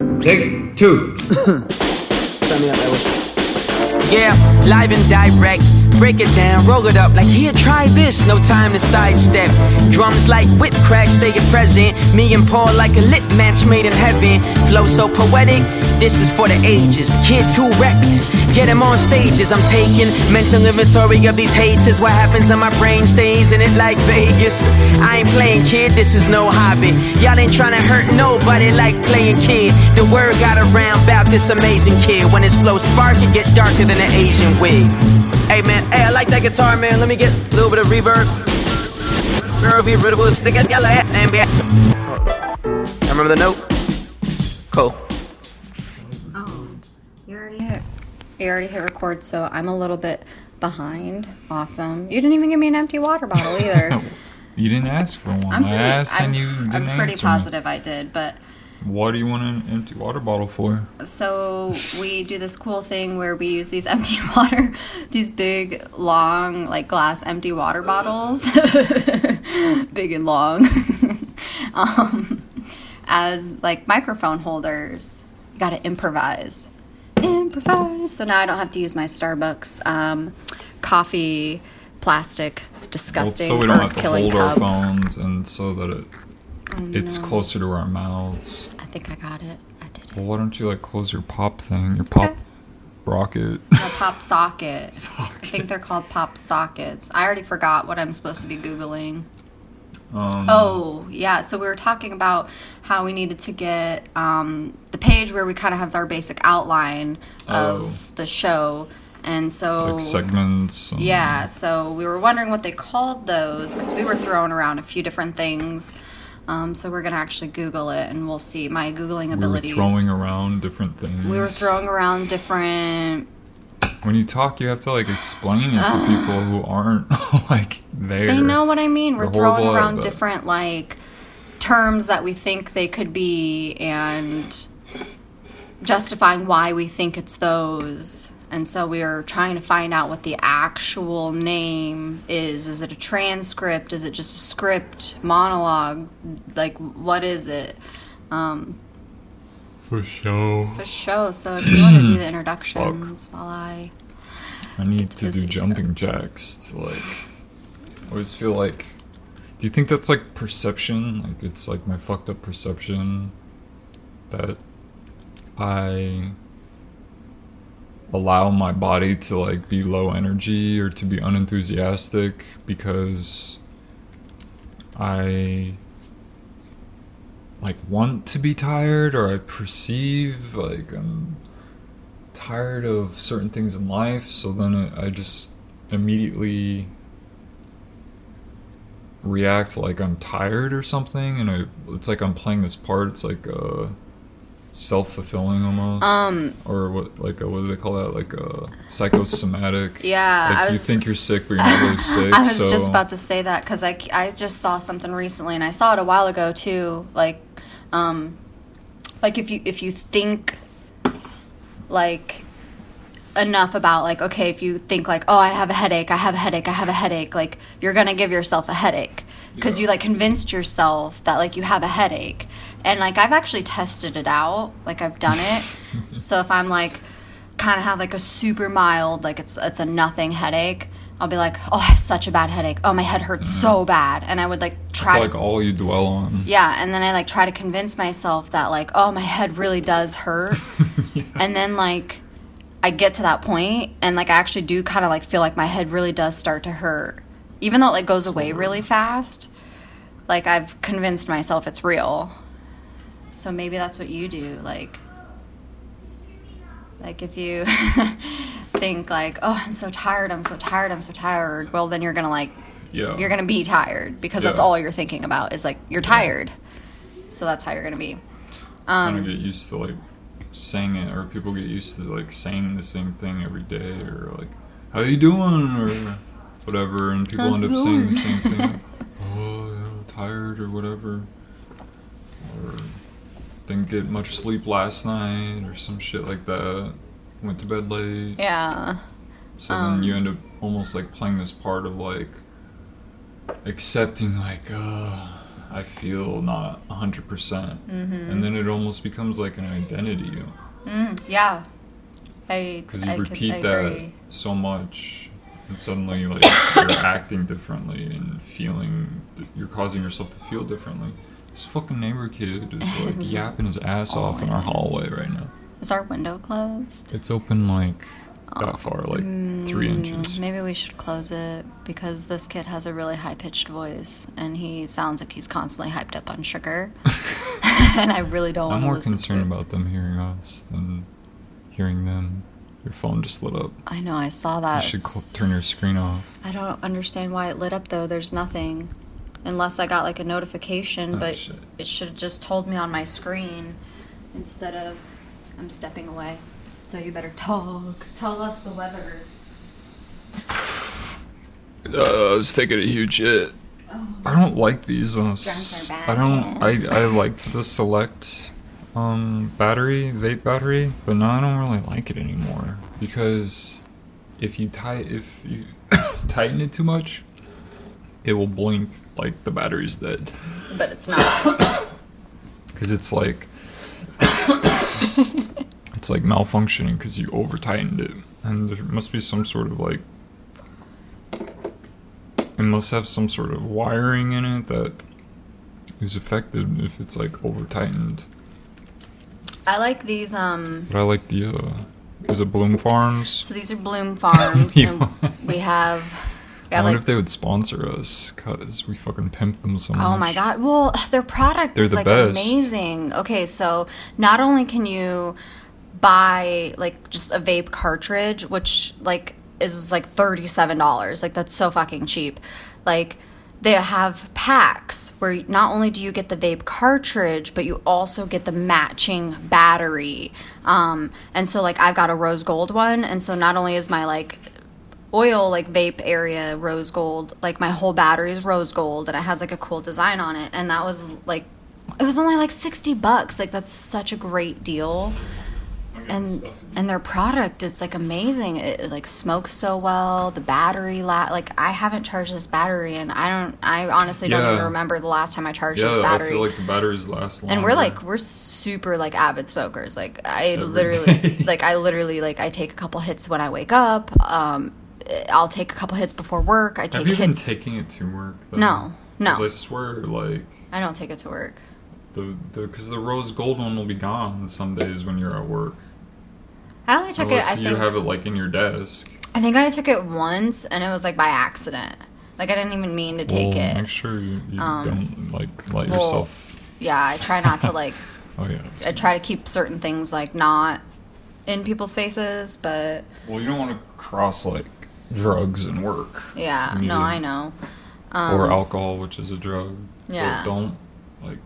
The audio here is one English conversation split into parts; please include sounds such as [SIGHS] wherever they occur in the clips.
Take two. Sign me up, Edward. Yeah, live and direct. Break it down, roll it up like here, try this. No time to sidestep. Drums like whip cracks, stay present. Me and Paul like a lit match made in heaven. Flow so poetic, this is for the ages. Kids who reckless, get them on stages. I'm taking mental inventory of these hates. Is what happens in my brain stays in it like Vegas. I ain't playing kid, this is no hobby. Y'all ain't trying to hurt nobody like playing kid. The word got around about this amazing kid. When his flow spark, it get darker than an Asian wig. Hey man, hey, I like that guitar, man. Let me get a little bit of reverb. Remember the note? Cool. You already hit record, so I'm a little bit behind. Awesome. You didn't even give me an empty water bottle [LAUGHS] either. You didn't ask for one. I'm I asked I'm, and you didn't I'm pretty answer me. positive I did, but What do you want an empty water bottle for? so we do this cool thing where we use these [LAUGHS] empty water, these big, long, like glass empty water bottles, [LAUGHS] big and long, um, as like microphone holders. You gotta improvise. Improvise. So now I don't have to use my Starbucks um, coffee plastic disgusting Well, so we don't have to hold our phones and so that it it's closer to our mouths. I think I got it. I did it. Well, why don't you like close your pop thing, your pop okay. rocket? Pop socket. [LAUGHS] I think they're called pop sockets. I already forgot what I'm supposed to be googling. Um, Oh, yeah. So we were talking about how we needed to get um, the page where we kind of have our basic outline of Oh. the show. And so. like segments. um, Yeah, so we were wondering what they called those because we were throwing around a few different things. Um, so we're gonna actually Google it, and we'll see my googling abilities. We were throwing around different things. we were throwing around different When you talk, you have to like explain it to people who aren't [LAUGHS] like there. They know what I mean. We're throwing at around different like terms that we think they could be and justifying why we think it's those. And so we are trying to find out what the actual name is. Is it a transcript? Is it just a script, monologue? Like, what is it? Um, For sure. for show. So if you want to do the [CLEARS THROAT] introductions while I. I need to to do the jumping jacks to like. I always feel like. Do you think that's like perception? Like it's like my fucked up perception that I allow my body to like be low energy or to be unenthusiastic because I like want to be tired or I perceive like I'm tired of certain things in life so then it, I just immediately react like I'm tired or something and I it's like I'm playing this part it's like uh self-fulfilling almost Um, or what like a, what do they call that like a psychosomatic Yeah, like I you think you're sick but you're not really sick I was so just about to say that because I, I just saw something recently and I saw it a while ago too. Like, um, like if you if you think like enough about like okay if you think like oh I have a headache I have a headache I have a headache like you're gonna give yourself a headache. Because Yeah. you like convinced yourself that like you have a headache. And like I've actually tested it out. Like I've done it. [LAUGHS] So if I'm like kind of have like a super mild like it's it's a nothing headache I'll be like oh I have such a bad headache. Oh my head hurts so bad. And I would like it's try like to all you dwell on. Yeah and then I like try to convince myself that like oh my head really does hurt. [LAUGHS] And then like I get to that point and like I actually do kind of like feel like my head really does start to hurt. Even though it like goes away really fast like I've convinced myself it's real. So maybe that's what you do like like if you [LAUGHS] think like oh I'm so tired I'm so tired I'm so tired well then you're going to like yeah. you're going to be tired because that's all you're thinking about is like you're tired. So that's how you're going to be. Kind um of get used to like saying it or people get used to like saying the same thing every day or like how you doing? or whatever and people How's end it up saying the same thing. [LAUGHS] Oh yeah, tired or whatever. Or didn't get much sleep last night or some shit like that went to bed late yeah so um, then you end up almost like playing this part of like accepting like uh I feel not 100%. percent Mm-hmm. And then it almost becomes like an identity Mm, yeah. I because you I repeat that agree. so much and suddenly like you're [COUGHS] acting differently and feeling you're causing yourself to feel differently. This fucking neighbor kid is [LAUGHS] like yapping his ass off in our hallway right now. Is our window closed? It's open like that far, like three Mm, inches. Maybe we should close it because this kid has a really high pitched voice and he sounds like he's constantly hyped up on sugar. [LAUGHS] [LAUGHS] and I really don't I'm more concerned about them hearing us than hearing them. Your phone just lit up. I know, I saw that. You should cl- turn your screen off. I don't understand why it lit up though. There's nothing. Unless I got like a notification, Oh, but shit. it should have just told me on my screen instead of I'm stepping away. So you better talk. Tell us the weather. Uh, I was taking a huge hit. I don't like these. I don't. I I liked the select um battery vape battery, but now I don't really like it anymore because if you tie if you [COUGHS] tighten it too much, it will blink like the battery's dead But it's not. [COUGHS] because it's like [COUGHS] it's like malfunctioning because you over tightened it, and there must be some sort of like it must have some sort of wiring in it that is affected if it's like over tightened. I like these. Um. But I like the uh, is it Bloom Farms? So these are Bloom Farms, [LAUGHS] and we have. I wonder like, if they would sponsor us because we fucking pimp them so much. Oh my god. Well, their product They're is the like best. amazing. Okay, so not only can you buy like just a vape cartridge, which like is like $37. Like that's so fucking cheap. Like they have packs where not only do you get the vape cartridge, but you also get the matching battery. Um, and so like I've got a rose gold one, and so not only is my like oil like vape area rose gold like my whole battery is rose gold and it has like a cool design on it. And that was like it was only like 60 bucks. Like that's such a great deal. And and their product it's like amazing. It, it, like smokes so well. The battery la- like i haven't charged this battery and i don't i honestly don't even remember the last time i charged this yeah, I battery. feel like the batteries last longer. and we're like we're super like avid smokers. Like i Every literally like i literally like i take a couple hits when i wake up. Um i'll take a couple hits before work i take Have you been hits taking it to work? Though? No, no. I swear, like i don't take it to work the the because the rose gold one will be gone some days when you're at work. i only took Unless it i you think have it like in your desk. i think i took it once and it was like by accident like i didn't even mean to take well, it Make sure you, you Um, don't like light well, yourself. yeah i try not to like [LAUGHS] Oh yeah. i try to keep certain things like not in people's faces but Well, you don't want to cross like drugs and work. yeah no i know or alcohol, which is a drug. But Um, yeah. don't like.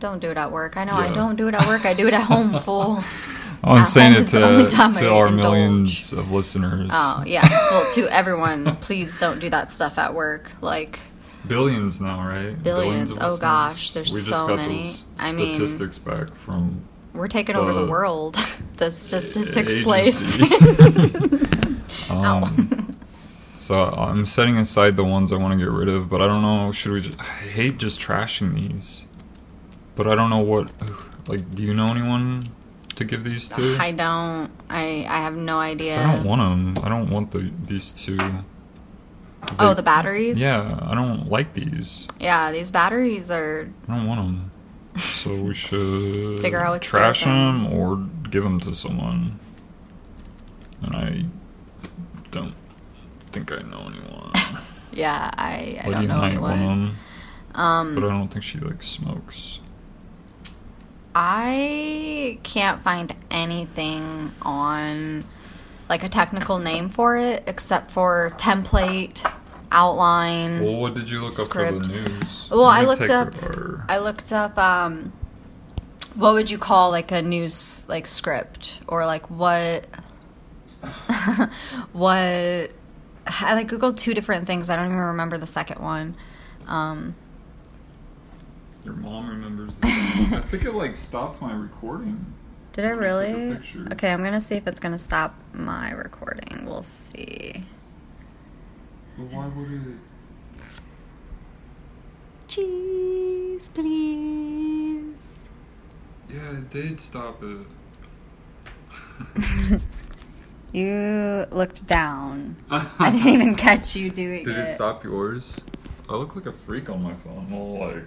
don't do it at work i know i don't do it at work i do it at home [LAUGHS] fool Oh, I'm At saying it to, to our millions of listeners. Oh yes. Well, to everyone, [LAUGHS] please don't do that stuff at work. Like, Billions now, right? Billions. of Oh, listeners. gosh, there's we just so got many. I mean- statistics back from we're taking over the The world. [LAUGHS] the statistics agency. place. um, so I'm setting aside the ones I want to get rid of, but I don't know. Should we? Just, I hate just trashing these, but I don't know what. [SIGHS] Like, do you know anyone to give these to? I don't. I I have no idea. I don't want them. I don't want the these two. oh, the batteries. Yeah, I don't like these. Yeah, these batteries are. I don't want them. So we [LAUGHS] should Figure out what to do trash them or give them to someone. And I think I know anyone. [LAUGHS] Yeah, I I don't know anyone. 'em, Um, but I don't think she like smokes. I can't find anything on like a technical name for it except for template, outline. Well, what did you look up Script. for the news? Well, I looked up- our- I looked up um what would you call like a news like script or like what [LAUGHS] what I like googled two different things. I don't even remember the second one. Um Your mom remembers. I think it like stopped my recording. did I Let me take a really? Okay, I'm going to see if it's going to stop my recording. We'll see. But why would it? Cheese. Please. Yeah, it did stop it. [LAUGHS] You looked down. [LAUGHS] I didn't even catch you doing Did it. Did it stop yours? I look like a freak on my phone. Well, like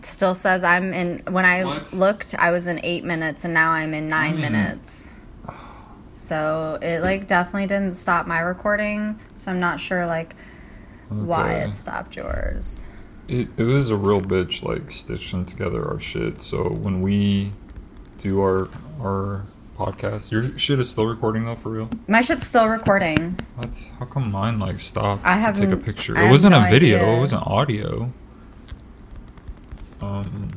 Still says I'm in. When I What? looked, I was in eight minutes, and now I'm in nine mean- minutes. So it like definitely didn't stop my recording. So I'm not sure like why it stopped yours. It, it was a real bitch like stitching together our shit. So when we do our our podcast, your shit is still recording though for real. My shit's still recording. How come mine like stopped I have to take a picture? I It wasn't no a video. idea. It wasn't audio. Um,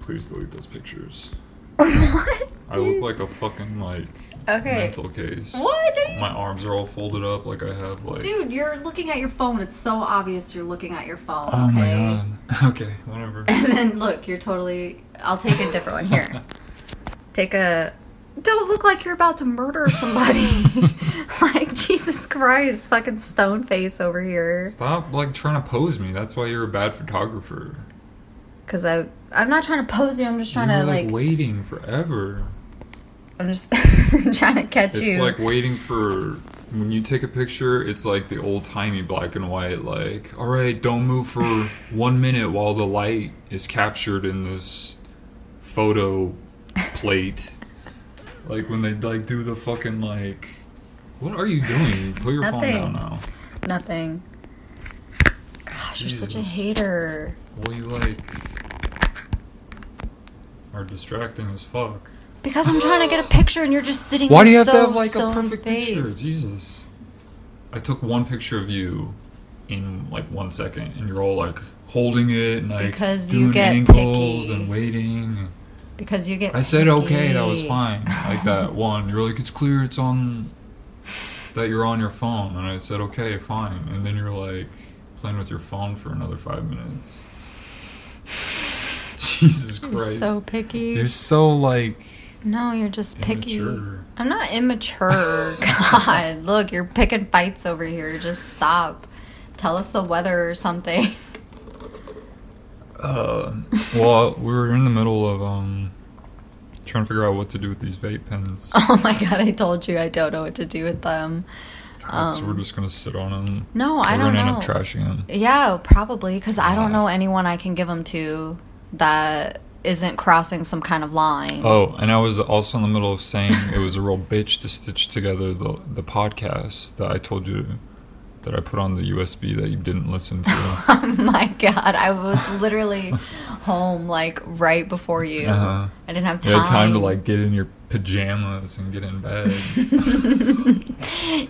please delete those pictures. what? [LAUGHS] I look like a fucking like Okay. mental case. What? My arms are all folded up like I have like. Dude, you're looking at your phone. It's so obvious you're looking at your phone. Oh okay? my god. [LAUGHS] Okay, whatever. And then look, you're totally. I'll take a different one here. [LAUGHS] Take a. Don't look like you're about to murder somebody. [LAUGHS] like Jesus Christ, fucking stone face over here. Stop like trying to pose me. That's why you're a bad photographer. Cause I, I'm not trying to pose you. I'm just trying You're to like, like. waiting forever. I'm just [LAUGHS] trying to catch It's you. It's like waiting for when you take a picture. It's like the old timey black and white. Like, all right, don't move for [LAUGHS] one minute while the light is captured in this photo plate. Like when they like do the fucking like. What are you doing? Put your phone Nothing. down now. Nothing. Gosh, you're such a Jesus. hater. Well, you like are distracting as fuck. Because I'm trying to get a picture and you're just sitting Why do you have to have like a perfect picture? Jesus. I took one picture of you in like one second, and you're all like holding it and like Because you doing get angles picky. and waiting. Because you get I said okay, that was fine. Like that [LAUGHS] one, you're like it's clear, it's on that you're on your phone, and I said okay, fine, and then you're like playing with your phone for another five minutes. [LAUGHS] Jesus You're Christ. so picky. You're so like no, you're just picky. immature. I'm not immature. [LAUGHS] God, look, you're picking fights over here. Just stop. Tell us the weather or something. Uh, well, we were in the middle of um trying to figure out what to do with these vape pens. [LAUGHS] Oh my god, I told you I don't know what to do with them. so we're um, just gonna sit on them. No, I we're don't gonna know. end up trashing them. Yeah, probably because I don't know anyone I can give them to that isn't crossing some kind of line. Oh, and I was also in the middle of saying it was a real [LAUGHS] bitch to stitch together the the podcast that I told you that I put on the USB that you didn't listen to. [LAUGHS] Oh my god, I was literally home like right before you. Uh-huh. I didn't have You time. had time to like get in your pajamas and get in bed. [LAUGHS]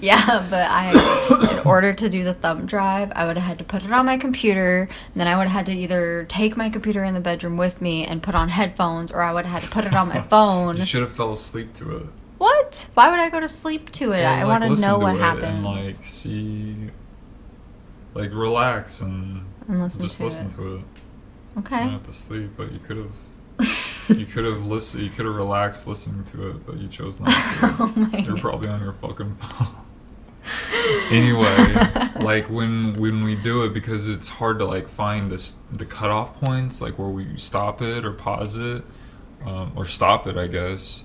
Yeah, but I, in order to do the thumb drive, I would have had to put it on my computer. And then I would have had to either take my computer in the bedroom with me and put on headphones, or I would have had to put it on my [LAUGHS] phone. you should have fell asleep to it. What? Why would I go to sleep to it? Well, I like, want to know what happens. And like see, like relax and And listen just to listen it. to it. You Okay. don't have to sleep, but you could have. [LAUGHS] you could have listened. You could have relaxed listening to it, but you chose not to. [LAUGHS] Oh my You're God. probably on your fucking phone. anyway, [LAUGHS] like when when we do it, because it's hard to like find this the cutoff points, like where we stop it or pause it, um, or stop it, I guess.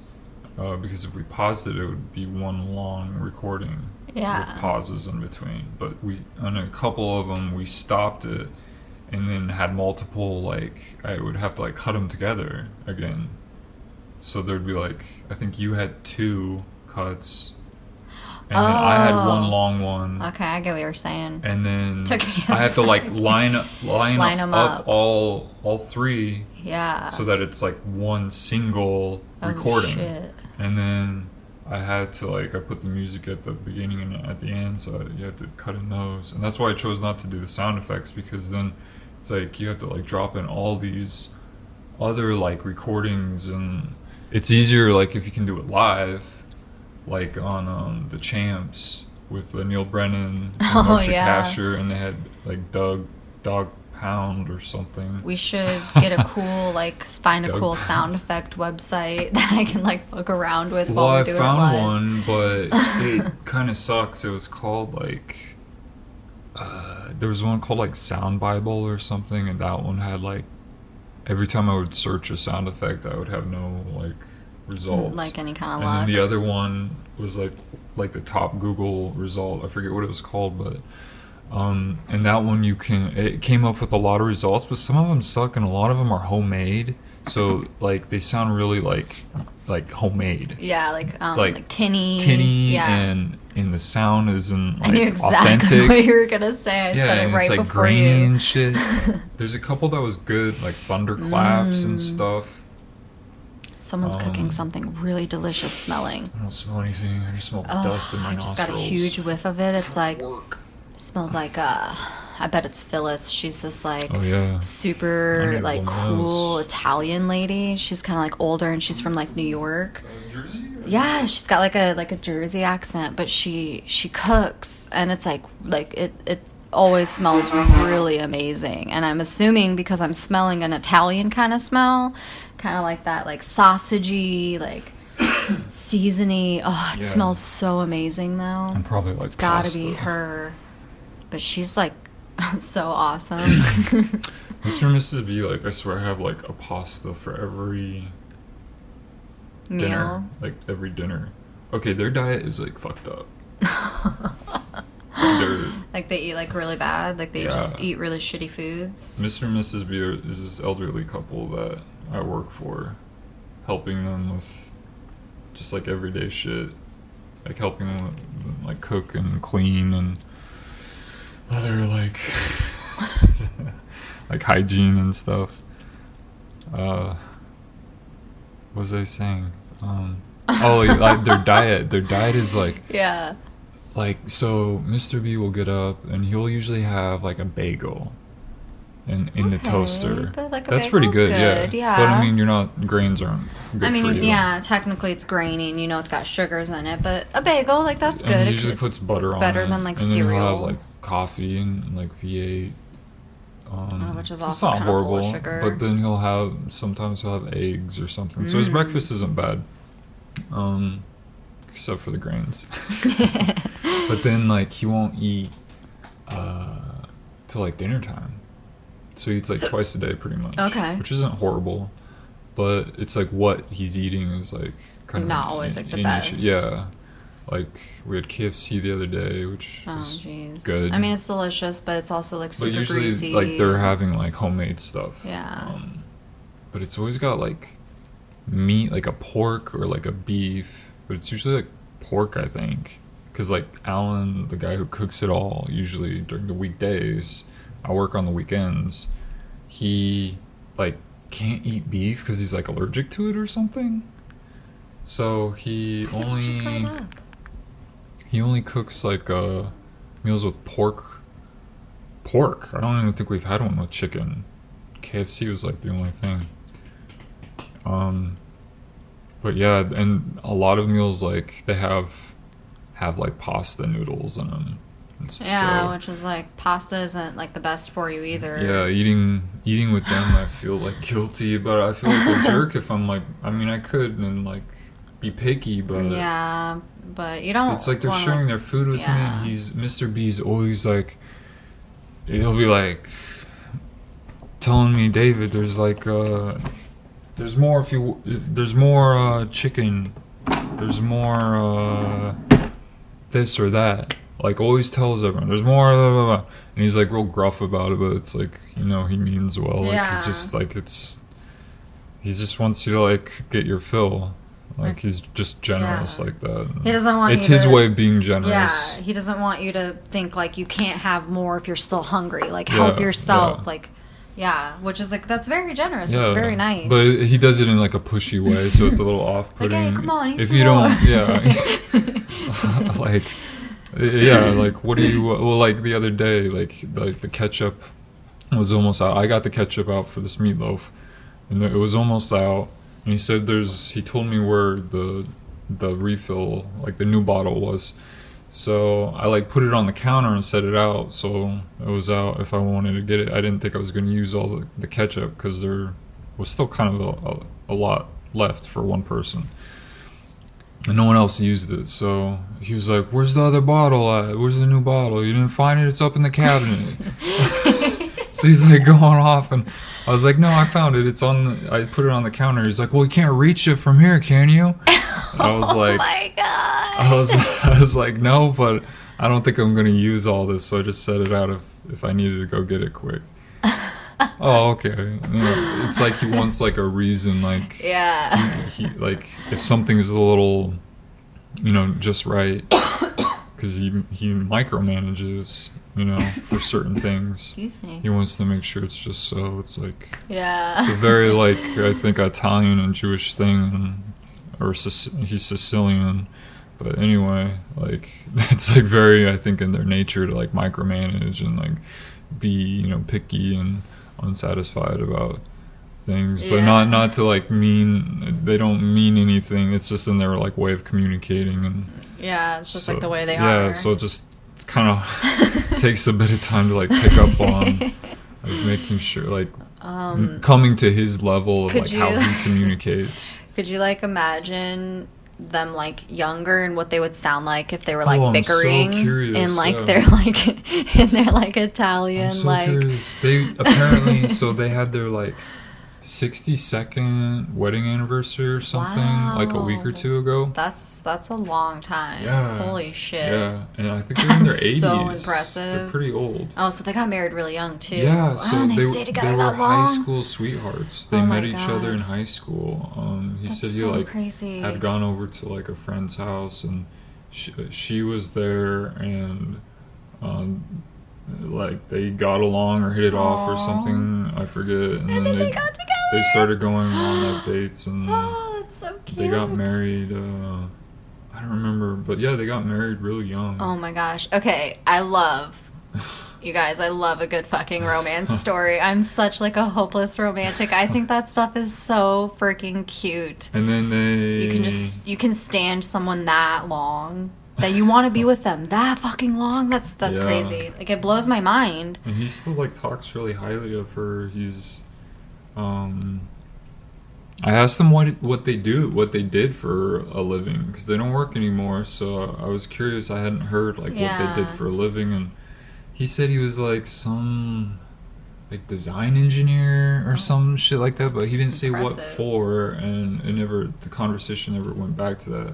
Uh, because if we paused it, it would be one long recording Yeah. with pauses in between. But we on a couple of them we stopped it, and then had multiple like I would have to like cut them together again. So there'd be like I think you had two cuts, and then I had one long one, Okay, I get what you're saying. and then [LAUGHS] Took I had to like line up line, Line up, up. all all three Yeah. so that it's like one single Oh, recording shit. And then I had to like I put the music at the beginning and at the end, so you have to cut in those, and that's why I chose not to do the sound effects because then it's like you have to like drop in all these other like recordings, and it's easier like if you can do it live, like on um, the Champs with uh, Neal Brennan and [LAUGHS] Oh, Moshe yeah. Kasher, and they had like Doug Dog Pound or something. We should get a cool, [LAUGHS] like, find a Doug cool Pound. sound effect website [LAUGHS] that I can, like, fuck around with Well, while we're I doing found one, but [LAUGHS] it kind of sucks. It was called like uh, there was one called like Sound Bible or something, and that one had like every time I would search a sound effect, I would have no like results. Like any kind of and luck. then the other one was like like the top Google result. I forget what it was called, but um, and that one you can it came up with a lot of results, but some of them suck and a lot of them are homemade. So like they sound really like like homemade, yeah, like um, like, like tinny, tinny, Yeah, and and the sound isn't like I knew exactly [LAUGHS] authentic. what you were gonna say. I yeah, said it and right it's like before grainy you. and shit. [LAUGHS] There's a couple that was good, like thunderclaps and Mm. stuff. Someone's cooking um, something really delicious smelling. I don't smell anything. I just smell Oh, dust in my I just nostrils. got a huge whiff of it. It's like Work. Smells like uh I bet it's Phyllis. She's this like Oh yeah. Super like cool those. Italian lady. She's kind of like older and she's from like New York. Jersey. Yeah, she's got like a like a Jersey accent, but she she cooks and it's like like it it always smells really amazing. And I'm assuming because I'm smelling an Italian kind of smell, kind of like that like sausagey like [COUGHS] seasony. Oh, it Yeah. smells so amazing though. I'm probably like It's got to be her. But she's like [LAUGHS] so awesome. [LAUGHS] Mr. and Mrs. B, like I swear, I have like a pasta for every dinner, Meal. like every dinner. Okay, their diet is like fucked up. [LAUGHS] Like they eat like really bad. Like they just eat really shitty foods. Mr. and Mrs. B are- is this elderly couple that I work for, helping them with just like everyday shit, like helping them like cook and clean and other like [LAUGHS] like hygiene and stuff. Uh, what was I saying? Um, oh, like [LAUGHS] their diet. Their diet is like Yeah. like so mr b will get up and he'll usually have like a bagel in in the toaster but, like, a that's pretty bagel's good, good, yeah but i mean you're not grains aren't good I mean, for you yeah, technically it's grainy and you know it's got sugars in it, but a bagel, like that's and good. he It- usually it's puts butter on better it, than, like, and then he'll have cereal. like coffee and like v8 um, Oh, which is so also it's not horrible sugar. but then he'll have sometimes he'll have eggs or something so his Mm. breakfast isn't bad um except for the grains [LAUGHS] but then like he won't eat uh till like dinner time so he eats like twice a day pretty much Okay. which isn't horrible but it's like what he's eating is like kind of Not always, like, the best. yeah like we had kfc the other day which Oh was jeez. good I mean, it's delicious, but it's also like super but usually greasy. like they're having like homemade stuff Yeah. um, but it's always got like meat like a pork or like a beef but it's usually like pork i think because like alan the guy who cooks it all usually during the weekdays i work on the weekends he like can't eat beef because he's like allergic to it or something so he only? He only cooks like uh meals with pork. Pork? I don't even think we've had one with chicken. Kfc was like the only thing. Um but yeah and a lot of meals like they have have like pasta noodles in them And Yeah, so- which is like pasta isn't like the best for you either. yeah eating eating with them i feel like guilty but i feel like a jerk [LAUGHS] if i'm like i mean i could and like be picky but Yeah, but you don't. It's like they're wanna, sharing their food with me, and he's Mr. B's always like, he'll be like, telling me, David, there's like, uh, there's more if you, there's more uh, chicken, there's more uh, this or that. Like always tells everyone, there's more, blah, blah, blah. and he's like real gruff about it, but it's like you know he means well. Like Yeah. he's just like it's, he just wants you to like get your fill. Like he's just generous Yeah. like that. He doesn't want It's you his to- way of being generous. Yeah, he doesn't want you to think like you can't have more if you're still hungry. Like help Yeah, yourself. yeah. Like, yeah, which is like that's very generous. It's very nice. But he does it in like a pushy way, so it's a little off-putting. [LAUGHS] Like, hey, come on, eat if you more. don't, yeah, [LAUGHS] [LAUGHS] like, yeah, like what do you? Well, like the other day, like like the ketchup was almost out. I got the ketchup out for this meatloaf, and it was almost out. And he said, "There's." He told me where the the refill, like the new bottle, was. So I like put it on the counter and set it out. So it was out if I wanted to get it. I didn't think I was going to use all the, the ketchup because there was still kind of a, a, a lot left for one person. And no one else used it. So he was like, Where's the other bottle at? Where's the new bottle? You didn't find it? It's up in the cabinet. [LAUGHS] [LAUGHS] so he's like going off, and I was like, "No, I found it. It's on. The, I put it on the counter." He's like, "Well, you can't reach it from here, can you?" [LAUGHS] And I was like, oh like, my god. I was, [LAUGHS] I was like, "No, but I don't think I'm gonna use all this, so I just set it out if if I needed to go get it quick." [LAUGHS] oh, okay. You know, it's like he wants like a reason, like yeah. he like if something's a little, you know, just right, [COUGHS] [COUGHS] because he he micromanages, you know, for certain things. Excuse me. He wants to make sure it's just so. It's like Yeah. it's a very [LAUGHS] like I think Italian and Jewish thing, or he's Sicilian. But anyway, like [LAUGHS] it's like very I think in their nature to like micromanage and like be you know picky and unsatisfied about things, but Yeah. not not to like mean they don't mean anything. It's just in their like way of communicating and yeah, it's just so- like the way they yeah, are. Yeah so it just kind of [LAUGHS] takes a bit of time to like pick up on, like making sure like um, coming to his level of like how he [LAUGHS] communicates. could you like imagine them like younger and what they would sound like if they were like Oh, I'm so bickering curious, in like yeah. their like [LAUGHS] in their like Italian so like curious. They apparently so they had their like 60 second wedding anniversary or something like a week or two ago. that's that's a long time. Yeah. Holy shit. Yeah, and I think they're in their [LAUGHS] 80s. so impressive. They're pretty old. Oh, so they got married really young too. Yeah, Wow, so and they, stayed together they were that long. high school sweethearts. They Oh met each other in high school. Um, he That's said he so like crazy. had gone over to like a friend's house and she, she was there and um, like they got along or hit it off or something. I forget. And, And then they got together. They started going on like dates and [GASPS] Oh, that's so cute. they got married. Uh, I don't remember, but yeah, they got married really young. Oh my gosh. Okay, I love [LAUGHS] you guys. I love a good fucking romance [LAUGHS] story. I'm such like a hopeless romantic. I think that stuff is so freaking cute. And then they You can just you can stand someone that long that you want to be with them that fucking long. That's that's Yeah. crazy. Like it blows my mind. And he still like talks really highly of her. He's um I asked them what what they do, what they did for a living because they don't work anymore. So I was curious. I hadn't heard like what they did for a living and he said he was like some like design engineer or some shit like that, but he didn't say what Oh. For and it never the conversation never went back to that.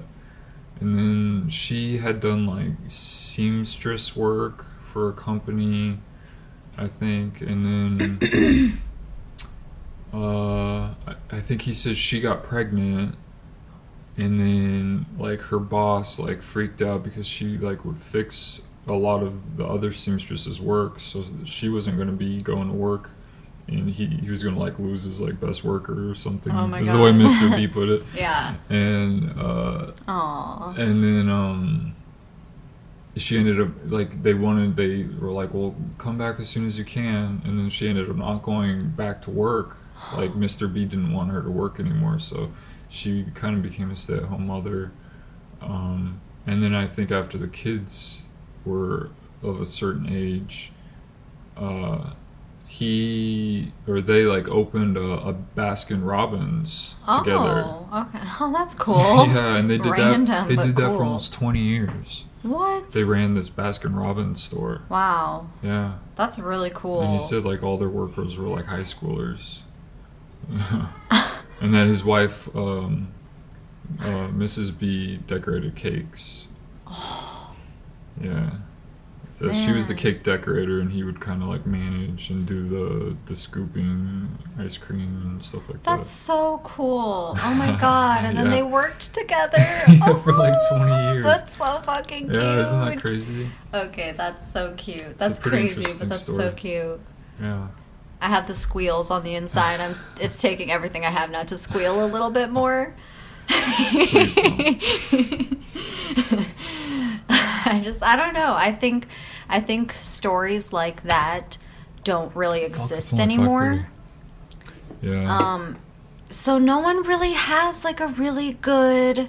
And then she had done like seamstress work for a company, I think, and then [COUGHS] [COUGHS] [COUGHS] uh, I, think he says she got pregnant, and then like her boss like freaked out because she like would fix a lot of the other seamstresses' work, so she wasn't going to be going to work. And he, he was gonna like lose his like best worker or something. Oh my is the way Mr. B [LAUGHS] put it Yeah. and uh, Aw. and then um, she ended up like they wanted they were like, well, come back as soon as you can, and then she ended up not going back to work. Like Mr. B didn't want her to work anymore, so she kind of became a stay-at-home mother. Um, and then I think after the kids were of a certain age, uh, he or they like opened a, a Baskin Robbins together. Oh, okay. [LAUGHS] Oh, that's cool. [LAUGHS] yeah, and they did Random, that. They did that cool. for almost twenty years. What? They ran this Baskin Robbins store. wow. Yeah, That's really cool. and he said like all their workers were like high schoolers, [LAUGHS] and that his wife, um, uh, Mrs. B, decorated cakes. [GASPS] Yeah. So she was the cake decorator, and he would kind of like manage and do the the scooping ice cream and stuff like That's that. That's so cool. Oh my [LAUGHS] god. And then Yeah. they worked together. [LAUGHS] Yeah, for, like, 20 years. That's so fucking cute. Yeah, isn't that crazy? Okay, that's so cute. That's crazy, but that's so cute. Yeah. I have the squeals on the inside. I'm it's taking everything I have not to squeal a little bit more. Please [LAUGHS] I just I don't know. I think I think stories like that don't really exist anymore. Yeah. Um, so no one really has like a really good,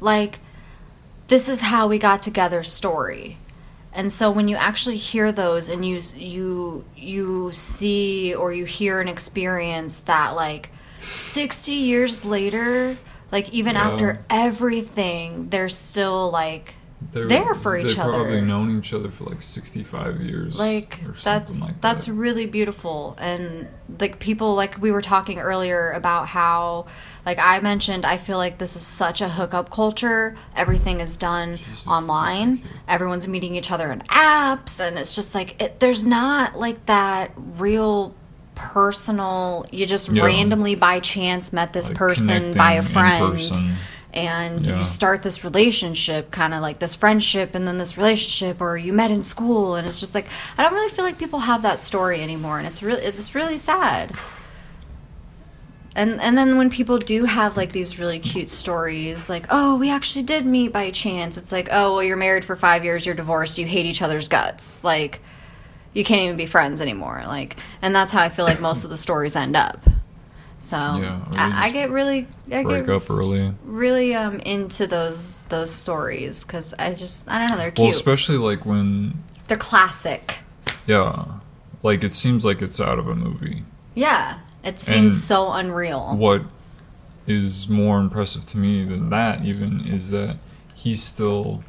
like, this is how we got together story. And so when you actually hear those and you you you see or you hear an experience that like 60 years later, like even Yeah. after everything, there's still like They're, there for each other. they've probably known each other for like 65 years. like that's like that's that. really beautiful and like people like we were talking earlier about how like i mentioned i feel like this is such a hookup culture everything is done Jesus online everyone's meeting each other in apps and it's just like it, there's not like that real personal you just Yeah. randomly by chance met this Like person by a friend. And Yeah. you start this relationship kind of like this friendship and then this relationship or you met in school and it's just like i don't really feel like people have that story anymore and it's really it's really sad and and then when people do have like these really cute stories like oh we actually did meet by chance it's like oh well you're married for five years you're divorced you hate each other's guts like you can't even be friends anymore like and that's how i feel like most of the stories end up so Yeah, I, I get really I Break get up early. really um into those those stories because I just I don't know they're cute. Well, especially like when, they're classic. yeah, like it seems like it's out of a movie. Yeah, it seems And so unreal. What is more impressive to me than that, even, is that he still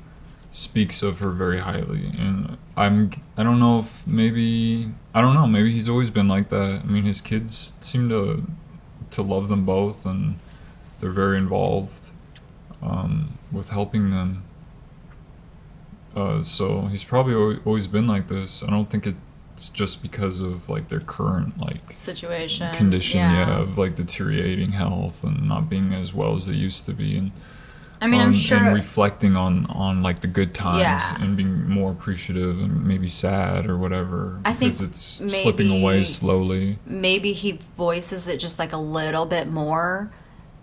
speaks of her very highly. And I'm, I don't know if maybe, I don't know, maybe he's always been like that. I mean, his kids seem to, to love them both and they're very involved um, with helping them. Uh, so he's probably al- always been like this. I don't think it's just because of like their current like Situation condition, yeah. of like deteriorating health and not being as well as they used to be, and I mean, I'm sure. and reflecting on on like the good times Yeah. and being more appreciative and maybe sad or whatever I think because it's slipping away slowly. maybe he voices it just like a little bit more,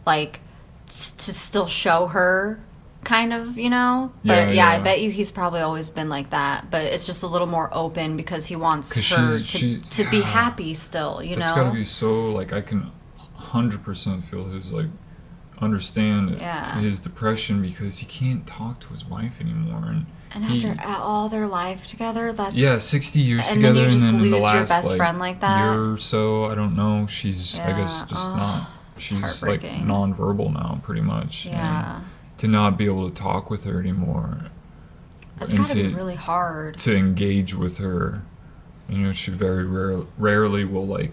like s- to still show her, kind of, you know. But Yeah, yeah, I bet you he's probably always been like that. But it's just a little more open because he wants her to she- to be yeah. happy still. You know. It's gotta be so like I can hundred percent feel his like understand Yeah. his depression because he can't talk to his wife anymore and. and he- after all their life together, that's Yeah, sixty years and then together, you just and then in the lose your last best like, friend like that. year or so, I don't know. She's, I guess, just oh, not. She's like nonverbal now, pretty much. and yeah. to not be able to talk with her anymore, That's and got to be really hard. to engage with her, you know, she very rare, rarely will like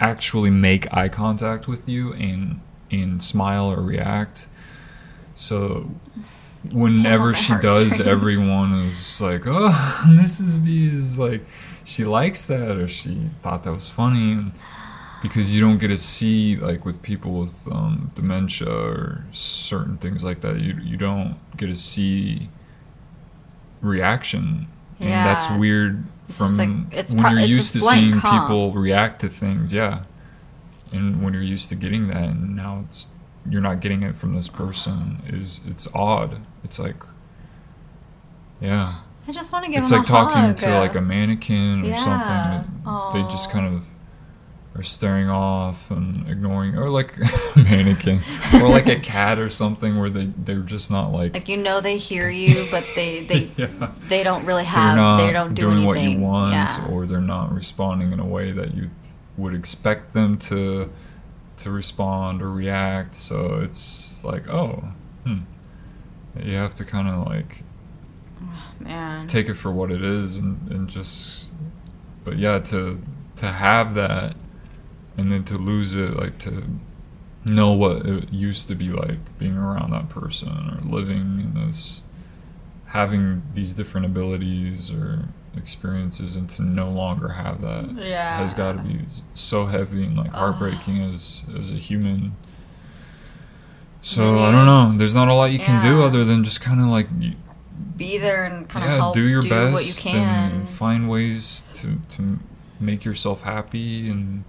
actually make eye contact with you and and smile or react. So whenever she does, heartstrings. everyone is like, "Oh, [LAUGHS] Mrs. B is like, she likes that, or she thought that was funny." And because you don't get to see like with people with um, dementia or certain things like that, you you don't get to see reaction, and that's weird. It's from like- it's when pro- you're it's used to seeing huh? people react to things, yeah, and when you're used to getting that, and now it's you're not getting it from this person is it's odd. It's like, yeah, I just want to give it's like talking hug. to like a mannequin or Yeah. something. They just kind of are staring off and ignoring, or like [LAUGHS] a mannequin, or like a cat or something, where they they're just not like, like you know they hear you, but they they [LAUGHS] yeah. they don't really have they don't do doing anything. what you want, yeah. or they're not responding in a way that you would expect them to to respond or react. So it's like, oh, hmm. you have to kind of like Man. take it for what it is and, and just but yeah to to have that and then to lose it like to know what it used to be like being around that person or living in this having these different abilities or experiences and to no longer have that Yeah. has got to be so heavy and like heartbreaking as as a human so Then i don't know there's not a lot you can do other than just kind of like Be there and kind of yeah, help do your best what you can. and find ways to to make yourself happy and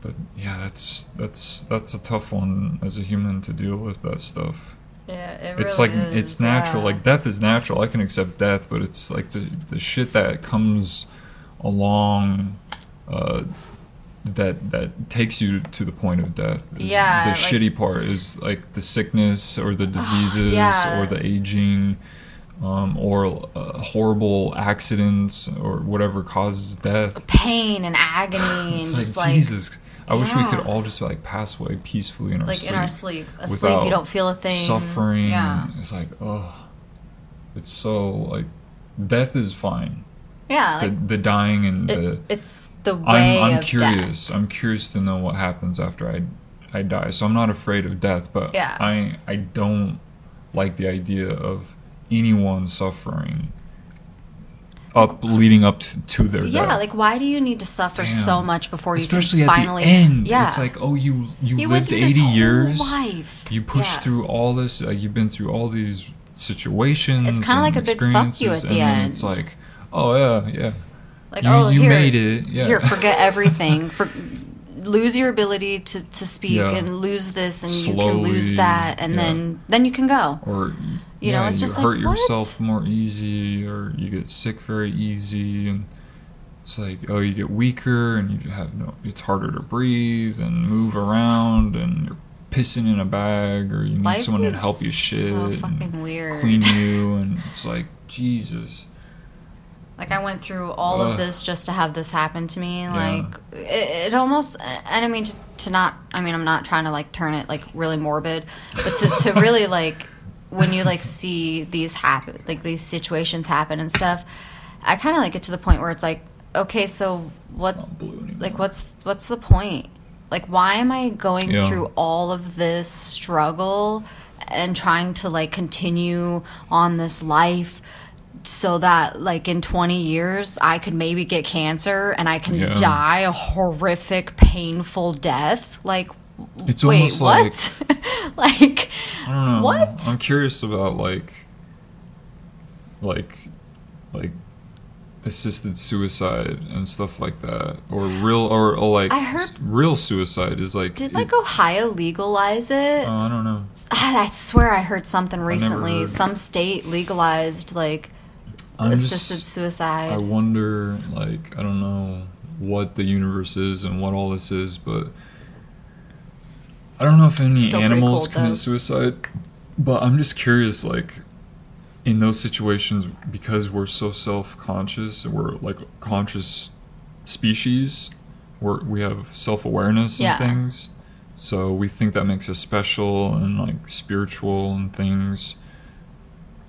but yeah, that's that's that's a tough one as a human to deal with that stuff. Yeah, it it's really like it's natural. yeah. Like death is natural. I can accept death, but it's like the the shit that comes along uh that that takes you to the point of death. is Yeah, The like- shitty part is like the sickness or the [SIGHS] diseases yeah. or the aging um, or uh, horrible accidents or whatever causes death. pain and agony [SIGHS] and It's just like, like Jesus. I wish we could Yeah. all just like pass away peacefully in our like sleep. in our sleep. Asleep, you don't feel a thing. Suffering. Yeah. It's like, oh. it's so like death is fine. Yeah, The like the dying and it, the it's the way I'm I'm curious. death. I'm curious to know what happens after I I die. So I'm not afraid of death, but Yeah. I I don't like the idea of anyone suffering up leading up to, to their Yeah, death. like why do you need to suffer so much before you especially can at finally the end. Yeah, It's like, oh, you you, you lived 80 this whole years. life. You pushed Yeah. through all this. Like, you've been through all these situations. It's kinda like a big fuck you at the then It's like, oh yeah, yeah. Like you, oh you here, made it. Yeah. here forget [LAUGHS] everything. For lose your ability to, to speak Yeah. and lose this and you can lose that and yeah. then then you can go. or You yeah, know, it's you just like, hurt what? yourself more easy, or you get sick very easy, and it's like oh, you get weaker, and you have no. It's harder to breathe and move around, and you're pissing in a bag, or you need Life someone to help you shit, so and fucking weird. clean you, and it's like Jesus. Like I went through all Ugh. of this just to have this happen to me. Like it, it almost, and I mean to, to not. I mean I'm not trying to like turn it like really morbid, but to to [LAUGHS] really like when you like see these happen, like these situations happen and stuff. I kind of like get to the point where it's like, okay, so what's not blue anymore. like what's what's the point? Like why am I going Yeah. through all of this struggle and trying to like continue on this life? So that like in 20 years I could maybe get cancer and I can Yeah. die a horrific painful death like It's wait almost what [LAUGHS] like I don't know. What? I'm curious about like, like, like assisted suicide and stuff like that, or real, or, or like I heard- real suicide is like. did it- like Ohio legalize it Oh, I don't know. [SIGHS] I swear I heard something recently heard. some state legalized like I'm assisted just. suicide I wonder, like, I don't know what the universe is and what all this is, but I don't know if any Still animals cold, commit though. suicide. But I'm just curious, like, in those situations, because we're so self-conscious, and we're like conscious species, we're, we have self-awareness and Yeah. things. So we think that makes us special and like spiritual and things.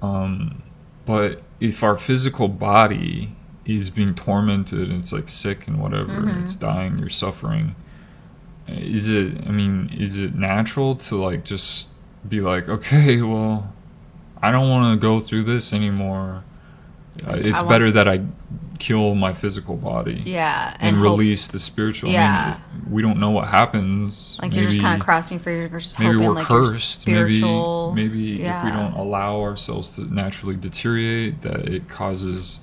Um, but if our physical body is being tormented and it's like sick and whatever, Mm-hmm. it's dying, you're suffering. Is it? I mean, is it natural to like just be like, okay, well, I don't want to go through this anymore. Uh, it's want- better that I kill my physical body yeah and, hope- release the spiritual. I Yeah. mean, we don't know what happens. like you're just kind of crossing just maybe hoping we're like your cursed. Maybe spiritual maybe if we yeah. don't allow ourselves to naturally deteriorate, that it causes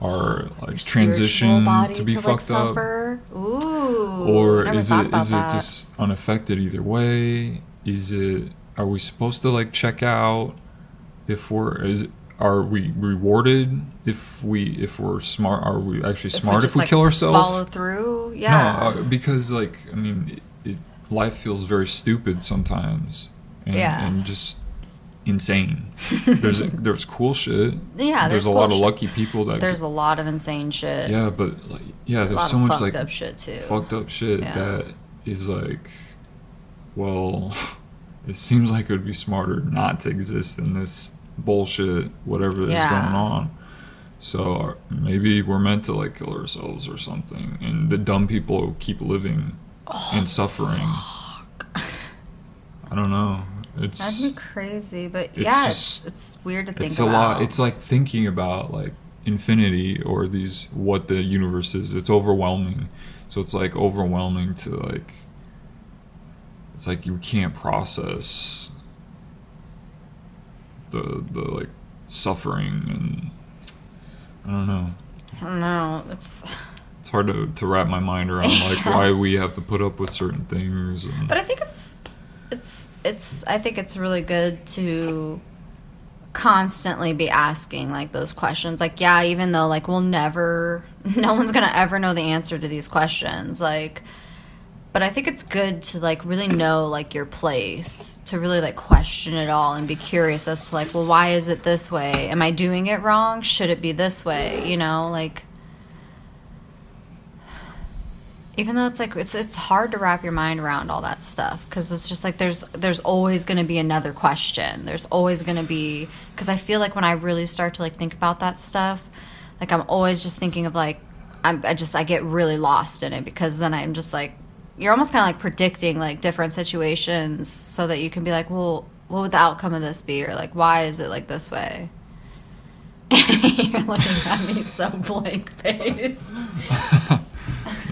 our like transition to be like, fucked up. suffer. Ooh, Or is it it just unaffected either way? Is it are we supposed to like check out if we're is it, are we rewarded if we if we're smart? Are we actually If smart just, if we like, kill ourselves? Follow through, yeah. No, uh, because like I mean, it, it, life feels very stupid sometimes, and, Yeah. and just insane. there's [LAUGHS] there's cool shit. Yeah, there's a cool lot of shit. lucky people that. There's a lot of insane shit. yeah, but like yeah, there's so of much fucked like up shit too. fucked up shit Yeah. that is like, well, [LAUGHS] it seems like it would be smarter not to exist in this bullshit, whatever is Yeah. going on. So maybe we're meant to like kill ourselves or something, and the dumb people keep living Oh, and suffering. I don't know. It's That'd be crazy, but it's yeah, just- it's, it's weird to think it's a about. lot. It's like thinking about like infinity or these what the universe is. It's overwhelming. So it's like overwhelming to like. It's like you can't process. The the like suffering and I don't know. I don't know. It's It's hard to, to wrap my mind around [LAUGHS] like Yeah. why we have to put up with certain things. And, But I think it's it's it's I think it's really good to constantly be asking like those questions. Like yeah, even though like we'll never [LAUGHS] no one's going to ever know the answer to these questions. Like but I think it's good to like really know like your place, to really like question it all and be curious as to like, well, why is it this way? Am I doing it wrong? Should it be this way? You know, like even though it's like it's it's hard to wrap your mind around all that stuff because it's just like there's there's always going to be another question there's always going to be because i feel like when i really start to like think about that stuff like i'm always just thinking of like I'm, i just i get really lost in it because then i'm just like you're almost kind of like predicting like different situations so that you can be like well what would the outcome of this be or like why is it like this way [LAUGHS] you're looking at me so blank faced [LAUGHS]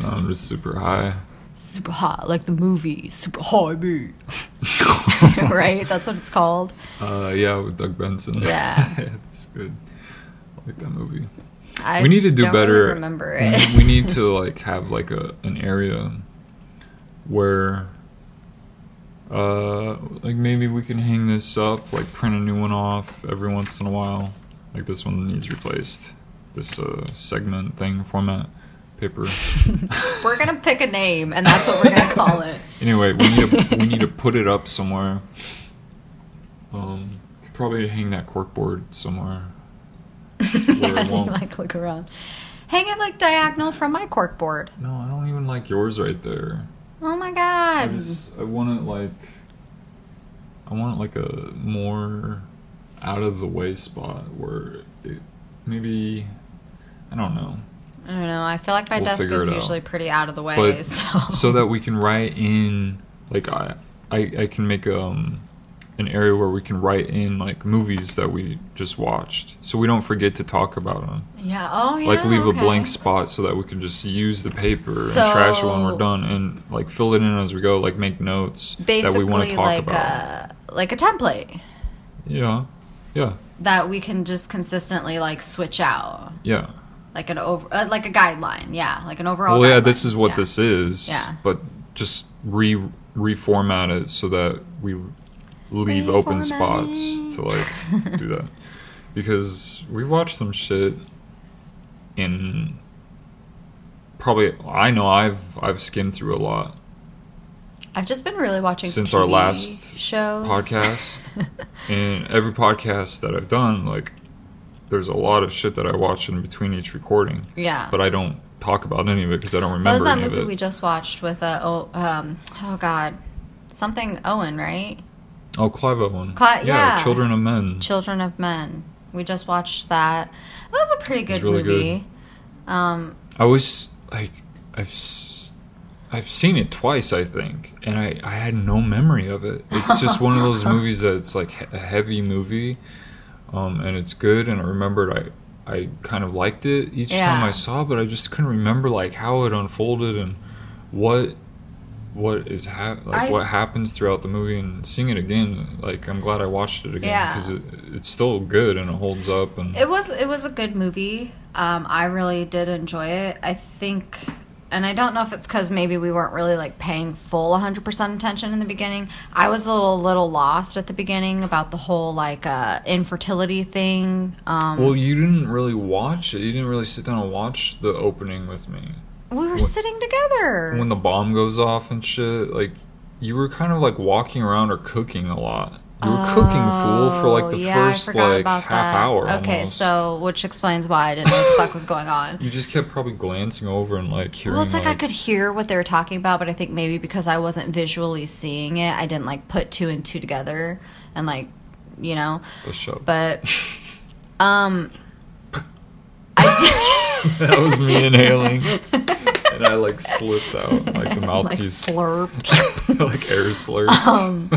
No, I'm just super high. super hot, like the movie, super high me. [LAUGHS] right? That's what it's called. Uh, yeah, with Doug Benson. Yeah. it's good. I like that movie. I we need to do better. Really remember we- it. we need to like have like a an area where uh like maybe we can hang this up, like print a new one off every once in a while. Like this one needs replaced. This uh segment thing format paper. [LAUGHS] we're gonna pick a name, and that's what we're gonna call it. [LAUGHS] Anyway, we need to we need to put it up somewhere. Um, probably hang that corkboard somewhere. [LAUGHS] As you like look around, hang it like diagonal from my cork board. No, I don't even like yours right there. Oh my god! I just I want it like I want it like a more out of the way spot where it maybe I don't know. I don't know. I feel like my We'll desk is it out. usually pretty out of the way. but [LAUGHS] so. so that we can write in like I I, I can make um an area where we can write in like movies that we just watched so we don't forget to talk about them yeah. Oh yeah. like leave okay. a blank spot so that we can just use the paper and trash it when we're done and like fill it in as we go like make notes Basically, that we want to talk like about a like a template yeah yeah that we can just consistently like switch out. yeah like an over uh, like a guideline yeah like an overall well yeah guideline. this is what Yeah. this is Yeah. but just re reformat it so that we leave open spots to like do that. [LAUGHS] Because we've watched some shit in probably i know i've i've skimmed through a lot i've just been really watching since our last shows. podcast. [LAUGHS] And every podcast that i've done like there's a lot of shit that i watch in between each recording. Yeah. But i don't talk about any of it because i don't remember. what was that movie we just watched with a oh um oh god. Something owen right Oh, Clive Owen. Cli- yeah. Children of Men. children of men we just watched that that was a pretty good really movie um I was like, I've I've seen it twice, I think, and I I had no memory of it. It's just one of those [LAUGHS] movies that's like a heavy movie, um, and it's good, and I remembered I I kind of liked it each time I saw, it, but I just couldn't remember like how it unfolded and what what is hap- like I- what happens throughout the movie and seeing it again like i'm glad i watched it again Yeah. because it, it's still good and it holds up and It was it was a good movie. Um, I really did enjoy it. I think, and I don't know if it's because maybe we weren't really like paying full 100% attention in the beginning. I was a little little lost at the beginning about the whole like uh, infertility thing. Um, Well, you didn't really watch it. You didn't really sit down and watch the opening with me. We were when- sitting together. When the bomb goes off and shit, like you were kind of like walking around or cooking a lot. You were cooking fool for like the Oh, yeah, first like half that. hour. Okay, almost. so which explains why I didn't know what the fuck was going on. [LAUGHS] you just kept probably glancing over and like hearing. Well, it's like, I could hear what they were talking about, but I think maybe because I wasn't visually seeing it, I didn't like put two and two together and like, you know. the show. But, [LAUGHS] um, I [LAUGHS] [LAUGHS] that was me inhaling, and I like slipped out like the did, [LAUGHS] like mouthpiece, slurped. [LAUGHS] like air slurped. Um,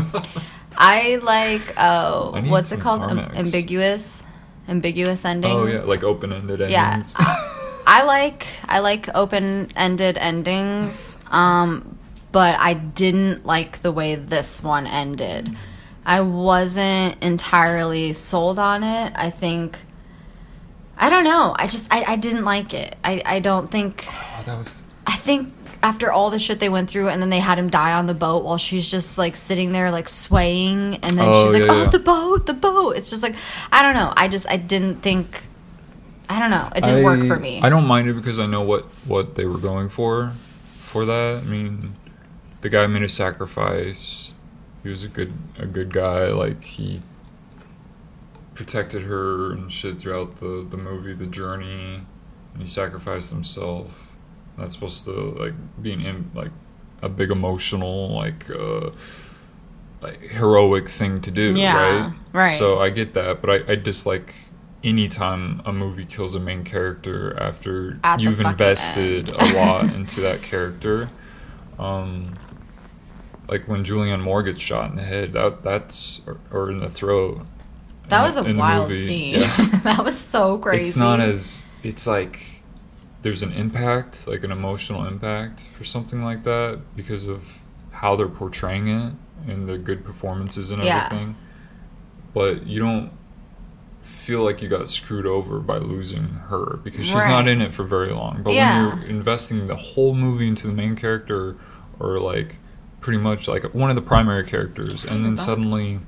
I like uh, I what's it called? Am- ambiguous, ambiguous ending. oh yeah, like open-ended endings. Yeah. I like I like open-ended endings, um, but I didn't like the way this one ended. I wasn't entirely sold on it. I think I don't know. I just I, I didn't like it. I, I don't think oh, that was. I think after all the shit they went through and then they had him die on the boat while she's just like sitting there like swaying and then Oh, she's like, yeah, Oh yeah. the boat, the boat. It's just like I don't know. I just I didn't think I don't know. It didn't work for me. I don't mind it because I know what what they were going for for that. I mean, the guy made a sacrifice. He was a good a good guy. Like he protected her and shit throughout the the movie, the journey, and he sacrificed himself. That's supposed to like be an im- like a big emotional like uh like heroic thing to do, Yeah, right? right. So I get that, but I, I dislike anytime a movie kills a main character after At you've invested a [LAUGHS] lot into that character. Um, like when Julianne Moore gets shot in the head, that that's or, or in the throat. That in was a wild scene. Yeah. [LAUGHS] that was so crazy. It's not as it's like there's an impact, like an emotional impact for something like that because of how they're portraying it and the good performances and Yeah. everything. But you don't feel like you got screwed over by losing her because she's not in it for very long. But Yeah. when you're investing the whole movie into the main character or like pretty much like one of the primary characters and then suddenly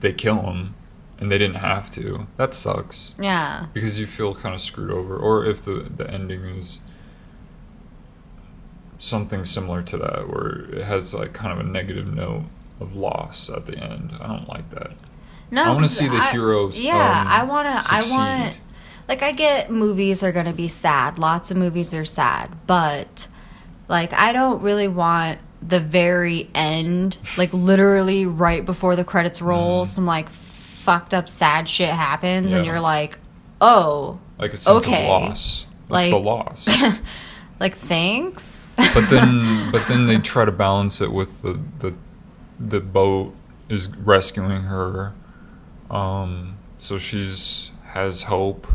they kill him and they didn't have to. That sucks yeah. because you feel kind of screwed over or if the the ending is something similar to that where it has like kind of a negative note of loss at the end. I don't like that. No, I want to see the I- heroes, Yeah, um, I want to. I want. Like, I get movies are going to be sad. Lots of movies are sad, but like, I don't really want the very end, like literally right before the credits roll, some like fucked up sad shit happens, and Mm-hmm. Yeah. you're like, oh, Like a sense Okay. of loss. That's Like- the loss. [LAUGHS] like thanks. but then but [LAUGHS] then they try to balance it with the the the boat is rescuing her um so she's has hope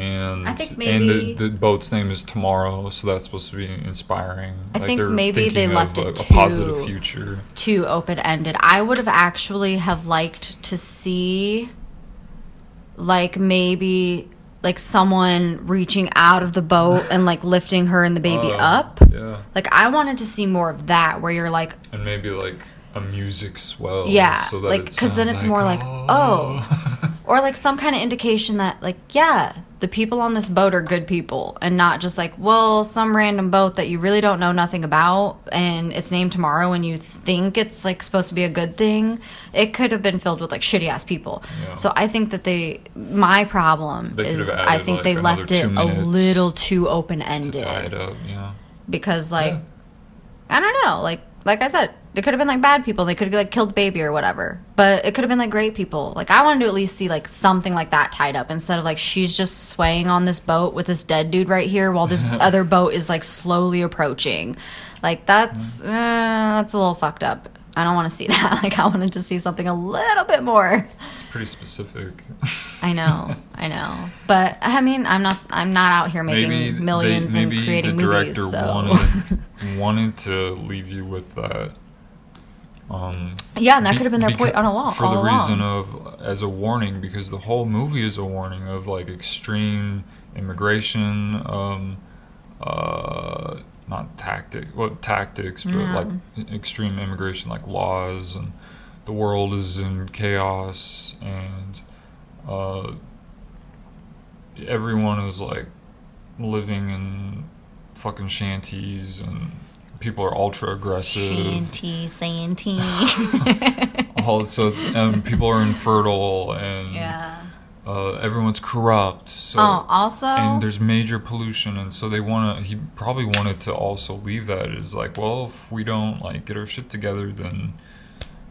and I think and maybe- the, the boat's name is tomorrow so that's supposed to be inspiring. I think maybe they left it a, a positive too- future. too open ended. I would have actually have liked to see like maybe like someone reaching out of the boat and like lifting her and the baby Uh, up. yeah. Like I wanted to see more of that where you're like and maybe like a music swell Yeah, so that like, it 'cause then it's more like, oh, [LAUGHS] or like some kind of indication that like yeah, the people on this boat are good people and not just like, well, some random boat that you really don't know nothing about and it's named tomorrow and you think it's like supposed to be a good thing. It could have been filled with like shitty ass people. Yeah. So I think that they my problem They is I think like, they left it a little too open to ended up yeah because like Yeah. I don't know, like like I said, it could have been like bad people. They could have like killed the baby or whatever. But it could have been like great people. Like I wanted to at least see like something like that tied up instead of like she's just swaying on this boat with this dead dude right here while this [LAUGHS] other boat is like slowly approaching. Like that's uh, that's a little fucked up. I don't want to see [LAUGHS] that. Like I wanted to see something a little bit more. it's pretty specific [LAUGHS] I know, I know. But I mean, I'm not I'm not out here making maybe they- millions and creating the movies. So wanted to leave you with that. Um, yeah, and that be- could have been their point on a long for the along. reason of as a warning because the whole movie is a warning of like extreme immigration, um, uh, not tactic, well tactics, but Yeah. like extreme immigration, like laws and the world is in chaos and uh, everyone is like living in fucking shanties and people are ultra aggressive. Shanty, Santy. [LAUGHS] All so it's, and people are infertile and yeah. uh, everyone's corrupt. So Oh, also, and there's major pollution, and so they want to. He probably wanted to also leave that as like, well, if we don't like get our shit together, then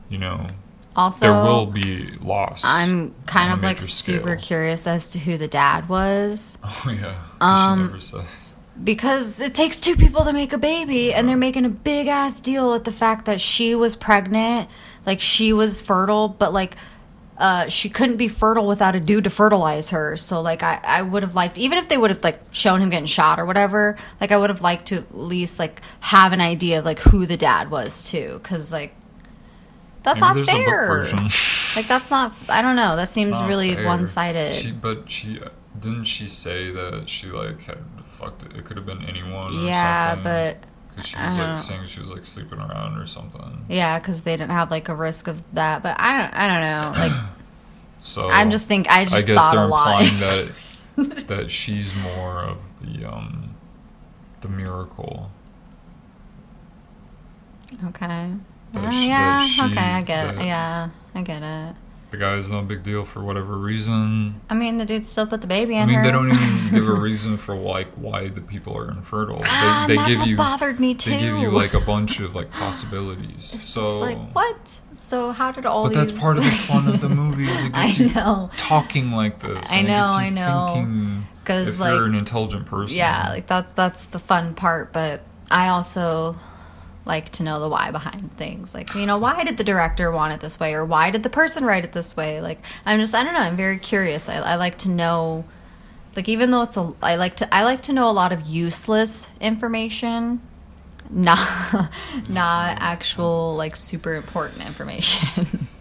you know also, there will be loss. I'm kind of like super scale. curious as to who the dad was [LAUGHS] Oh yeah, Um, she never says. Because it takes two people to make a baby, and they're making a big ass deal at the fact that she was pregnant, like she was fertile, but like. Uh, she couldn't be fertile without a dude to fertilize her. So like I, I would have liked even if they would have like shown him getting shot or whatever, like I would have liked to at least like have an idea of like who the dad was too, because like that's Maybe not fair. a book version. [LAUGHS] Like that's not. I don't know. That seems Not really fair. one sided. She, but she didn't she say that she like had fucked it. It could have been anyone. Or Yeah, something, but because she was like saying she was like sleeping around or something. yeah, because they didn't have like a risk of that. But I don't. I don't know. Like [CLEARS THROAT] So I'm just think. I just I guess thought they're a lot. implying that [LAUGHS] that she's more of the um the miracle. okay. That Uh, she- yeah. okay. I get. it. that- Yeah. I get it. The guy's no big deal for whatever reason. I mean, the dude still put the baby in I mean, her. they don't even [LAUGHS] give a reason for like why the people are infertile. Ah, they, they that's give what you bothered me too. they give you like a bunch [LAUGHS] of like possibilities. It's so like what? So how did all But these? that's part of the [LAUGHS] fun of the movie is it I gets you know. talking like this. I know, you I know. Thinking 'Cause, if like- you're an intelligent person. Yeah, like that's that's the fun part. But I also like to know the why behind things. Like you know, why did the director want it this way, or why did the person write it this way? Like I'm just I don't know. I'm very curious. I, I like to know. Like even though it's a, I like to I like to know a lot of useless information, [LAUGHS] not not actual like super important information. [LAUGHS]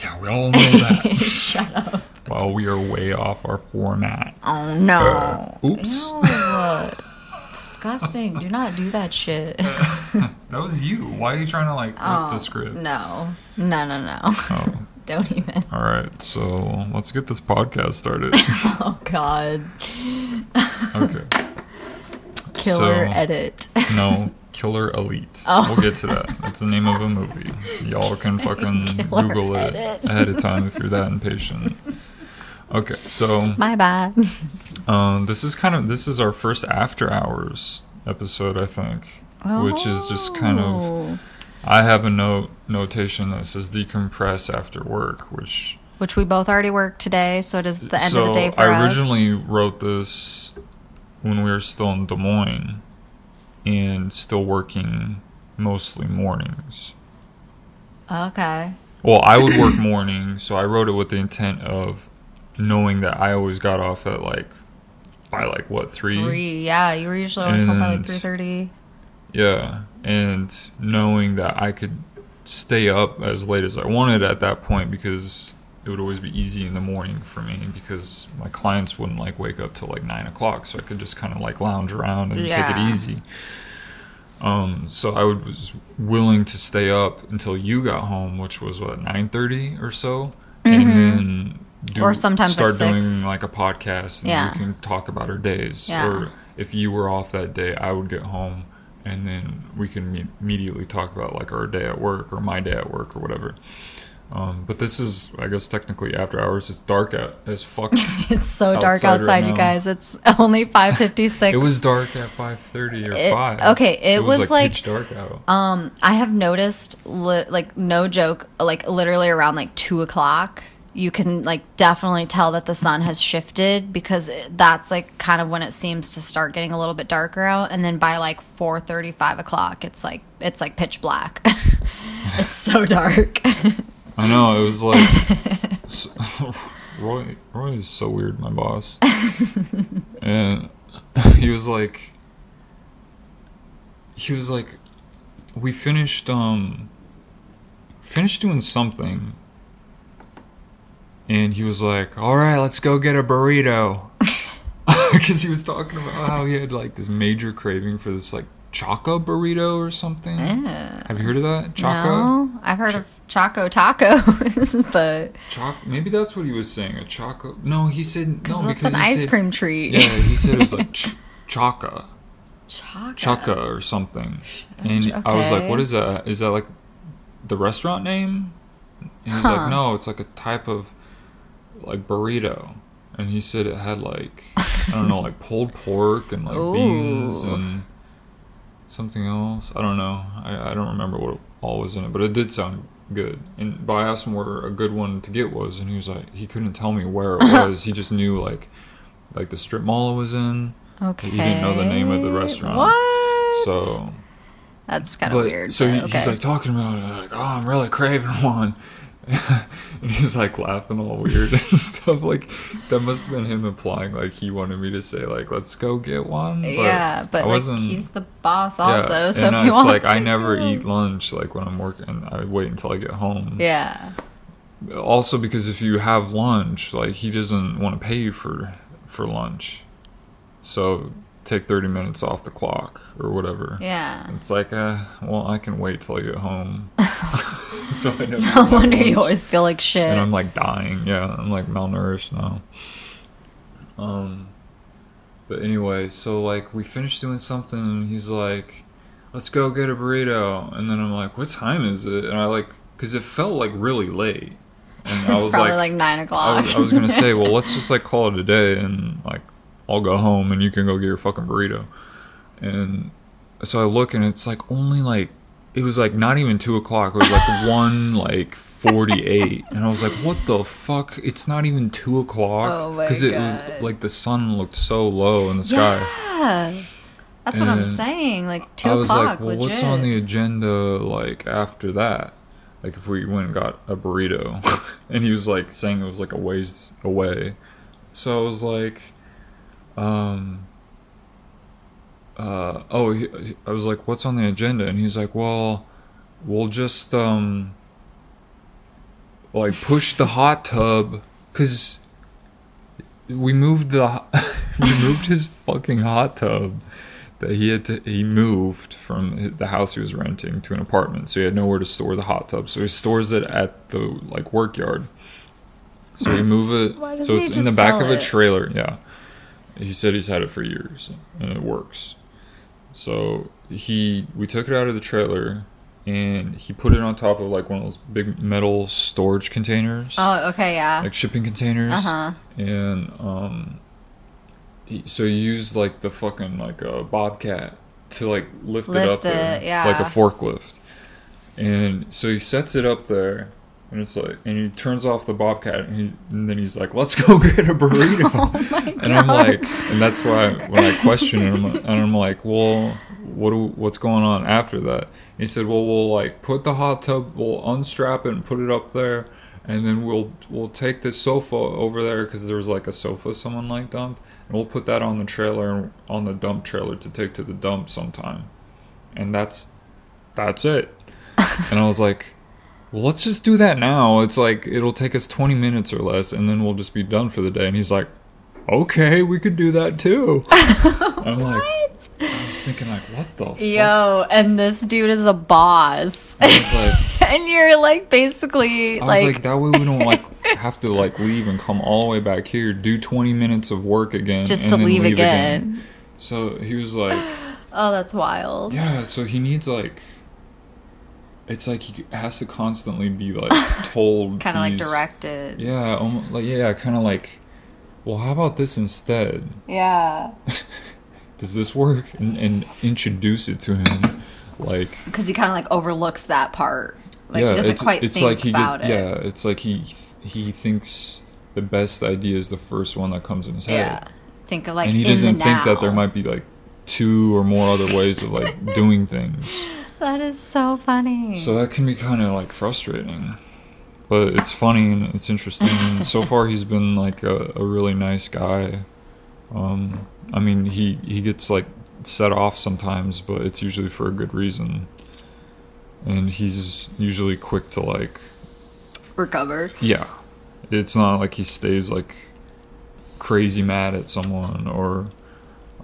Yeah, we all know that. [LAUGHS] Shut up. well, we are way off our format. Oh no. Oops. Disgusting. Do not do that shit. [LAUGHS] That was you. Why are you trying to like flip the oh, script? Oh, No. No, no, no. Oh, [LAUGHS] Don't even. all right. So let's get this podcast started. [LAUGHS] Oh, God. Okay. Killer So- edit. No, Killer Elite. Oh. We'll get to that. That's the name of a movie. Y'all can fucking Google it ahead of time if you're that impatient. Okay, so My bad. [LAUGHS] um, this is kind of this is our first after hours episode, I think, which is just kind of. Oh. I have a note notation that says decompress after work, which Which we both already worked today, so it is the end so of the day for I us. I originally wrote this when we were still in Des Moines and still working mostly mornings. Okay. Well, I would work morning, so I wrote it with the intent of knowing that I always got off at like by like what three? Three. Yeah, you were usually always home by like 3.30. Yeah, and knowing that I could stay up as late as I wanted at that point because it would always be easy in the morning for me because my clients wouldn't like wake up till like nine o'clock, so I could just kind of like lounge around and take it easy. Um, so I would, was willing to stay up until you got home, which was what nine thirty or so, and then do. Or sometimes, like, start doing like a podcast and Yeah. we can talk about our days. Yeah. Or if you were off that day, I would get home and then we can me- immediately talk about like our day at work or my day at work or whatever. Um, but this is, I guess, technically after hours. It's dark out as fuck. [LAUGHS] It's so dark Outside right you guys. It's only 5.56. it was dark at five thirty or It- five. okay, it was, like- pitch dark out. Um, I have noticed, li- like, no joke, like, literally around like two o'clock, you can like definitely tell that the sun has shifted because that's like kind of when it seems to start getting a little bit darker out, and then by like four thirty, five o'clock, it's like it's like pitch black. [LAUGHS] it's so dark. [LAUGHS] I know it was like [LAUGHS] Roy. Roy is so weird, my boss, and he was like, he was like, we finished um, finished doing something, and he was like, all right, let's go get a burrito, [LAUGHS] [LAUGHS] because he was talking about how he had like this major craving for this like Choco burrito or something. Have you heard of that? Choco. No, I've heard of Choco Tacos, [LAUGHS] but Choc- maybe that's what he was saying. A choco? No, he said no because that's because an ice said- cream treat. Yeah, he said it was like ch- choca, Choco. choca or something. And I was like, "What is that? Is that like the restaurant name?" And he's Huh. like, "No, it's like a type of like burrito." And he said it had like [LAUGHS] I don't know, like pulled pork and like beans and something else. I don't know. I, I don't remember what all was in it, but it did sound good. And but I asked him where a good one to get was, and he was like, he couldn't tell me where it [LAUGHS] was. he just knew like like the strip mall it was in. Okay. He didn't know the name of the restaurant. What? So that's kind of weird. So he, okay. he's like talking about it, like, oh, I'm really craving [LAUGHS] one. And [LAUGHS] he's like laughing all weird and [LAUGHS] stuff. Like that must have been him implying like he wanted me to say like, let's go get one. But yeah, but I wasn't. he's the boss also, so and if he it's wants like I never go. eat lunch like when I'm working. I wait until I get home. Yeah. Also because if you have lunch, like he doesn't want to pay you for for lunch, so take thirty minutes off the clock or whatever. Yeah. It's like, uh, well, I can wait till I get home. [LAUGHS] [LAUGHS] so I never No wonder you always feel like shit. And I'm like dying. Yeah, I'm like malnourished now. Um, but anyway, so like we finished doing something, and he's like, "Let's go get a burrito." And then I'm like, "What time is it?" And I like, cause it felt like really late. And [LAUGHS] It's I was probably like, like, nine I o'clock. was, I was gonna say, well, let's just like call it a day, and like I'll go home, and you can go get your fucking burrito. And so I look, and it's like only like it was like not even two o'clock. It was like [LAUGHS] one like forty eight, and I was like, what the fuck? It's not even two o'clock Oh my it was like the sun looked so low in the sky. yeah, that's what I'm saying. Like two I was o'clock. like, well, legit. what's on the agenda like after that? Like if we went and got a burrito, [LAUGHS] and he was like saying it was like a ways away, so I was like, um, uh, oh, he, I was like, what's on the agenda? And he's like, well, we'll just um, like push the hot tub because we moved the [LAUGHS] we moved his fucking hot tub that he had to he moved from the house he was renting to an apartment so he had nowhere to store the hot tub so he stores it at the like work yard so we move it so it's in the back of a it? trailer yeah he said he's had it for years and it works so he we took it out of the trailer and he put it on top of like one of those big metal storage containers Oh, okay, yeah. like shipping containers Uh huh. and um he, so you use like the fucking like a bobcat to like lift, it up Lift there yeah. like a forklift and so he sets it up there and it's like and he turns off the bobcat and, he, and then he's like let's go [LAUGHS] get a burrito. [LAUGHS] Oh and i'm like and that's why when i question him and i'm like well what do, what's going on after that? He said well we'll like put the hot tub we'll unstrap it and put it up there and then we'll we'll take this sofa over there because there was like a sofa someone like dumped. And we'll put that on the trailer on the dump trailer to take to the dump sometime. And that's that's it. And i was like well let's just do that now it's like it'll take us 20 minutes or less and then we'll just be done for the day and he's like okay we could do that too [LAUGHS] i'm like i was thinking like what the fuck? Yo, and this dude is a boss. i was like [LAUGHS] and you're like basically I was like, like, that way we don't like have to like leave and come all the way back here, do 20 minutes of work again, just and to then leave, again. So he was like, [SIGHS] Oh, that's wild. yeah. So he needs like, it's like he has to constantly be like [LAUGHS] told, Kind of like directed. Yeah, almost, like yeah, kind of like, well, how about this instead? Yeah. [LAUGHS] Does this work? And, and introduce it to him, like [LAUGHS] Because he kind of like overlooks that part. Like yeah, he doesn't it's, quite it's think like he about get- it. Yeah, it's like he he thinks the best idea is the first one that comes in his head. Yeah. Think of like and he doesn't think that there might be like two or more other ways of like doing things. That is so funny. So that can be kind of like frustrating. But it's funny and it's interesting. And [LAUGHS] so far he's been like a, a really nice guy. Um I mean he he gets like set off sometimes, but it's usually for a good reason. And he's usually quick to like Recover. yeah. It's not like he stays like crazy mad at someone or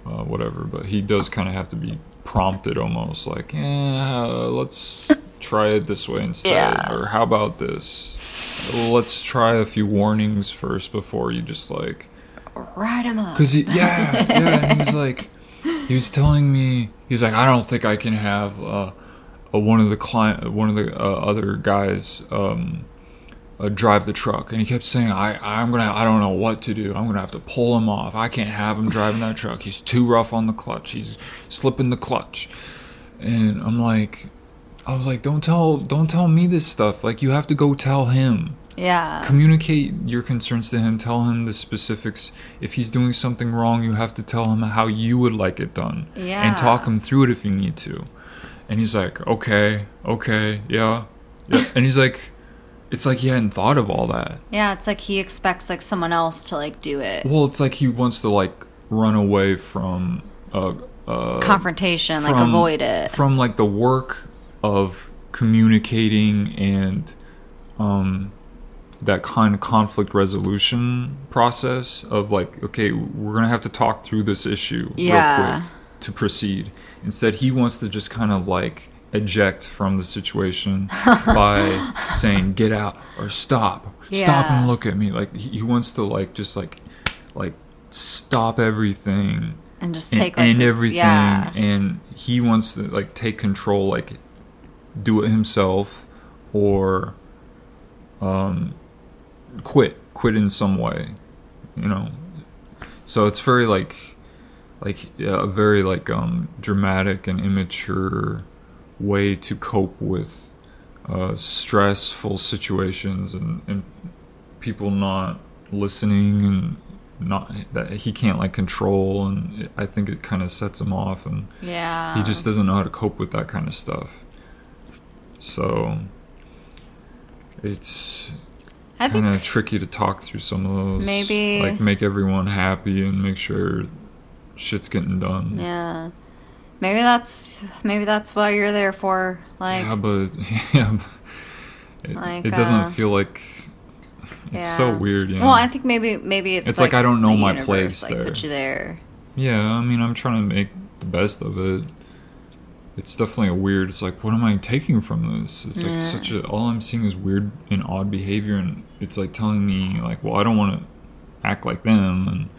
uh, whatever, but he does kind of have to be prompted almost like, yeah, let's [LAUGHS] try it this way instead. Yeah. Or how about this? Let's try a few warnings first before you just like. Ride him up. Because, yeah, [LAUGHS] yeah. And he's like, he was telling me, he's like, I don't think I can have uh, uh, one of the client, one of the uh, other guys, um, uh, drive the truck, and he kept saying, "I, I'm gonna, I don't know what to do. I'm gonna have to pull him off. I can't have him driving that truck. He's too rough on the clutch. He's slipping the clutch." And I'm like, I was like, "Don't tell, don't tell me this stuff. Like, you have to go tell him." Yeah. communicate your concerns to him tell him the specifics if he's doing something wrong you have to tell him how you would like it done Yeah. and talk him through it if you need to and he's like okay okay yeah yeah and he's like it's like he hadn't thought of all that yeah, it's like he expects like someone else to like do it. well it's like he wants to like run away from a, uh Confrontation, like avoid it. from like the work of communicating and um that kind of conflict resolution process of like okay we're gonna have to talk through this issue Yeah. real quick to proceed instead he wants to just kind of like eject from the situation [LAUGHS] by saying get out or stop stop and look at me like he he wants to like just like like stop everything and just and take like end this, everything Yeah. and he wants to like take control like do it himself or um quit, quit in some way, you know. So it's very like, like yeah, a very like um dramatic and immature way to cope with uh, stressful situations and and people not listening and not that he can't like control and I think it kind of sets him off and Yeah. he just doesn't know how to cope with that kind of stuff. So it's kind of tricky to talk through some of those. Maybe- like make everyone happy and make sure shit's getting done. yeah. Maybe that's maybe that's what you're there for. Like yeah, but [LAUGHS] yeah, it, Like, it doesn't uh, feel like it's so weird. You know? Well, I think maybe maybe it's, It's like I don't know the my universe, place like, there. Put you there. Yeah, I mean, I'm trying to make the best of it. It's definitely a weird. It's like, what am I taking from this? It's like Yeah. such a. All I'm seeing is weird and odd behavior, and it's like telling me, like, well, I don't want to act like them, and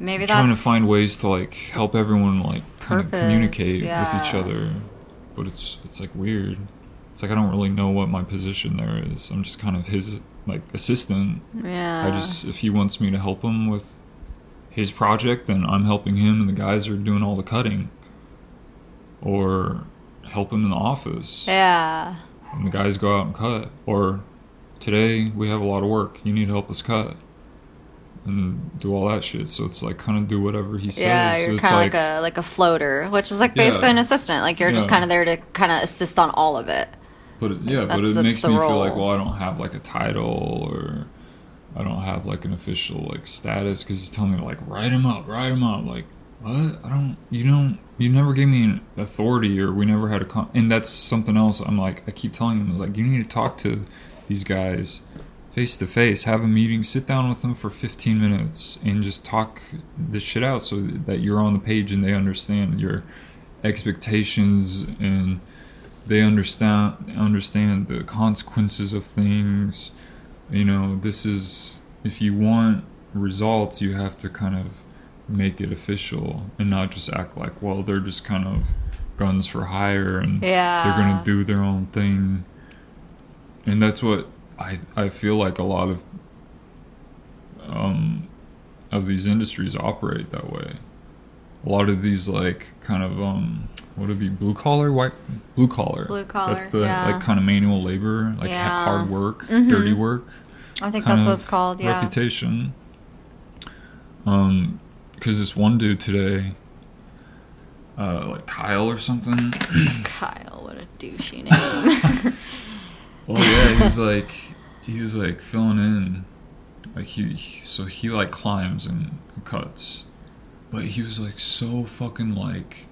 Maybe trying to find ways to like help everyone like kind of communicate with each other. But it's it's like weird. It's like I don't really know what my position there is. I'm just kind of his like assistant. yeah. I just if he wants me to help him with his project, then I'm helping him, and the guys are doing all the cutting, or help him in the office, yeah. and the guys go out and cut. Or today we have a lot of work. You need to help us cut, and do all that shit. So it's like kind of do whatever he says. Yeah, you're it's kind of like, a like a floater, which is like Yeah. basically an assistant. Like you're just kind of there to kind of assist on all of it. But it, yeah, but it makes me feel like well, I don't have like a title or I don't have like an official like status because he's telling me to like write him up, write him up. Like what? I don't. You don't. You never gave me an authority, or we never had a con. And that's something else. I'm like I keep telling him like you need to talk to these guys face to face, have a meeting, sit down with them for 15 minutes, and just talk this shit out so that you're on the page and they understand your expectations and they understand understand the consequences of things you know this is if you want results you have to kind of make it official and not just act like well they're just kind of guns for hire and Yeah. they're going to do their own thing and that's what i i feel like a lot of um of these industries operate that way a lot of these like kind of um what would it be blue collar white blue collar Blue collar, that's the yeah. like kind of manual labor like Yeah. hard work Mhm. dirty work I think that's what it's called. Yeah. reputation um because this one dude today uh like kyle or something Kyle, what a douchey name. [LAUGHS] [LAUGHS] well yeah he's like he was like filling in. Like he, he so he like climbs and cuts. But he was like so fucking like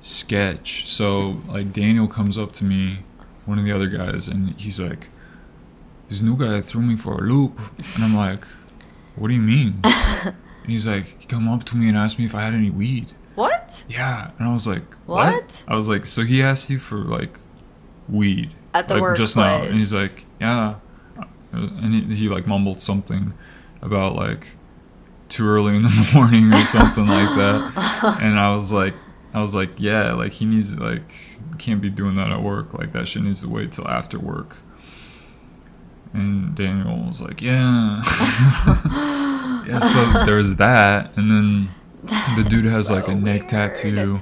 sketch. So like daniel comes up to me one of the other guys and he's like this new guy threw me for a loop. And i'm like what do you mean? [LAUGHS] And he's like he come up to me and asked me if i had any weed. What? yeah. And i was like what, What? i was like so he asked you for like weed At the like just now and he's like yeah. And he, he like mumbled something about like too early in the [LAUGHS] morning or something like that. And i was like i was like yeah like he needs like can't be doing that at work. Like that shit needs to wait till after work. And daniel was like yeah. [LAUGHS] Yeah so there's that. And then the dude has like a neck tattoo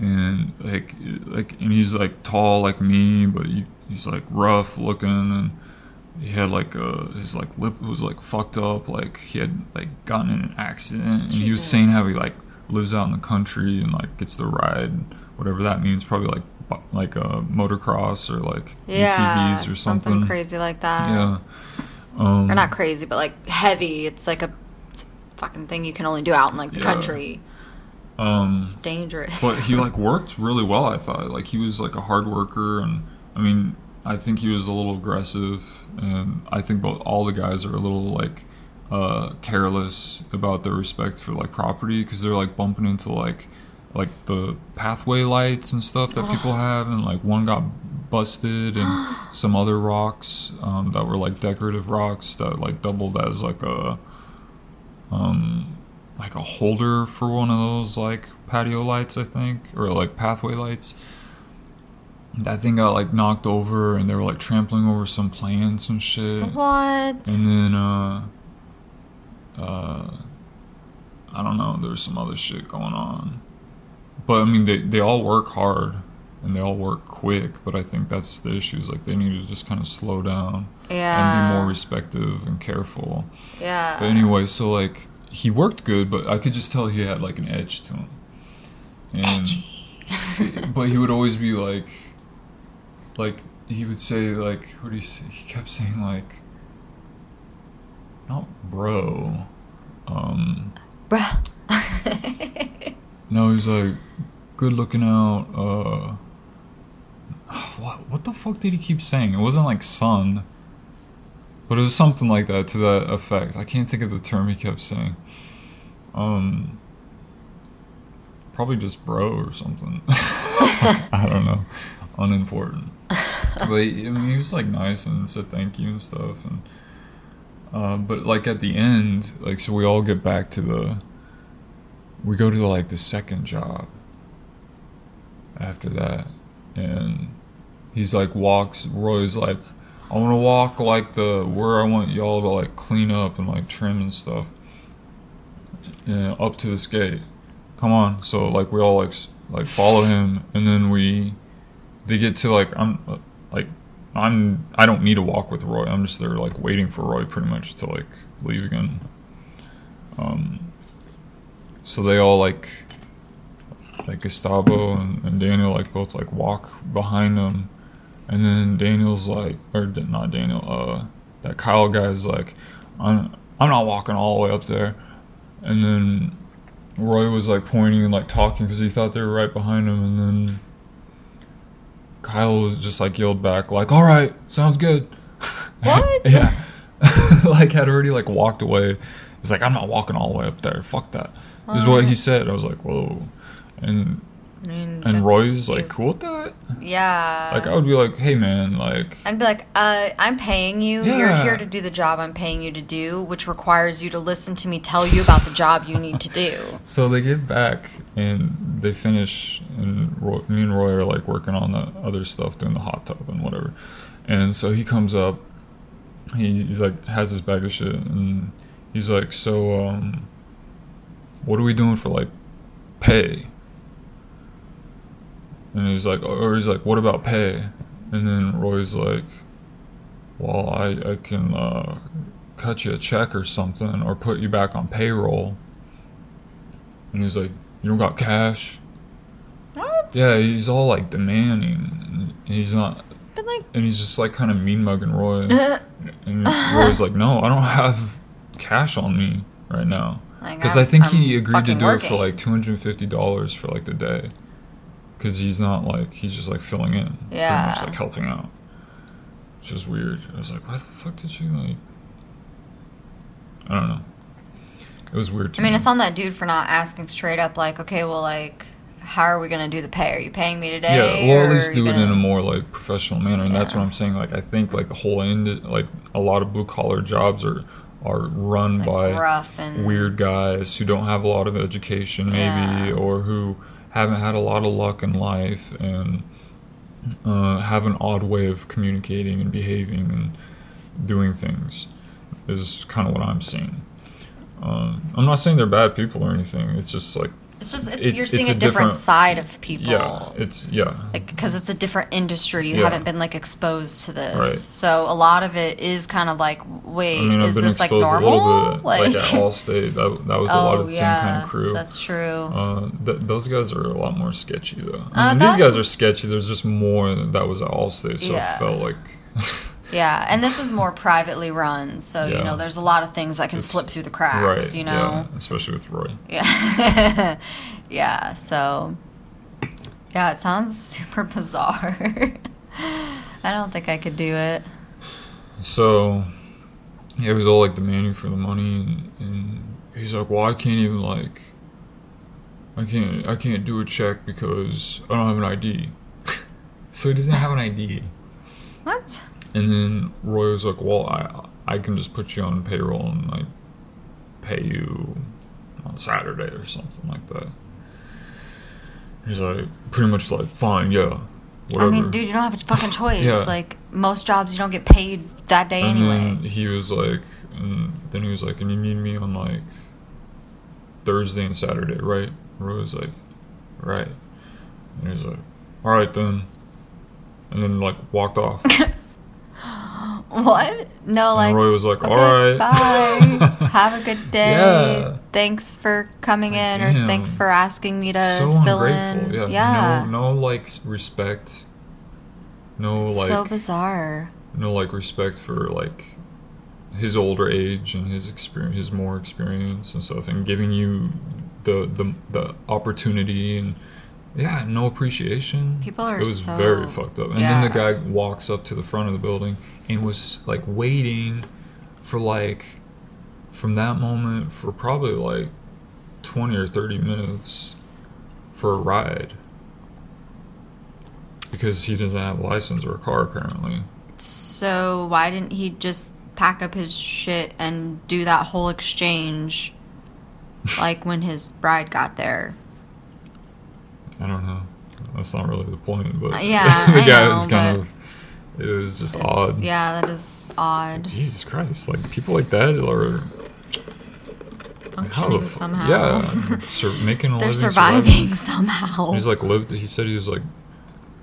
and like like and he's like tall like me but he, he's like rough looking and he had like uh his like lip was like fucked up like he had like gotten in an accident and he was saying how he like lives out in the country and like gets to ride whatever that means probably like like uh motocross or like Yeah. ATVs or something, crazy like that. yeah um Or not crazy, but like heavy. It's like a, it's a fucking thing you can only do out in like the Yeah. country. Um It's dangerous. but he like [LAUGHS] worked really well i thought like he was like a hard worker and i mean i think he was a little aggressive and i think both all the guys are a little like uh careless about their respect for like property because they're like bumping into like like the pathway lights and stuff that people have and like one got busted and [GASPS] some other rocks um, that were like decorative rocks that like doubled as like a um like a holder for one of those like patio lights, I think, or like pathway lights. that thing got like knocked over, and they were like trampling over some plants and shit. What? And then, uh, uh, I don't know. There was some other shit going on, but I mean, they they all work hard and they all work quick. But I think that's the issue. Is like they need to just kind of slow down yeah. and be more respective and careful. Yeah. But anyway, so like he worked good, but I could just tell he had like an edge to him. And, [LAUGHS] but he would always be like, like he would say like, what do you say? He kept saying like, not bro, um, Bruh. no, he's like, good looking out. Uh, [SIGHS] what what the fuck did he keep saying? It wasn't like son, but it was something like that to that effect. I can't think of the term he kept saying. Um, probably just bro or something. [LAUGHS] I don't know, unimportant. but he, I mean, he was like nice and said thank you and stuff, and uh, but like at the end, like so we all get back to the we go to like the second job after that and he's like walks roy's like i want to walk like the where i want y'all to like clean up and like trim and stuff. And up to this gate come on. So like we all like like follow him and then we they get to like i'm like i'm i don't need to walk with roy. I'm just there like waiting for roy pretty much to like leave again. Um so they all like like Gustavo and, and Daniel like both like walk behind them and then Daniel's like or not Daniel uh that Kyle guy's like I'm I'm not walking all the way up there. And then Roy was like pointing and like talking because he thought they were right behind him. And then Kyle was just like yelled back like all right sounds good. [LAUGHS] What? [LAUGHS] yeah. [LAUGHS] Like had already like walked away. He's like I'm not walking all the way up there. Fuck that. Is what he said. I was like whoa. And I mean, and Roy's like cool with that. yeah. Like I would be like, hey man, like I'd be like, uh, I'm paying you. You're here to do the job I'm paying you to do, which requires you to listen to me tell you about the job you need to do. [LAUGHS] so they get back and they finish and Roy, me and Roy are like working on the other stuff, doing the hot tub and whatever. And so he comes up, he, he's like has his bag of shit and he's like, so um, what are we doing for like pay? And he's like, or he's like, what about pay? And then Roy's like, well, I, I can uh, cut you a check or something or put you back on payroll. And he's like, you don't got cash? What? Yeah, he's all like demanding. He's not, But like, and he's just like kind of mean mugging Roy. [LAUGHS] and Roy's like, no, I don't have cash on me right now. Because I'm- I think he I'm agreed to do it for like two hundred and fifty dollars for like the day. Because he's not like he's just like filling in, Yeah. pretty much like helping out. Which is weird. I was like, why the fuck did you like? I don't know. It was weird. To I mean, me. it's on that dude for not asking straight up, like, okay, well, like, how are we gonna do the pay? Are you paying me today? Yeah, well, at least do it in gonna- a more like professional manner, and that's what I'm saying. Like, I think like the whole end, like a lot of blue collar jobs are are run like, by rough and weird guys who don't have a lot of education maybe Yeah. or who haven't had a lot of luck in life and uh, have an odd way of communicating and behaving and doing things is kind of what i'm seeing. Um, i'm not saying they're bad people or anything it's just like It's just it- you're seeing a a different, different- side of people. yeah it's yeah like because it's a different industry you Yeah. haven't been like exposed to this Right. so a lot of it is kind of like wait I mean, is this like normal a little bit, like, at [LAUGHS] Allstate. That, that was a lot oh of the yeah same kind of crew. that's true Uh, th- those guys are a lot more sketchy though. Uh, I mean, these guys are sketchy. There's just more that was at Allstate, so Yeah. it felt like [LAUGHS] yeah and this is more privately run so you know there's a lot of things that can It's- slip through the cracks right. you know yeah, especially with Roy. yeah [LAUGHS] yeah so yeah it sounds [LAUGHS] super bizarre [LAUGHS] i don't think i could do it So yeah, he was all like demanding for the money, and, and he's like, "Well, I can't even like, I can't, I can't do a check because I don't have an ID." so he doesn't have an ID. what And then Roy was like, "Well, I I can just put you on payroll and like pay you on Saturday or something like that." He's like, pretty much like, "Fine, yeah." whatever. I mean, dude, you don't have a fucking [LAUGHS] choice. Yeah. Like most jobs, you don't get paid that day and anyway. he was like, and then he was like, and you need me on like Thursday and Saturday, right? Roy was like, right. And he was like, all right then. And then like walked off. [LAUGHS] [GASPS] What? No, like. and Roy was like, okay, all right. Bye. [LAUGHS] Have a good day. Yeah. Thanks for coming like, in, or thanks for asking me to so fill ungrateful. in. Yeah. No, no like respect. No It's like so bizarre. no like respect for like his older age and his experience, his more experience and stuff, and giving you the the the opportunity and yeah, no appreciation. People are It was so- very fucked up. And then the guy walks up to the front of the building and was like waiting for like from that moment for probably like 20 or 30 minutes for a ride because he doesn't have a license or a car apparently So why didn't he just pack up his shit and do that whole exchange, like when his bride got there? I don't know that's not really the point but Uh, [LAUGHS] yeah, the I guy was kind of it was just odd Yeah, that is odd. jesus christ like people like that are Functioning fu- somehow. yeah [LAUGHS] sur- making a They're living surviving somehow. He's like lived. He said he was like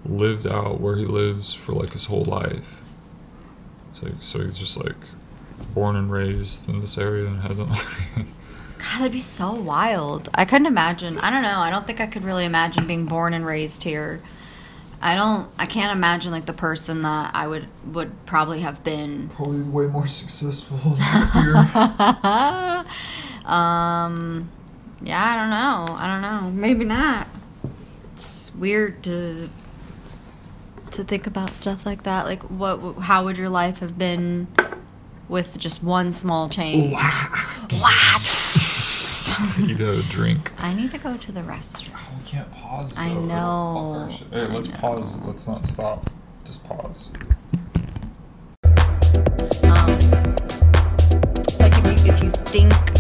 lived out where he lives for like his whole life. So so he's just like born and raised in this area and hasn't. [LAUGHS] God, that'd be so wild. I couldn't imagine. I don't know. I don't think I could really imagine being born and raised here. I don't. I can't imagine like the person that I would would probably have been. Probably way more successful here. [LAUGHS] Um, yeah, I don't know. I don't know. Maybe not. It's weird to to think about stuff like that. Like, what? How would your life have been with just one small change? what? [LAUGHS] Eat a drink. I need to go to the restroom. We can't pause. I though. It'll know. fuck. Hey, I let's know. pause. Let's not stop. Just pause. um, like if you if you think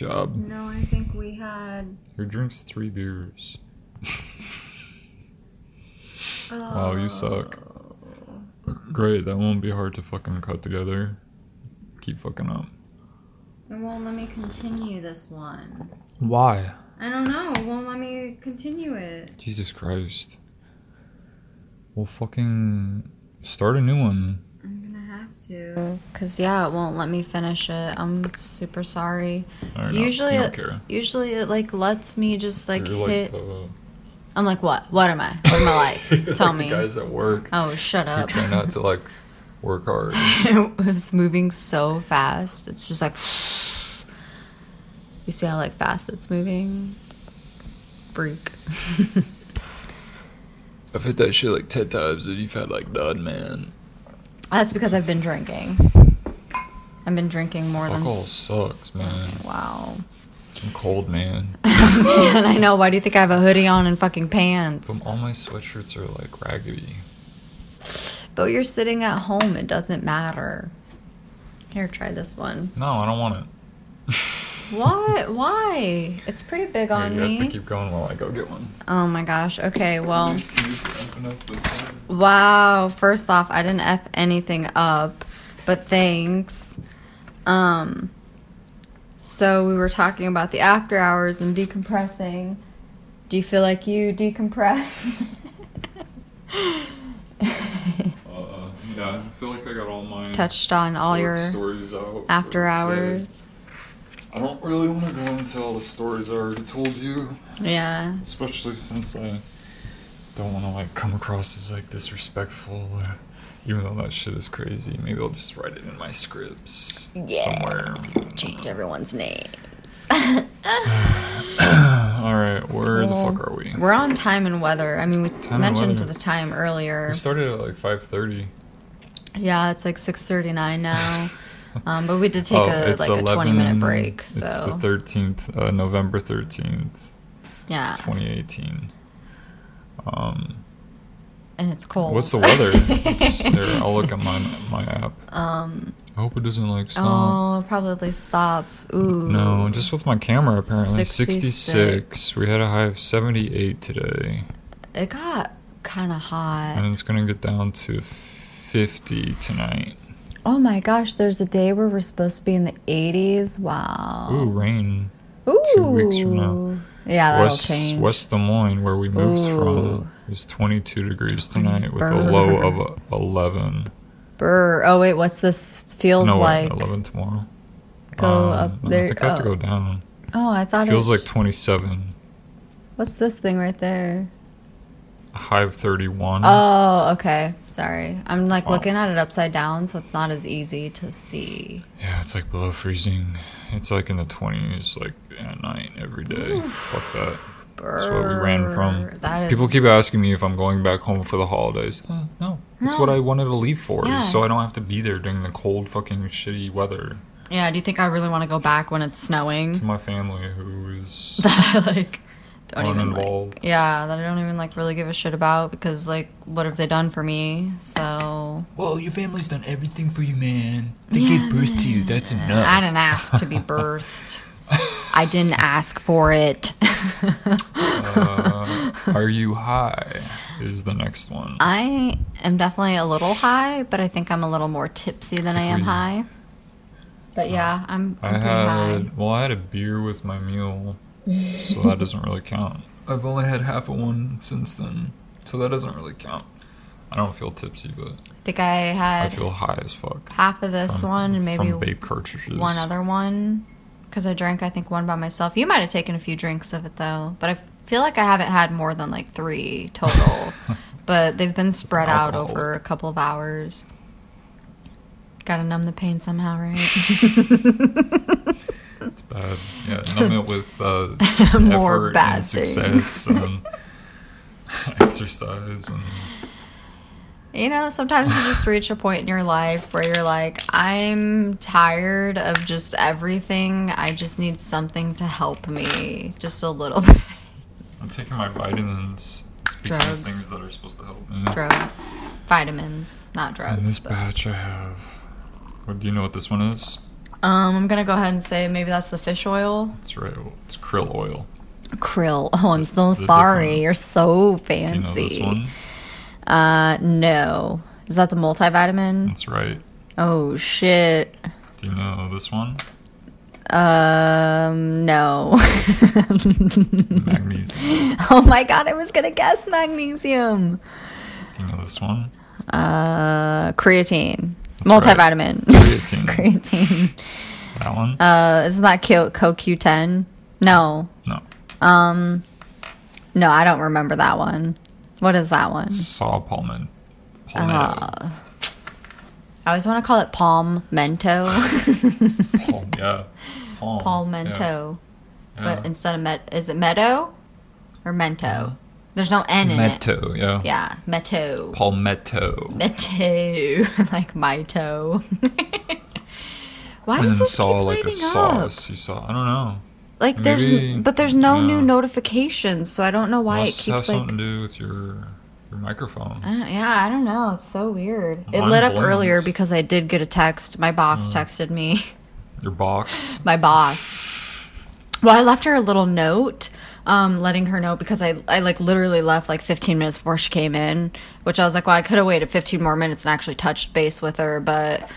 job. No, I think we had. Who drink's three beers. [LAUGHS] Wow, you suck. Great, that won't be hard to fucking cut together. Keep fucking up. It won't let me continue this one. Why? I don't know. It won't let me continue it. Jesus Christ. Well, fucking start a new one. I'm gonna. Cause yeah, it won't let me finish it. I'm super sorry. Usually, it, usually it like lets me just like You're hit. the, I'm like, what? What am I? What am I like? [LAUGHS] Tell like me. Guys at work. Oh, shut up. try not to like work hard. [LAUGHS] it's moving so fast. It's just like you see how like fast it's moving. Freak. [LAUGHS] I've hit that shit like ten times, and you've had like none, man. That's because I've been drinking. I've been drinking more than. Alcohol s- sucks, man. Wow. I'm cold, man. [LAUGHS] Man, I know. Why do you think I have a hoodie on and fucking pants? But all my sweatshirts are like raggedy. But you're sitting at home. It doesn't matter. Here, try this one. No, I don't want it. [LAUGHS] What? Why? It's pretty big on you me. have to keep going while I go get one. oh my gosh. Okay, well. Can you just open up the- Wow. First off, I didn't F anything up, but thanks. Um, so we were talking about the after hours and decompressing. Do you feel like you decompress? Uh, yeah, I feel like I got all my Touched on all your stories out for after today. hours. I don't really want to go into all the stories I already told you, Yeah. especially since I don't want to like come across as like disrespectful, uh, even though that shit is crazy. Maybe I'll just write it in my scripts somewhere. Change everyone's names. [SIGHS] All right, where the fuck are we? We're on time and weather. I mean, we and mentioned the time earlier. We started at like five thirty. Yeah, it's like six thirty nine now. [LAUGHS] um, but we did take a like a twenty minute break. So Oh, It's the thirteenth, uh, November thirteenth, yeah, twenty eighteen. Um, and it's cold. what's the weather? [LAUGHS] it's, here, I'll look at my my app. Um, I hope it doesn't like stop. Oh, it probably stops. Ooh. No, just with my camera apparently. 66. 66. We had a high of 78 today. It got kind of hot. And it's going to get down to 50 tonight. Oh my gosh, there's a day where we're supposed to be in the 80s. Wow. Ooh, rain. Ooh. two weeks from now. Yeah, that'll West, change. West Des Moines, where we moved Ooh. from, is 22 degrees tonight with a low of uh, 11. Brr. Oh wait, what's this feels no, like? wait, 11 tomorrow. Go up there. I think I have to oh. go down. Oh, I thought it Feels it like 27. What's this thing right there? Of 31. Oh, okay. Sorry. I'm like Wow. looking at it upside down, so it's not as easy to see. Yeah, it's like below freezing. It's like in the 20s, like at night every day. Fuck that. That's what we ran from. That is People keep asking me if I'm going back home for the holidays. Uh, no, that's No. what I wanted to leave for, Yeah. so I don't have to be there during the cold, fucking shitty weather. Yeah, do you think I really want to go back when it's snowing? To my family, who is [LAUGHS] that I like don't even like. Yeah, that I don't even like really give a shit about because like what have they done for me? So Well, your family's done everything for you, man. They gave birth to you. That's enough. I didn't ask to be [LAUGHS] birthed. I didn't ask for it. Uh, are you high? Is the next one. I am definitely a little high, but I think I'm a little more tipsy than I am high. But yeah, I'm, I I'm pretty had high. well, I had a beer with my meal, so that doesn't really count. I've only had half of one since then, so that doesn't really count. I don't feel tipsy, but I think I had. I feel high as fuck. half of this from- one and maybe from vape cartridges. one other one because I drank I think one by myself. You might have taken a few drinks of it though, but I feel like I haven't had more than like three total. [LAUGHS] but they've been spread out over a couple of hours. Gotta numb the pain somehow, right? [LAUGHS] It's bad. Yeah, numb it with uh, [LAUGHS] effort bad and success [LAUGHS] and exercise and You know, sometimes you just reach a point in your life where you're like, I'm tired of just everything. I just need something to help me just a little [LAUGHS] bit. I'm taking my vitamins. Speaking Drugs. things that are supposed to help me. drugs, vitamins, not drugs. In this. But, batch, I have. What do you know what this one is? Um, I'm gonna go ahead and say maybe that's the fish oil. That's right. It's krill oil. Krill. Oh, I'm so The sorry. difference. You're so fancy. Do you know this one? Uh, no. Is that the multivitamin? That's right. Oh shit. Do you know this one? Um, no. [LAUGHS] Magnesium. oh my god, I was gonna guess magnesium. Do you know this one? Uh, creatine, That's right. multivitamin, Creatine. [LAUGHS] creatine. That one? Uh, isn't that Co- CoQ10? No, no. um, no, I don't remember that one. What is that one? Saw palmen. Palmetto. Uh, I always want to call it palm mento, [LAUGHS] Palm, yeah. Palm. palmento, Yeah. but instead of met, is it meadow or mento? There's no N in it. Metto, yeah. Yeah, meto. Palmetto. Meto, [LAUGHS] like my toe. [LAUGHS] Why and does this saw keep like a up? sauce. You saw. I don't know. Like there's, but there's no new notifications, so I don't know why it Must have keeps like. something to do with your your microphone. I yeah, I don't know. It's so weird. It lit up earlier because I did get a text. My boss Mm. texted me. [LAUGHS] Your box. My boss. Well, I left her a little note, um, letting her know because I, I like literally left like 15 minutes before she came in, which I was like, well, I could have waited 15 more minutes and actually touched base with her, but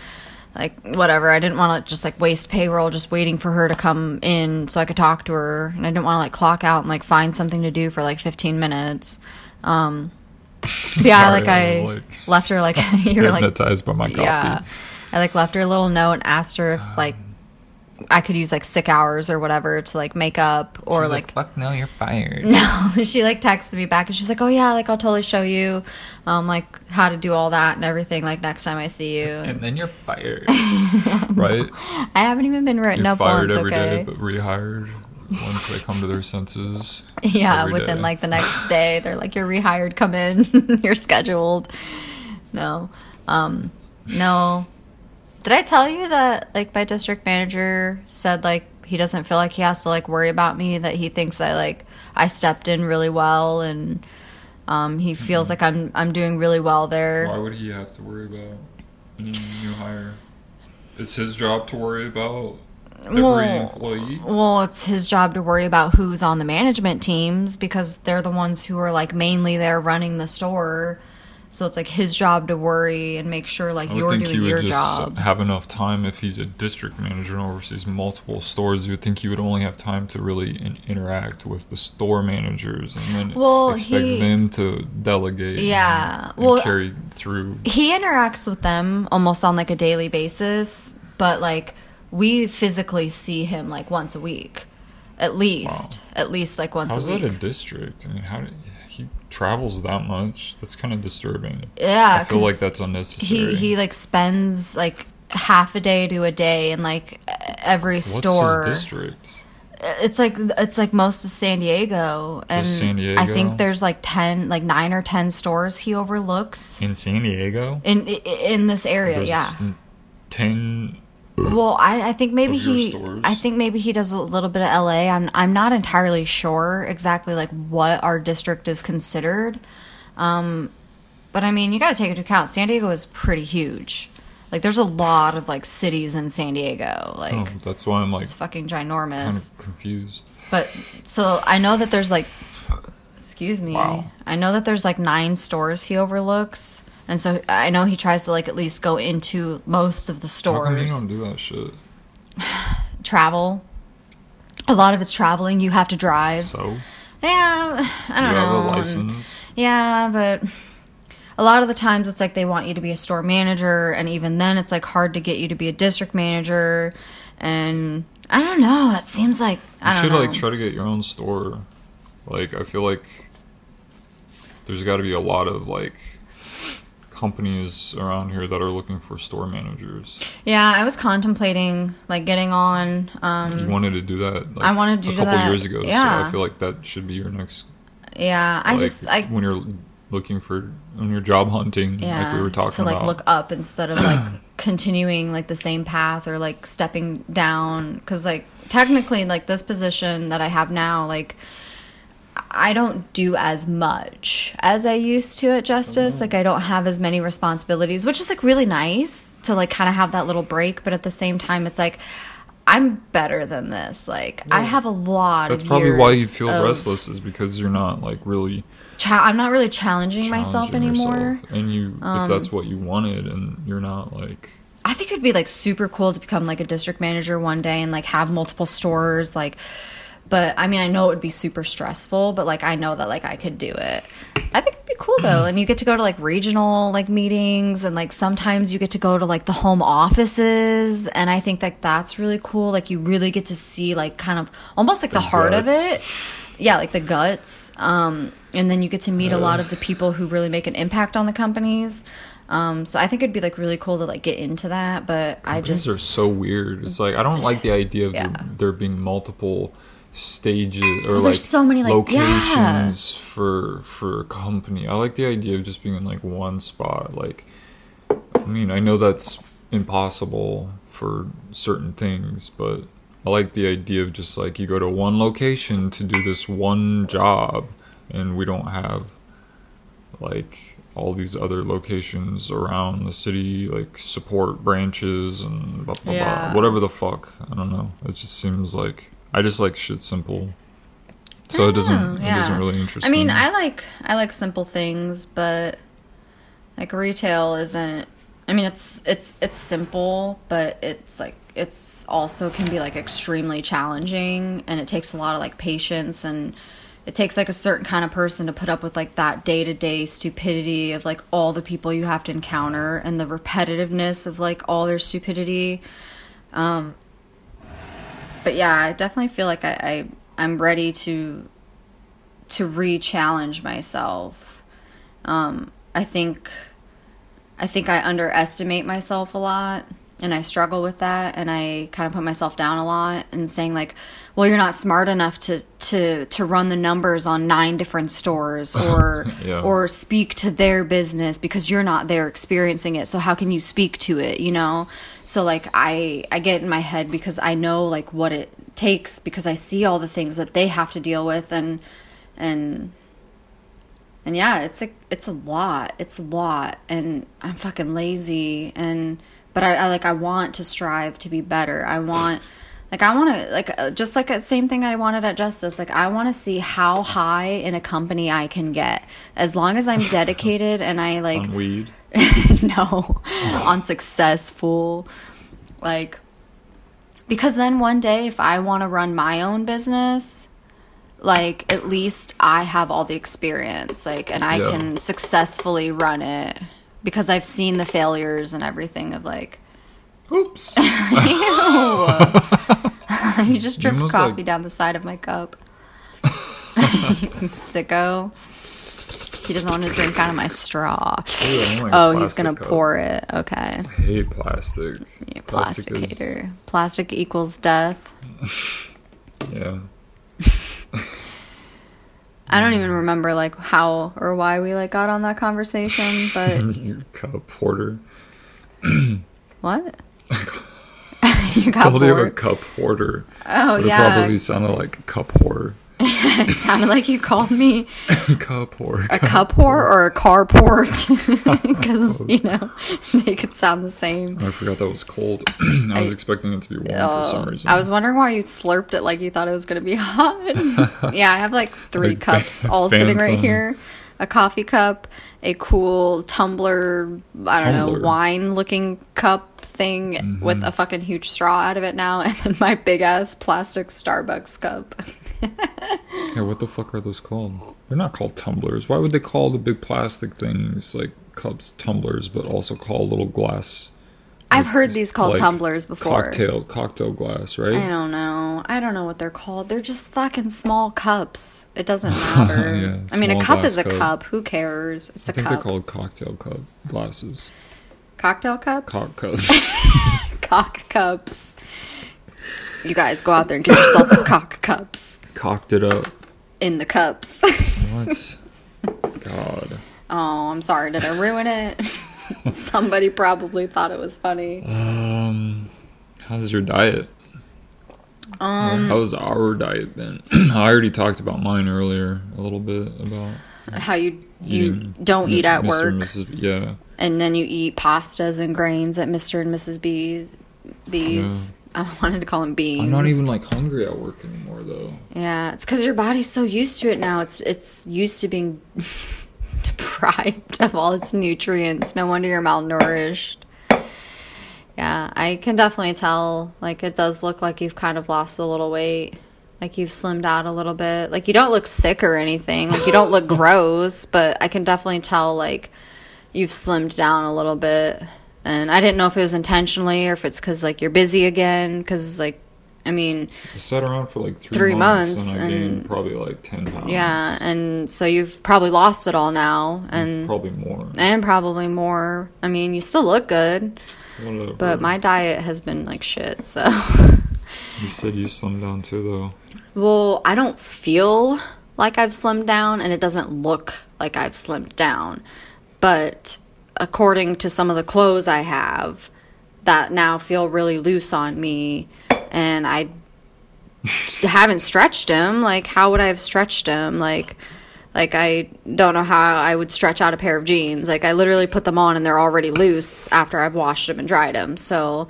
like whatever. I didn't want to just like waste payroll just waiting for her to come in so I could talk to her, and I didn't want to like clock out and like find something to do for like 15 minutes. Um, [LAUGHS] yeah, Sorry, like I I, like, left her like [LAUGHS] you're like Hypnotized by my coffee. yeah. I like left her a little note and asked her if like I could use like sick hours or whatever to like make up or She's like, fuck no, you're fired. no, [LAUGHS] she like texted me back and she's like, "Oh yeah, like I'll totally show you, um, like how to do all that and everything. Like next time I see you." And then you're fired. [LAUGHS] right? I haven't even been written You're up fired once. every day, Okay, but rehired once they come to their senses. [LAUGHS] yeah, within day. like the next day, they're like, "You're rehired. Come in. You're scheduled." No, um, no. Did I tell you that like my district manager said like he doesn't feel like he has to like worry about me that he thinks I like I stepped in really well and um, he feels like I'm I'm doing really well there. Why would he have to worry about any new hire? It's his job to worry about every Well, employee. Well, it's his job to worry about who's on the management teams because they're the ones who are like mainly there running the store. So it's like his job to worry and make sure like you're think he doing would your just job. have enough time if he's a district manager and oversees multiple stores. You would think he would only have time to really in- interact with the store managers and then Well, expect he- them to delegate. Yeah, and, and well- carry through. He interacts with them almost on like a daily basis, but like we physically see him like once a week. At least. At least like once How's a week. How's that a district? I mean, how did he travels that much? That's kind of disturbing. yeah, I feel like that's unnecessary. he he like spends like half a day to a day in like every What's store. district? It's like it's like most of San Diego, and San I think there's like ten, like nine or ten stores he overlooks In San Diego? in in this area. There's yeah. Ten. Well, I, I think maybe he, stores? I think maybe he does a little bit of LA. I'm I'm not entirely sure exactly like what our district is considered, um, but I mean you got to take into account San Diego is pretty huge. Like there's a lot of like cities in San Diego. Like Oh, that's why I'm like it's fucking kind ginormous. of confused. But so I know that there's like, excuse me. Wow. I know that there's like nine stores he overlooks, and so I know he tries to like at least go into most of the stores. How come you don't do that shit? [SIGHS] Travel. A lot of it's traveling. You have to drive. So Yeah, I don't have know. a and- license. Yeah, but a lot of the times it's like they want you to be a store manager, and even then it's like hard to get you to be a district manager. And I don't know. It seems like You I don't should know. like try to get your own store. Like I feel like there's got to be a lot of like companies around here that are looking for store managers. Yeah, I was contemplating like getting on. Um, you wanted to do that. Like, I wanted to a do couple that, years ago. So yeah. I feel like that should be your next. yeah, I like, just I when you're looking for when you're job hunting, yeah like we were talking to like about. look up instead of like [CLEARS THROAT] continuing like the same path or like stepping down because like technically like this position that I have now like. I don't do as much as I used to at Justice. Like I don't have as many responsibilities, which is like really nice to like kind of have that little break, but at the same time it's like I'm better than this. Like I have a lot That's probably why you feel restless is because you're not like really I'm not really challenging, myself anymore. Um, yourself. And you, if that's what you wanted, and you're not like I think it'd be like super cool to become like a district manager one day and like have multiple stores like but I mean I know it would be super stressful but like I know that like I could do it. I think it'd be cool though and you get to go to like regional like meetings and like sometimes you get to go to like the home offices and I think that that's really cool like you really get to see like kind of almost like the, heart of it. Yeah, like the guts. Um and then you get to meet a lot of the people who really make an impact on the companies. Um, so I think it'd be like really cool to like get into that, but I Companies just are so weird. It's like I don't like the idea of Yeah. there, there being multiple stages or Well, like there's so many, like- yeah. locations for for a company. I like the idea of just being in like one spot. Like, I mean, I know that's impossible for certain things, but I like the idea of just like you go to one location to do this one job, and we don't have like all these other locations around the city, like support branches and blah blah Yeah. blah. Whatever the fuck. I don't know. It just seems like I just like shit simple. So it doesn't Oh, it doesn't really interest I mean, me. I like I like simple things, but like retail isn't. I mean, it's it's it's simple, but it's like it's also can be like extremely challenging, and it takes a lot of like patience and. It takes like a certain kind of person to put up with like that day to day stupidity of like all the people you have to encounter and the repetitiveness of like all their stupidity. Um, but yeah, I definitely feel like I, I I'm ready to to re-challenge myself. Um, I think I think I underestimate myself a lot and I struggle with that and I kind of put myself down a lot and saying like, well, you're not smart enough to to to run the numbers on nine different stores [LAUGHS] or Yeah. or speak to their business because you're not there experiencing it. So how can you speak to it, you know? So like I I get in my head because I know like what it takes because I see all the things that they have to deal with and and and yeah, it's a it's a lot. It's a lot, and I'm fucking lazy. And but I, I like I want to strive to be better. I want like I want to like uh, just like the same thing I wanted at Justice. Like I want to see how high in a company I can get as long as I'm [LAUGHS] dedicated and I like On weed. [LAUGHS] no. On successful like because then one day if i want to run my own business like at least i have all the experience like and i Yeah. can successfully run it because i've seen the failures and everything of like Oops. [LAUGHS] [LAUGHS] you just dripped coffee like- down the side of my cup. Sicko he doesn't want to drink out of my straw Ew, I don't like Oh, he's gonna cup. pour it. Okay. I hate plastic. Yeah, Plastic is- plasticator. Plastic equals death. [LAUGHS] Yeah. I don't even remember like how or why we like got on that conversation, [LAUGHS] but Your cup hoarder. [CLEARS THROAT] what? [LAUGHS] you got Called you a cup hoarder. Oh yeah, It probably sounded like a cup whore. [LAUGHS] it sounded like you called me [LAUGHS] cup whore. a cup whore or a carport [LAUGHS] because you know they could sound the same. I forgot that was cold. [CLEARS THROAT] I was I- expecting it to be warm for some Oh, reason. I was wondering why you slurped it like you thought it was going to be hot. yeah, I have like three Like cups all sitting right here. A coffee cup, a cool tumbler, I don't know, wine looking cup thing with Mm-hmm. a fucking huge straw out of it now, and then my big ass plastic Starbucks cup. Yeah, what the fuck are those called? They're not called tumblers. Why would they call the big plastic things like cups tumblers, but also call little glass? I've heard these called like tumblers before. Cocktail, cocktail glass, right? I don't know. I don't know what they're called. They're just fucking small cups. It [LAUGHS] doesn't matter. Yeah, I mean, a cup is a cup. cup. Who cares? It's I a think cup. they're called cocktail cup glasses. Cocktail cups? Cock cups. [LAUGHS] cock cups. You guys go out there and get yourselves some cock cups Cocked it up. in the cups. What? God. oh, I'm sorry. Did I ruin it? [LAUGHS] Somebody probably thought it was funny. Um, how's your diet? Um, how's our diet been? [CLEARS THROAT] I already talked about mine earlier a little bit about how you you don't eat at Mr. work, and Mrs. Yeah, and then you eat pastas and grains at Mr. and Mrs. B's. B's. I wanted to call them beans. I'm not even like hungry at work anymore though. Yeah, it's because your body's so used to it now. It's it's used to being [LAUGHS] deprived of all its nutrients. No wonder you're malnourished. Yeah, I can definitely tell. Like, it does look like you've kind of lost a little weight. Like, you've slimmed out a little bit. Like, you don't look sick or anything. Like, you don't look [LAUGHS] gross, but I can definitely tell, like, you've slimmed down a little bit. And I didn't know if it was intentionally or if it's because, like, you're busy again. Because, like, I mean, I sat around for like three, Three months, months, and I gained and- probably like ten pounds. Yeah, and so you've probably lost it all now, and probably more. and probably more. I mean, you still look good, Whatever. but my diet has been like shit. So, you said you slimmed down too though. well, I don't feel like I've slimmed down, and it doesn't look like I've slimmed down. But according to some of the clothes I have, that now feel really loose on me, and I [LAUGHS] haven't stretched them. Like, how would I have stretched them? Like, like I don't know how I would stretch out a pair of jeans. Like, I literally put them on and they're already loose after I've washed them and dried them. So,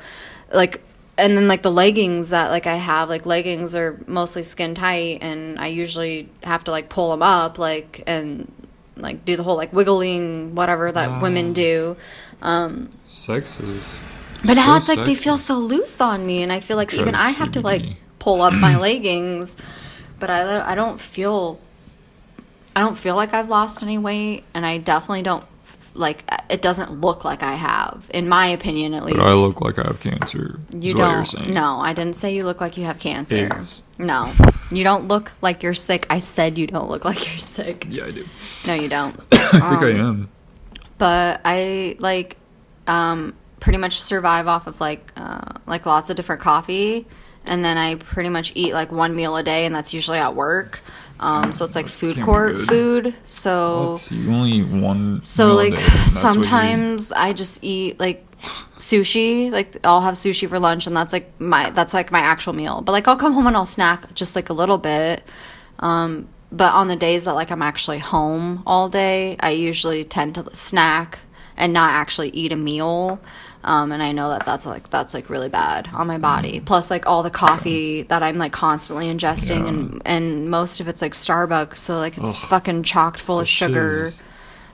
like, and then like the leggings that like I have, like leggings are mostly skin tight, and I usually have to like pull them up, like and like do the whole like wiggling whatever that women do. Um, Sexist. But now So it's like they feel so loose on me, and I feel like Try even I have to like pull up my [CLEARS THROAT] leggings, but I I don't feel I don't feel like I've lost any weight, and I definitely don't like it doesn't look like I have, in my opinion at least. But I look like I have cancer. You is what you're don't. No, I didn't say you look like you have cancer. AIDS. No, you don't look like you're sick. I said you don't look like you're sick. Yeah, I do. No, you don't. [COUGHS] I think I Um, am. but I like um, pretty much survive off of like uh, like lots of different coffee, and then I pretty much eat like one meal a day, and that's usually at work. Um, so it's like food Can't be court good. food. So Let's see, you only eat one. so meal a like day, and that's what you eat. sometimes I just eat like sushi. Like I'll have sushi for lunch, and that's like my that's like my actual meal. But like I'll come home and I'll snack just like a little bit. Um, but on the days that like I'm actually home all day, I usually tend to snack and not actually eat a meal. Um, and I know that that's like that's like really bad on my body. Plus, like all the coffee that I'm like constantly ingesting, Yeah. and and most of it's like Starbucks, so like it's Ugh. fucking chocked full of sugar. shiz.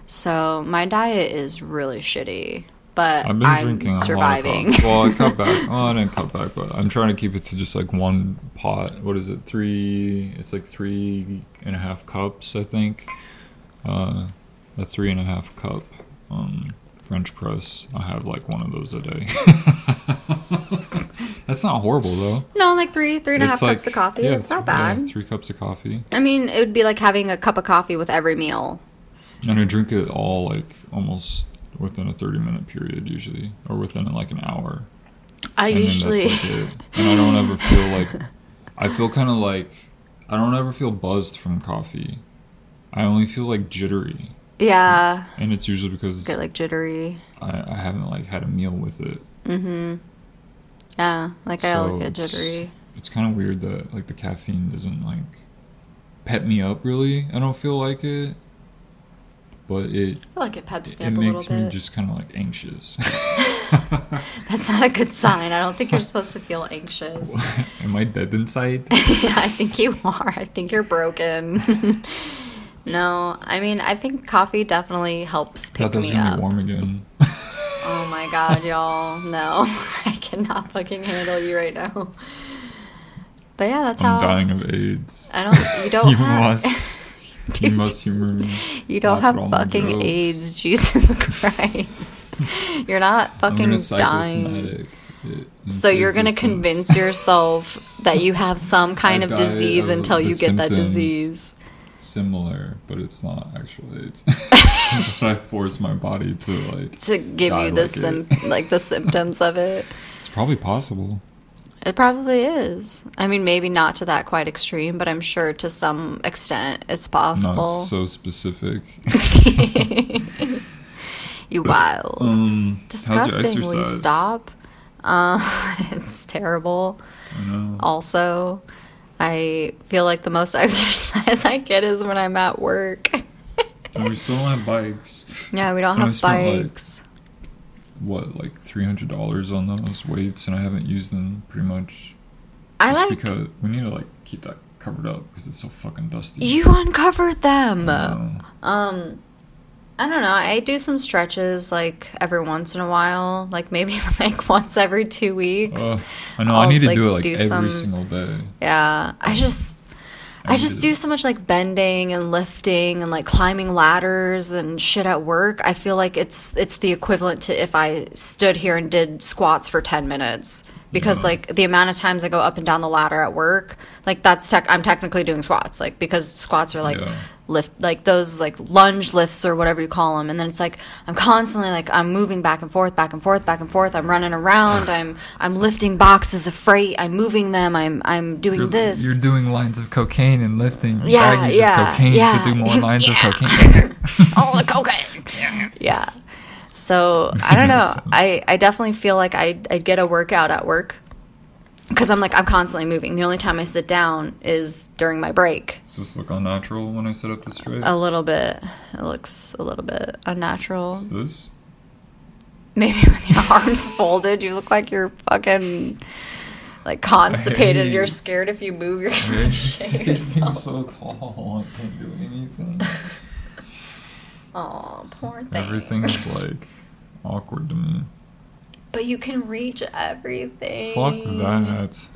So my diet is really shitty, but I've been I'm drinking surviving. a lot of. Well, I cut back. Well, [LAUGHS] I didn't cut back, but I'm trying to keep it to just like one pot. What is it? Three. It's like three and a half cups, I think. Uh, a three and a half cup um, French press. I have like one of those a day. [LAUGHS] That's not horrible though. no, like three, three and a half like- cups of coffee. yeah, That's not th- yeah, bad. three cups of coffee, I mean, it would be like having a cup of coffee with every meal. and I drink it all like almost within a 30 minute period usually, or within like an hour. I and usually, like. And I don't ever feel like I feel kind of like I don't ever feel buzzed from coffee. I only feel like jittery, yeah, and it's usually because get like jittery. I, I haven't like had a meal with it. Mm-hmm. Yeah, like I So will get jittery. It's kind of weird that like the caffeine doesn't like pep me up really. I don't feel like it, but it I feel like it peps me it up a little makes me just kind of like anxious. [LAUGHS] [LAUGHS] That's not a good sign. I don't think you're supposed to feel anxious. [LAUGHS] Am I dead inside? yeah, I think you are. I think you're broken. No, I mean, I think coffee definitely helps pick Thought that was me gonna up. be warm again. [LAUGHS] Oh my god, y'all. No, [LAUGHS] I cannot fucking handle you right now. But yeah, that's how. I'm dying of AIDS. I don't. You [LAUGHS] don't. you have, must. you must humor me. You don't have at all my fucking. AIDS, Jesus Christ. You're not I'm fucking dying. So you're gonna existence. convince yourself that you have some kind of disease until you get that disease. Similar, but it's not actually AIDS. [LAUGHS] [LAUGHS] but I force my body to like. To give you the like sim- like the symptoms of [LAUGHS] it. It's probably possible. It probably is. I mean, maybe not to that quite extreme, but I'm sure to some extent it's possible. Not so specific. you wild. um, Disgusting. Will you stop? Uh, it's terrible. I know. Also, I feel like the most [LAUGHS] exercise I get is when I'm at work. And we still don't have bikes. yeah, we don't And have spent, like, bikes. What, like three hundred dollars on those weights, and I haven't used them pretty much. I like because we need to like keep that covered up because it's so fucking dusty. you uncovered them. Um, I don't know. I do some stretches like every once in a while, like maybe [LAUGHS] like once every two weeks. Ugh, I know. i I'll, need to like, do it like do every some- single day. Yeah, I just I need just do so much like bending and lifting and like climbing ladders and shit at work. I feel like it's it's the equivalent to if I stood here and did squats for 10 minutes because Yeah. like the amount of times I go up and down the ladder at work, like that's tech I'm technically doing squats like because squats are like Yeah. Lift like those like lunge lifts or whatever you call them and then it's like I'm constantly like I'm moving back and forth back and forth back and forth. I'm running around. [SIGHS] I'm I'm lifting boxes of freight. I'm moving them. I'm I'm doing You're, this. you're doing lines of cocaine and lifting Yeah, baggies yeah, of cocaine yeah, to do more lines of [LAUGHS] cocaine. [LAUGHS] all the [LAUGHS] cocaine. Yeah. So I don't know. I, I definitely feel like I I get a workout at work because I'm like I'm constantly moving. The only time I sit down is during my break. Does this look unnatural when I sit up this straight? A little bit. It looks a little bit unnatural. Is this? Maybe with your [LAUGHS] arms folded, you look like you're fucking like constipated. Hey. You're scared if you move, [LAUGHS] [LAUGHS] you're gonna shit He's yourself. so tall. I can't do anything. Oh, poor thing. Everything's like awkward to me. But you can reach everything. Fuck that.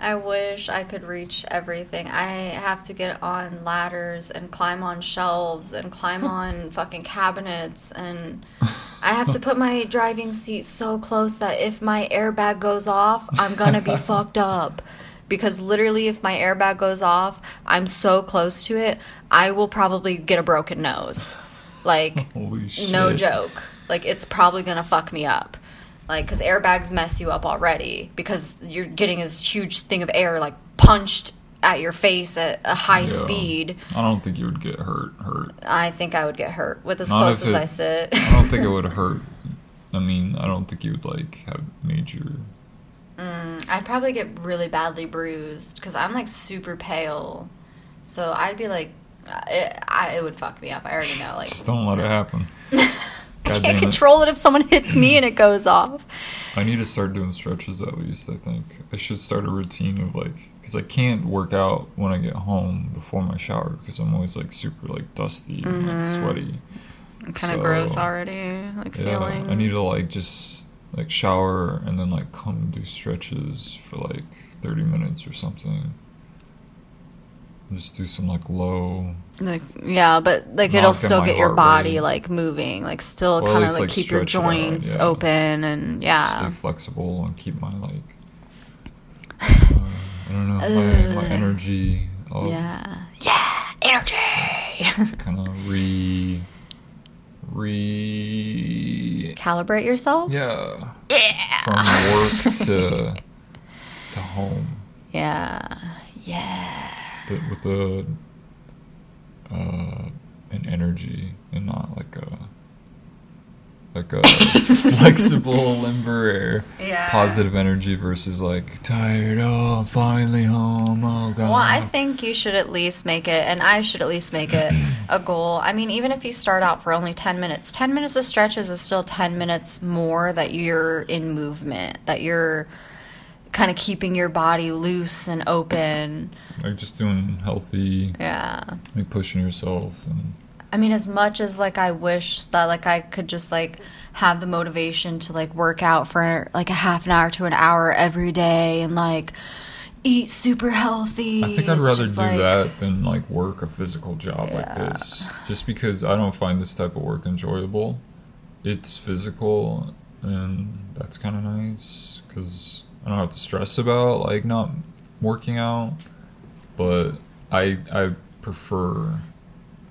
I wish I could reach everything. I have to get on ladders and climb on shelves and climb [LAUGHS] on fucking cabinets and [LAUGHS] I have to put my driving seat so close that if my airbag goes off, I'm gonna be [LAUGHS] fucked up. Because literally, if my airbag goes off, I'm so close to it, I will probably get a broken nose. Like, no joke. Like, it's probably gonna fuck me up. Like, because airbags mess you up already because you're getting this huge thing of air, like, punched at your face at a high Yeah. speed. I don't think you would get hurt. Hurt. I think I would get hurt with as Not close as it- I sit. I don't think it [LAUGHS] would hurt. I mean, I don't think you would like have major. Mm, I'd probably get really badly bruised because I'm like super pale. So I'd be like, it, I, it would fuck me up. I already know. Like, Just don't let it happen. [LAUGHS] I can't damn it. control it if someone hits me and it goes off. I need to start doing stretches at least. I think I should start a routine of like, because I can't work out when I get home before my shower because I'm always like super like dusty and like mm-hmm. sweaty. Kind of So, gross already. Like Yeah, feeling. I need to like just like shower and then like come do stretches for like 30 minutes or something. Just do some like low. Like yeah, but like it'll still get your body rate. like moving, like still Well, kind of like like, keep your it out, joints yeah. open and yeah. Stay flexible and keep my like. [LAUGHS] Uh, I don't know my, my energy. I'll Yeah. Yeah, energy. [LAUGHS] Kind of re. Re. Calibrate yourself. Yeah. Yeah. From work [LAUGHS] to to home. Yeah. Yeah. but with a uh, an energy and not like a like a [LAUGHS] flexible limber Yeah. positive energy versus like tired oh I'm finally home oh god Well, I think you should at least make it, and I should at least make it [CLEARS THROAT] a goal. I mean, even if you start out for only 10 minutes, 10 minutes of stretches is still 10 minutes more that you're in movement, that you're kind of keeping your body loose and open. like just doing healthy Yeah. like pushing yourself and I mean, as much as like I wish that like I could just like have the motivation to like work out for like a half an hour to an hour every day and like eat super healthy. I think I'd rather do like- that than like work a physical job like this. Just because I don't find this type of work enjoyable. It's physical, and that's kind of nice because I don't have to stress about like not working out. But I I prefer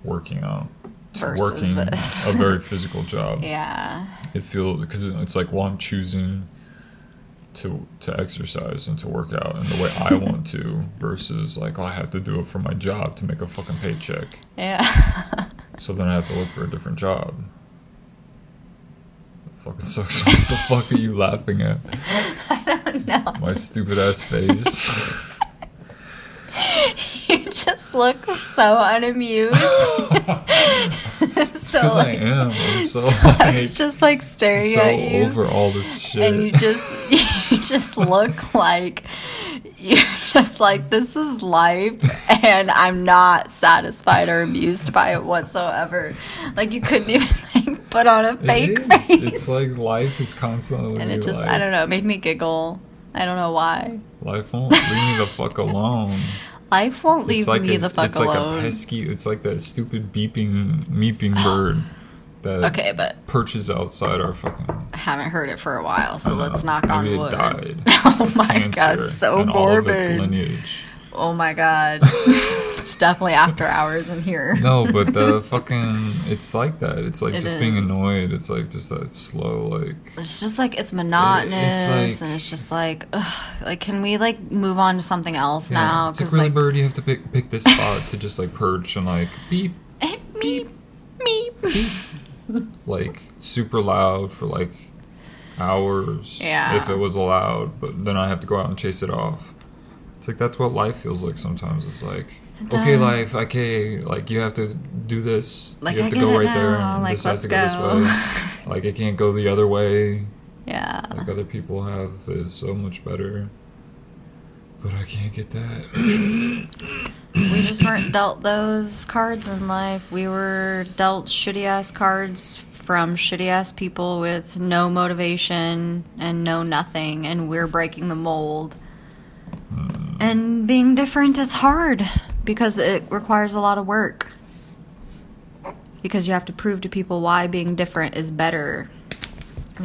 working out to Versus working this. a very [LAUGHS] physical job. Yeah. It feels because it's like well I'm choosing to to exercise and to work out in the way I want to [LAUGHS] versus like oh, I have to do it for my job to make a fucking paycheck. Yeah. [LAUGHS] So then I have to look for a different job. Fucking sucks. [LAUGHS] What the fuck are you laughing at? [LAUGHS] I don't know. My stupid ass face. [LAUGHS] You just look so unamused. so Because I am. I'm so I like was just like staring so at you. over all this shit. and you just just look like you're just like this is life and i'm not satisfied or amused by it whatsoever. Like you couldn't even like put on a fake face. It's like life is constantly and it just i don't know it made me giggle. I don't know why. Life won't leave me the fuck alone. life won't leave like me a, the fuck it's alone It's like a pesky. It's like that stupid beeping, meeping [SIGHS] bird that okay but perches outside our fucking. i haven't heard it for a while so let's knock on maybe it wood died [LAUGHS] oh my god so and all of its morbid oh my god [LAUGHS] it's definitely after hours in here No, but the fucking. It's like that. It's like It just being annoyed. It's like just that slow, like. it's just like it's monotonous it's like- and it's just like ugh, like can we like move on to something else Yeah, now like because really like, bird. You have to pick pick this spot to just like perch and like beep, [LAUGHS] meep meep [LAUGHS] like super loud for like hours. Yeah. If it was allowed, but then I have to go out and chase it off. It's like that's what life feels like sometimes. It's like, It okay, life, okay, like you have to do this. Like, you have I to go right there, and like, this has to go go. this way. [LAUGHS] like it can't go the other way. yeah Like other people have is so much better. But I can't get that. [COUGHS] we just weren't dealt those cards in life we were dealt shitty ass cards from shitty ass people with no motivation and no nothing and we're breaking the mold hmm. and being different is hard because it requires a lot of work. Because you have to prove to people why being different is better.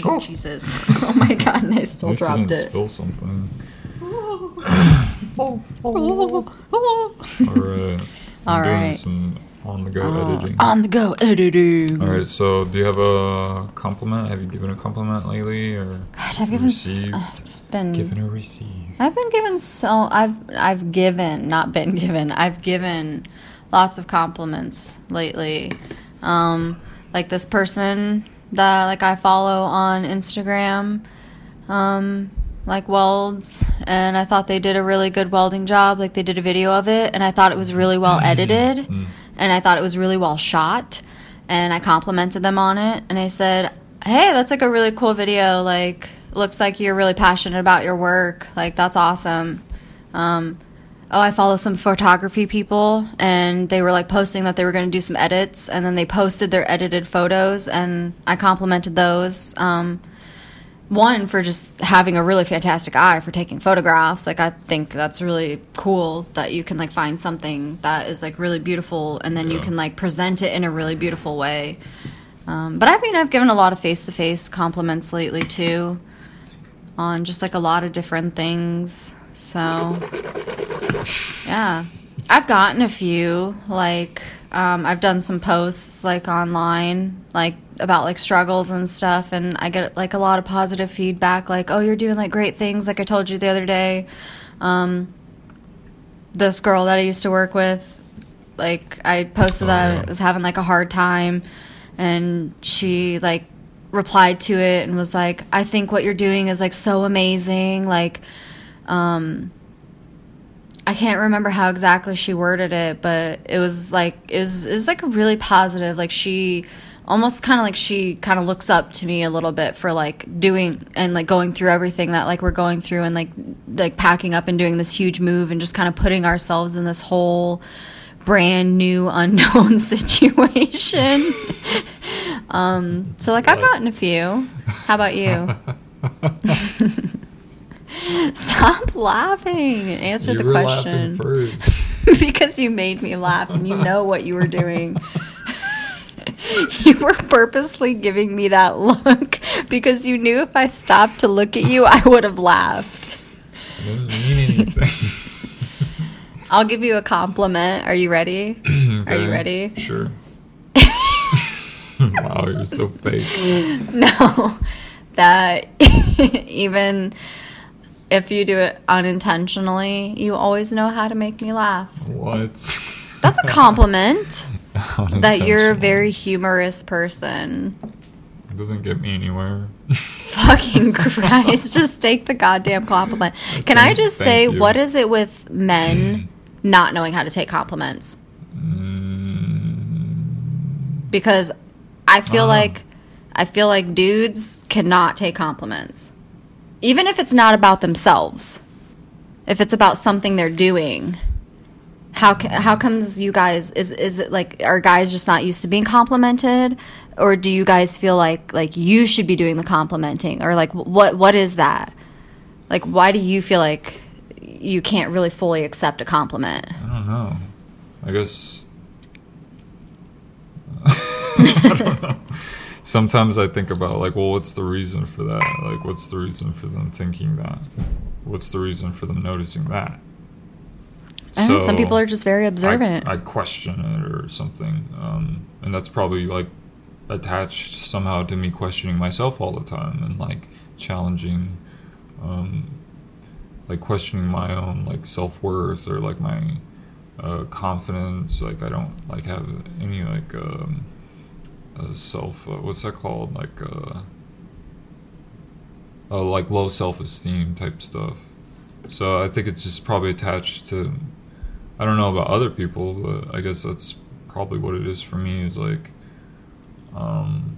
Oh, Oh. Jesus. [LAUGHS] Oh my god, and I still I dropped it. spill something. All Alright. All right. some on the go editing. On the go editing. Alright, so do you have a compliment? Have you given a compliment lately or Gosh, I've given s- received? I've been given or received? I've been given so I've I've given not been [LAUGHS] given I've given lots of compliments lately. Um, like this person that like I follow on Instagram, um, like welds, and I thought they did a really good welding job. Like they did a video of it, and I thought it was really well edited, and I thought it was really well shot, and I complimented them on it, and I said, "Hey, that's like a really cool video. Like, looks like you're really passionate about your work. Like, that's awesome." Um, oh, I follow some photography people, and they were like posting that they were going to do some edits, and then they posted their edited photos, and I complimented those. Um, one for just having a really fantastic eye for taking photographs. Like I think that's really cool that you can like find something that is like really beautiful, and then you can like present it in a really beautiful way. Um, but I mean, I've given a lot of face to face compliments lately too, on just like a lot of different things. So yeah, I've gotten a few. Like, um, I've done some posts like online, like about like struggles and stuff, and I get like a lot of positive feedback. Like, oh, you're doing like great things. Like I told you the other day, um, this girl that I used to work with, like I posted Oh, that yeah. I was having like a hard time, and she like replied to it and was like, I think what you're doing is like so amazing. Like, um, I can't remember how exactly she worded it, but it was like it was it was like a really positive. Like she almost kind of like she kind of looks up to me a little bit for like doing and like going through everything that like we're going through and like like packing up and doing this huge move and just kind of putting ourselves in this whole brand new [LAUGHS] unknown situation. [LAUGHS] um so like I've gotten a few. How about you? [LAUGHS] [LAUGHS] Stop laughing. Answer you the question. [LAUGHS] because you made me laugh and you know what you were doing. [LAUGHS] you were purposely giving me that look because you knew if I stopped to look at you, I would have laughed. I didn't mean anything. I'll give you a compliment. Are you ready? [CLEARS THROAT] Are you ready? Sure. wow, you're so fake. No. That even if you do it unintentionally, you always know how to make me laugh. What? That's a compliment [LAUGHS] that you're a very humorous person. It doesn't get me anywhere. [LAUGHS] Fucking Christ. [LAUGHS] just take the goddamn compliment. Can I just say, you. what is it with men not knowing how to take compliments? Mm, Because I feel Ah. like I feel like dudes cannot take compliments. Even if it's not about themselves. If it's about something they're doing. How how comes you guys is is it like are guys just not used to being complimented or do you guys feel like like you should be doing the complimenting or like what what is that? Like why do you feel like you can't really fully accept a compliment? I don't know. I guess. [LAUGHS] [LAUGHS] I don't know. Sometimes I think about like, well, what's the reason for that? Like, what's the reason for them thinking that? What's the reason for them noticing that? I don't know, some people are just very observant. I, I question it or something, um, and that's probably like attached somehow to me questioning myself all the time and like challenging, um, like questioning my own like self worth or like my uh, confidence. Like I don't like have any like um, uh, self. Uh, what's that called? Like uh, uh, like low self esteem type stuff. So I think it's just probably attached to. I don't know about other people, but I guess that's probably what it is for me. Is like, um,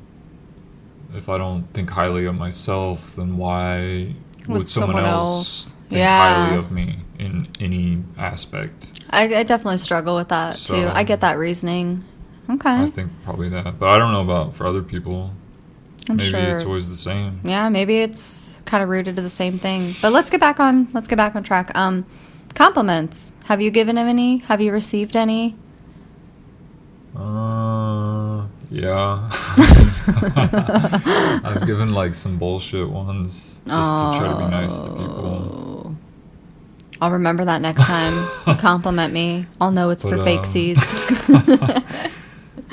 if I don't think highly of myself, then why would, Would someone, someone else, else- think Yeah. highly of me in any aspect? I, I definitely struggle with that too. I get that reasoning. Okay. I think probably that, but I don't know about for other people. I'm Maybe sure it's always the same. yeah, maybe it's kind of rooted to the same thing. But let's get back on let's get back on track. Um Compliments. Have you given him any? Have you received any? Uh, yeah. [LAUGHS] I've given like some bullshit ones just to try to be nice to people. I'll remember that next time. [LAUGHS] compliment me. I'll know it's for But, fake um, C's. [LAUGHS]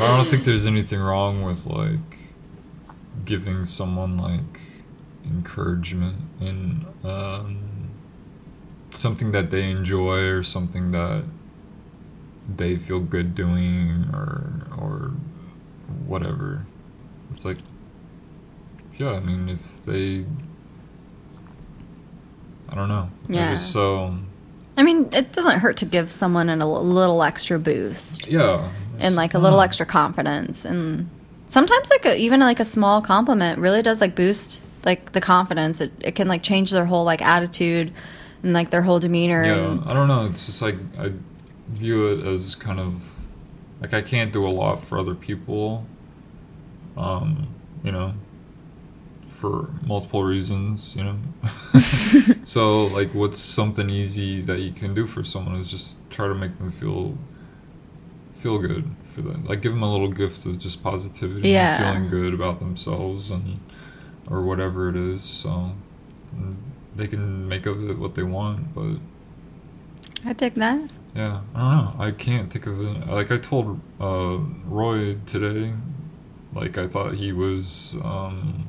I don't think there's anything wrong with like giving someone like encouragement in um, something that they enjoy or something that they feel good doing or or whatever. It's like yeah, I mean if they I don't know. Yeah. so I mean, it doesn't hurt to give someone an, a little extra boost yeah. And like a little yeah. extra confidence. And sometimes, like a, even like a small compliment really does like boost like the confidence. It it can like change their whole like attitude and like their whole demeanor. Yeah, And, I don't know. It's just like I view it as kind of like I can't do a lot for other people. Um, you know, for multiple reasons, you know. [LAUGHS] so like what's something easy that you can do for someone is just try to make them feel feel good for them. Like give them a little gift of just positivity Yeah. and feeling good about themselves and or whatever it is. So they can make of it what they want, but I take that. yeah, I don't know. I can't think of it. Like I told uh, Roy today, like I thought he was. Um,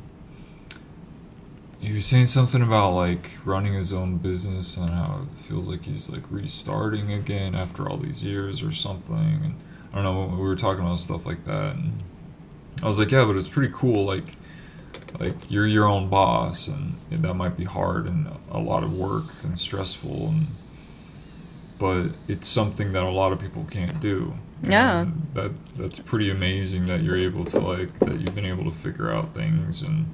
he was saying something about like running his own business and how it feels like he's like restarting again after all these years or something. And I don't know. We were talking about stuff like that, and I was like, yeah, but it's pretty cool. Like, like you're your own boss, and, that might be hard and a lot of work and stressful and but it's something that a lot of people can't do. Yeah. And that that's pretty amazing that you're able to like that you've been able to figure out things and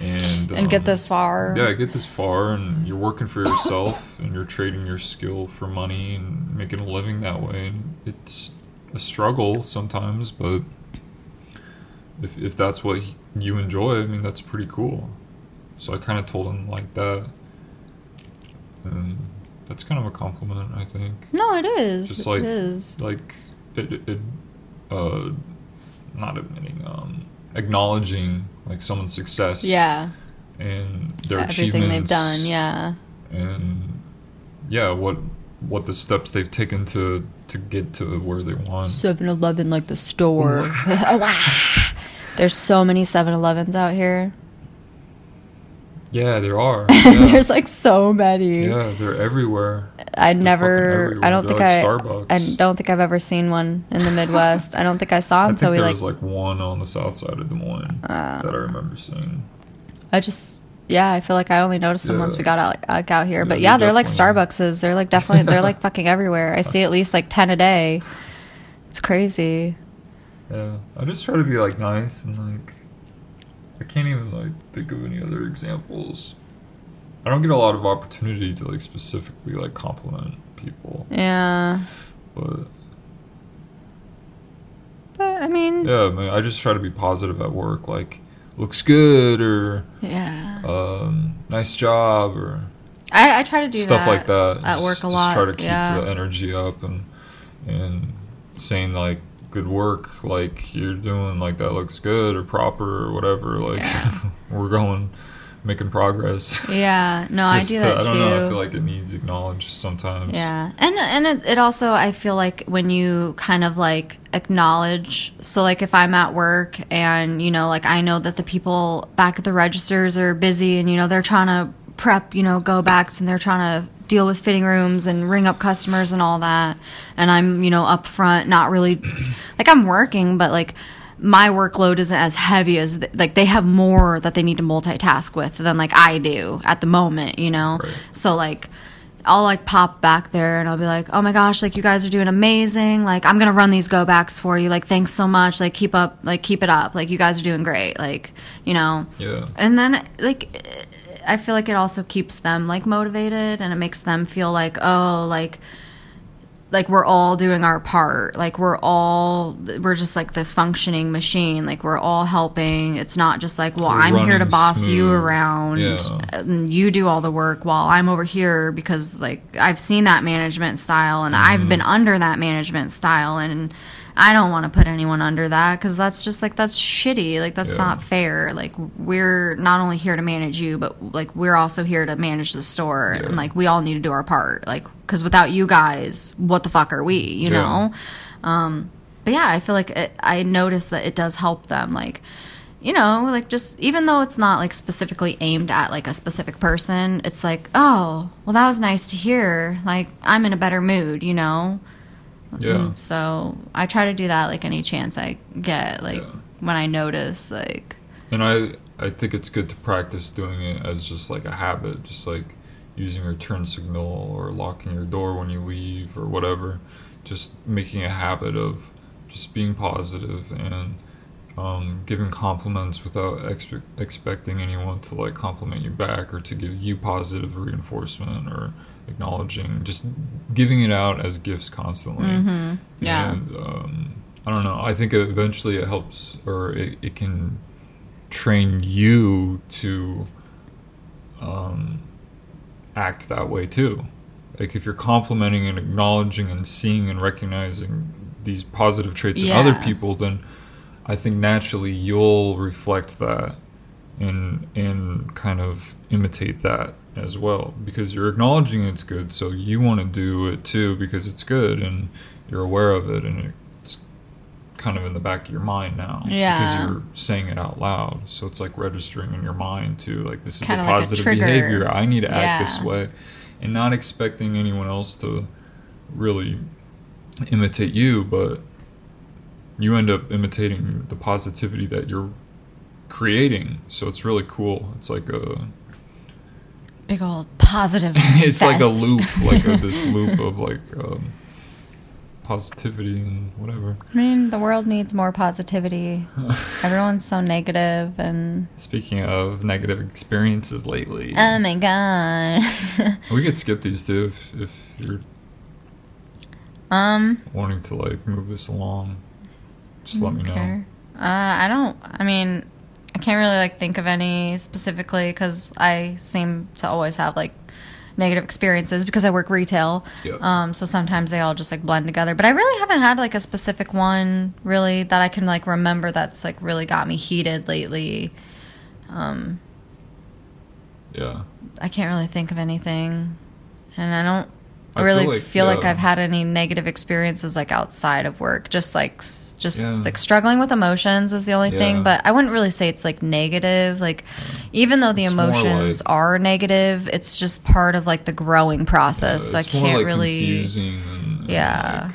and And get um, this far. Yeah, get this far, and you're working for yourself, [COUGHS] and you're trading your skill for money and making a living that way. And it's a struggle sometimes, but if if that's what you enjoy, I mean, that's pretty cool. So I kind of told him like that, and that's kind of a compliment, I think. No, it is. Just like it is. like it, it uh, not admitting, um, acknowledging like someone's success Yeah. and their Everything they've done. Yeah. and yeah what what the steps they've taken to to get to where they want 7-Eleven like the store. [LAUGHS] There's so many 7-Elevens out here. Yeah there are [LAUGHS] yeah. There's like so many. yeah they're everywhere I never. I don't think. I. They're like I Starbucks. don't think I've ever seen one in the Midwest. I don't think I saw [LAUGHS] i them until think we there like. was like one on the south side of Des Moines Uh. that i remember seeing I just. Yeah, I feel like I only noticed them once we got out, like, out here. Yeah, but yeah, they're like definitely- Starbuckses. They're like definitely. They're like [LAUGHS] fucking everywhere. I see at least like ten a day. It's crazy. yeah i just try to be like nice and like i can't even like think of any other examples i don't get a lot of opportunity to like specifically like compliment people Yeah, but but I mean, Yeah, I, mean, I just try to be positive at work, like looks good or yeah. um, nice job or I, I try to do stuff like that. at Just- work a just lot. try to keep yeah. the energy up and and saying like good work, like you're doing like that looks good or proper or whatever. Like [LAUGHS] we're going, making progress. Yeah, no, I do to- that I don't too. know. I feel like it needs acknowledged sometimes. Yeah, and and it, it also I feel like when you kind of like acknowledge, so like if I'm at work and you know like I know that the people back at the registers are busy and you know they're trying to prep you know go backs and they're trying to deal with fitting rooms and ring up customers and all that, and I'm you know up front not really [CLEARS THROAT] like I'm working but like my workload isn't as heavy as th- like they have more that they need to multitask with than like I do at the moment, you know. Right. So like I'll like pop back there and I'll be like, "Oh my gosh, like you guys are doing amazing. Like I'm going to run these go backs for you. Like thanks so much. Like keep up, like keep it up. Like you guys are doing great." Like, you know. Yeah. And then like I feel like it also keeps them like motivated and it makes them feel like, "Oh, like like we're all doing our part like we're all we're just like this functioning machine like we're all helping it's not just like well We're i'm here to boss you around Yeah. and you do all the work while i'm over here because like i've seen that management style and i've Mm-hmm. been under that management style and i don't want to put anyone under that because that's just like that's shitty like that's Yeah. not fair like we're not only here to manage you but like we're also here to manage the store Yeah. and like we all need to do our part like because without you guys what the fuck are we you Yeah. know um but yeah i feel like it, i noticed that it does help them like you know like just even though it's not like specifically aimed at like a specific person it's like oh well that was nice to hear like i'm in a better mood you know Yeah. so I try to do that like any chance I get, like Yeah. when I notice, like And I I think it's good to practice doing it as just like a habit, just like using your turn signal or locking your door when you leave or whatever. Just making a habit of just being positive and um, giving compliments without expe- expecting anyone to like compliment you back or to give you positive reinforcement or acknowledging just giving it out as gifts constantly Mm-hmm. Yeah. and um, i don't know i think eventually it helps or it, it can train you to um, act that way too like if you're complimenting and acknowledging and seeing and recognizing these positive traits in other people then i think naturally you'll reflect that and and kind of imitate that as well because you're acknowledging it's good so you want to do it too because it's good and you're aware of it and it's kind of in the back of your mind now Yeah. because you're saying it out loud. So it's like registering in your mind too like this is a Kinda like a positive behavior i need to act this way and not expecting anyone else to really imitate you but you end up imitating the positivity that you're creating. So it's really cool. It's like a big old positive. [LAUGHS] it's like a loop like a, this [LAUGHS] loop of like um, positivity and whatever I mean, the world needs more positivity. [LAUGHS] Everyone's so negative, and speaking of negative experiences lately oh my god. we could skip these too if, if you're um, wanting to like move this along just let me know. Uh, I don't. I mean, I can't really like think of any specifically because I seem to always have like negative experiences because I work retail. Yeah. Um, so sometimes they all just like blend together. But I really haven't had like a specific one really that I can like remember that's like really got me heated lately. Um, yeah I can't really think of anything, and I don't I really feel feel like, like. I've had any negative experiences like outside of work. Just like just Yeah. like struggling with emotions is the only Yeah. thing. But I wouldn't really say it's like negative. Like even though the It's emotions like- are negative, it's just part of like the growing process. so I can't like, really. confusing and, and, Yeah. like,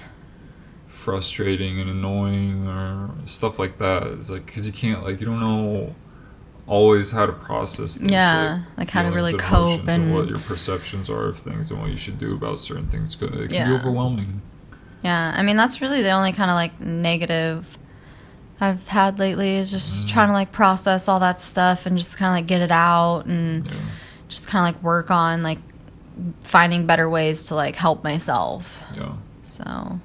frustrating and annoying or stuff like that it's like because you can't like you don't know always how to process things, Yeah, like how to really cope and- what your perceptions are of things and what you should do about certain things it can be Yeah. overwhelming Yeah, I mean that's really the only kind of like negative I've had lately is just Mm. trying to like process all that stuff and just kind of like get it out and yeah just kind of like work on like finding better ways to like help myself. yeah So,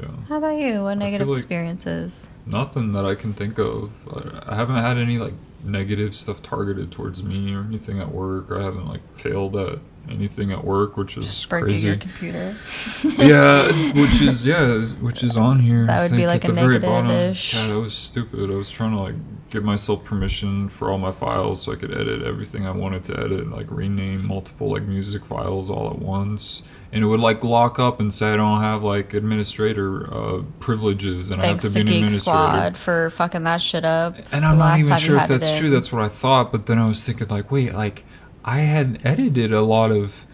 yeah how about you? What negative like- experiences? Nothing that I can think of. I- I haven't had any like negative stuff targeted towards me or anything at work. I haven't like failed at anything at work, which is Breaking crazy. your computer. [LAUGHS] yeah, which is yeah, which is on here. That would be like at a the very bottom. Yeah, that was stupid. I was trying to like give myself permission for all my files so I could edit everything I wanted to edit, like rename multiple like music files all at once. And it would like lock up and say I don't have like administrator uh, privileges and Thanks I have to to be an Geek administrator. Squad for fucking that shit up. And I'm not even sure if that's true. That's what I thought. But then I was thinking, like, wait, like, I had edited a lot of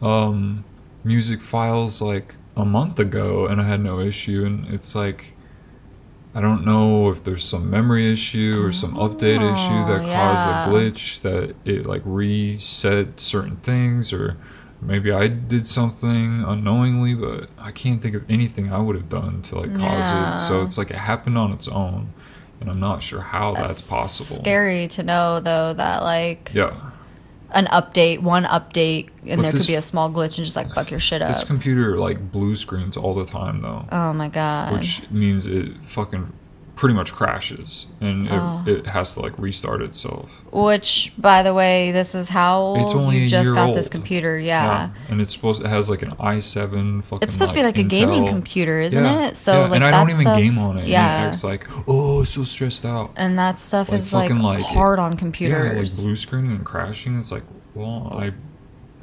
um, music files like a month ago, and I had no issue. And it's like, I don't know if there's some memory issue or some update issue that Oh, caused a glitch that it like reset certain things, or maybe I did something unknowingly, but I can't think of anything I would have done to like cause it. So it's like it happened on its own, and I'm not sure how that's, possible. Scary to know though that like Yeah, an update, one update, and But there this- could be a small glitch and just like fuck your shit up. This computer like blue screens all the time though, oh my god. which means it fucking pretty much crashes and it, Oh. it has to like restart itself. Which, by the way, this is how old It's only you just got this computer. Yeah. and it's supposed it has like an i7 fucking. It's supposed to be like a gaming computer, isn't Yeah, it? So yeah, like and I don't even stuff, game on it. Yeah. it's like oh, so stressed out. and that stuff like, is like, like, hard on computers. Yeah, like blue screening and crashing. It's like, well, I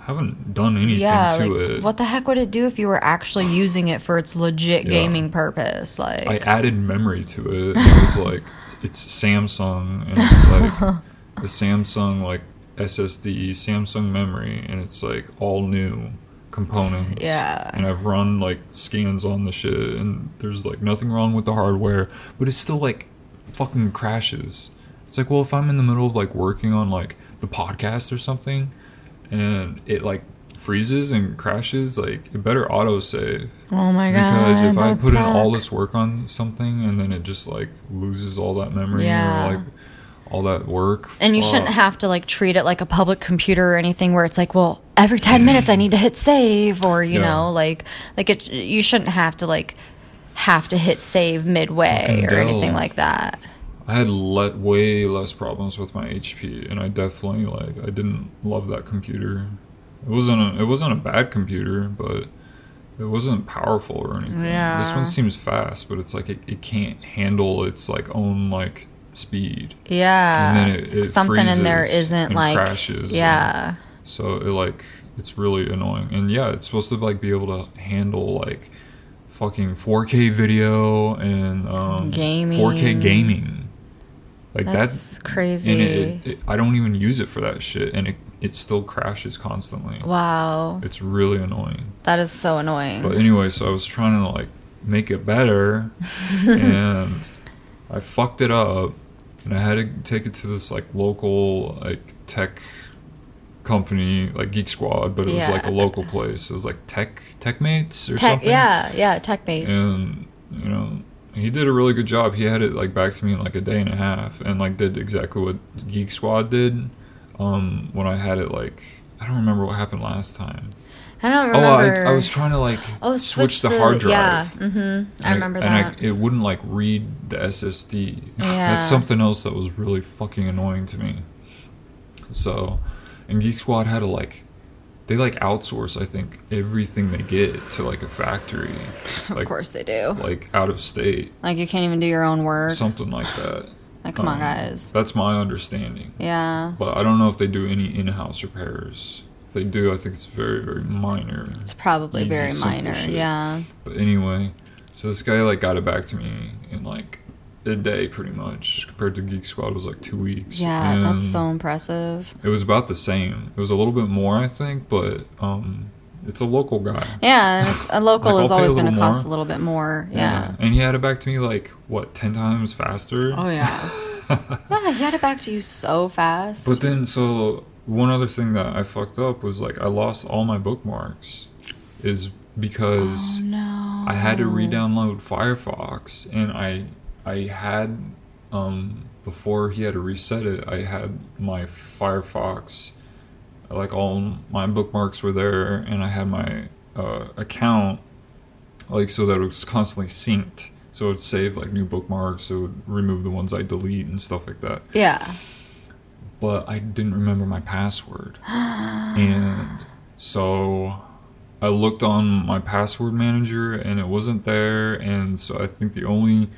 haven't done anything Yeah, to like it. what the heck would it do if you were actually using it for its legit Yeah. gaming purpose? Like, I added memory to it. It was [LAUGHS] like it's Samsung and it's like the Samsung like SSD Samsung memory and it's like all new components. Yeah. And I've run like scans on the shit and there's like nothing wrong with the hardware, but it's still like fucking crashes. It's like, well, if I'm in the middle of like working on like the podcast or something and it like freezes and crashes, like it better auto save. oh my god, Because if I put in all this work on something and then it just like loses all that memory Yeah. or like all that work, And you shouldn't have to like treat it like a public computer or anything where it's like, well, every 10 minutes I need to hit save or, you Yeah. know, like like it you shouldn't have to like have to hit save midway Fucking or anything like that. I had let way less problems with my HP, and I definitely like I didn't love that computer. It wasn't a, it wasn't a bad computer, but it wasn't powerful or anything. This one seems fast, but it's like it, it can't handle its like own like speed. Yeah. It- it something in there isn't like crashes Yeah. So it like it's really annoying. And yeah, it's supposed to like be able to handle like fucking 4K video and um 4K Gaming. Like That's crazy. And it, it, I don't even use it for that shit, and it it still crashes constantly. wow. It's really annoying. That is so annoying. But anyway, so I was trying to like make it better, [LAUGHS] and I fucked it up, and I had to take it to this like local like tech company, like Geek Squad, but it was like a local place. It was like Tech Tech Mates or Tech something. yeah, yeah, tech mates. And you know, he did a really good job. He had it like back to me in like a day and a half, and like did exactly what Geek Squad did. Um, when I had it like. I don't remember what happened last time. I don't Oh, remember. I, I was trying to like Oh, switch, the, hard drive. Yeah, mm-hmm. And I remember that. and that. it wouldn't like read the SSD. [LAUGHS] Yeah. That's something else that was really fucking annoying to me. So, and Geek Squad had to like, they like outsource. I think everything they get to like a factory, [LAUGHS] of course they do. like out of state, Like you can't even do your own work. something like that. [SIGHS] Like, come on, Um, guys. That's my understanding. Yeah, But I don't know if they do any in-house repairs. If they do, I think it's very, very minor. it's probably easy, very minor. shit. Yeah. But anyway, so this guy like got it back to me in like a day, pretty much. Compared to Geek Squad was like two weeks. Yeah, that's so impressive. It was about the same. It was a little bit more, I think, but um, it's a local guy. Yeah, and it's, a [LAUGHS] local Like, is I'll pay a always going to cost a little bit more. Yeah. and he had it back to me like what ten times faster. Oh yeah. [LAUGHS] yeah, he had it back to you so fast. But then, so one other thing that I fucked up was like I lost all my bookmarks, is because oh no. I had to re-download Firefox, and I I had um before he had to reset it. I had my Firefox, like all my bookmarks were there, and I had my uh, account like so that it was constantly synced. So it would save like new bookmarks. It would remove the ones I delete and stuff like that. Yeah. But I didn't remember my password, [GASPS] and so I looked on my password manager and it wasn't there and so I think the only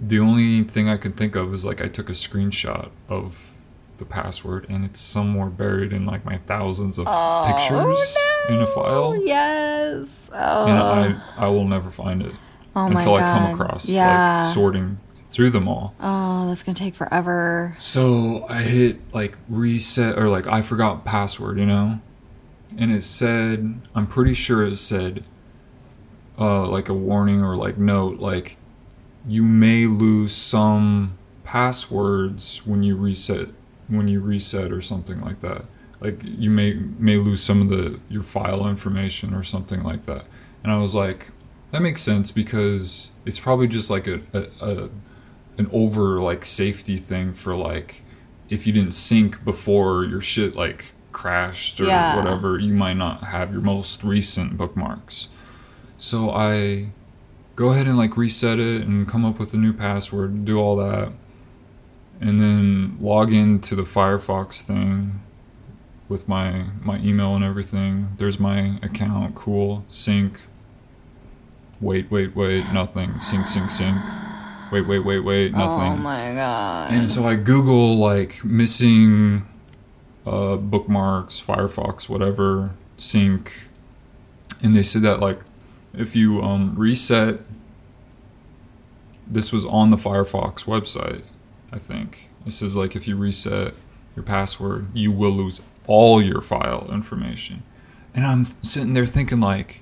the only thing I could think of is like I took a screenshot of the password and it's somewhere buried in like my thousands of pictures in a file Yes. and Oh. I I will never find it oh my until. I come across yeah. like sorting through them all. oh, that's gonna take forever. So I hit like reset or like I forgot password, you know? And it said, I'm pretty sure it said uh like a warning or like note like you may lose some passwords when you reset when you reset or something like that. Like you may may lose some of the your file information or something like that. And I was like that makes sense because it's probably just like a, a, a an over like safety thing for like if you didn't sync before your shit like crashed or Yeah. whatever, you might not have your most recent bookmarks. So I go ahead and like reset it and come up with a new password, do all that, and then log into the Firefox thing with my my email and everything. There's my account, cool, sync. Wait, wait, wait, nothing. Sync, sync, sync. Wait, wait, wait, wait, nothing. Oh my god. And so I Google like missing uh, bookmarks, Firefox, whatever, sync, and they said that like if you um, reset, this was on the Firefox website, I think. It says like if you reset your password, you will lose all your file information. And I'm sitting there thinking like,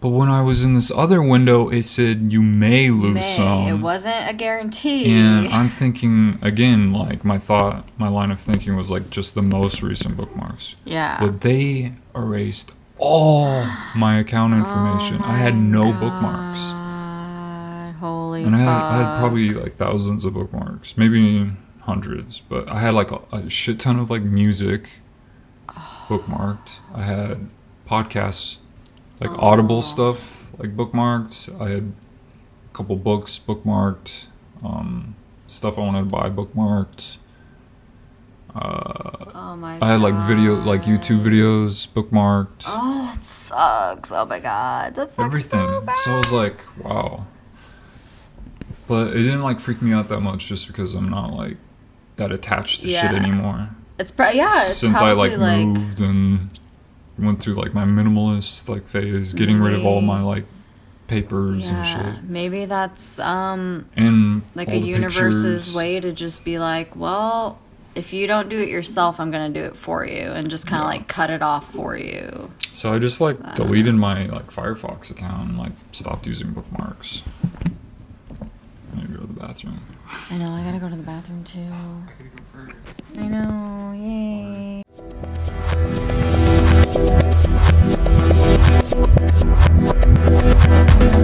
but when I was in this other window, it said you may lose May. some. It wasn't a guarantee. And [LAUGHS] I'm thinking again, like my thought, my line of thinking was like just the most recent bookmarks. yeah. But they erased all my account Oh information. I had no bookmarks. Holy And I had, fuck. I had probably like thousands of bookmarks, maybe hundreds, but I had like a, a shit ton of like music bookmarked. I had podcasts, like Audible stuff, like bookmarked. I had a couple books bookmarked, um, stuff I wanted to buy bookmarked. Uh, Oh my I had like video, like YouTube videos bookmarked. Oh, that sucks. Oh my god. That sucks everything. so bad. So I was like, wow. But it didn't like freak me out that much just because I'm not like that attached to shit anymore. it's pro- yeah, it's Since I probably like, moved and went through like my minimalist like phase, getting rid of all my like papers and yeah, shit. maybe that's um And like a universe's way to just be like, well, if you don't do it yourself, I'm gonna do it for you, and just kind of like cut it off for you. So I just like So- deleted my like Firefox account and like stopped using bookmarks. I need to go to the bathroom. I know. I gotta go to the bathroom too. I know. Yay. Mine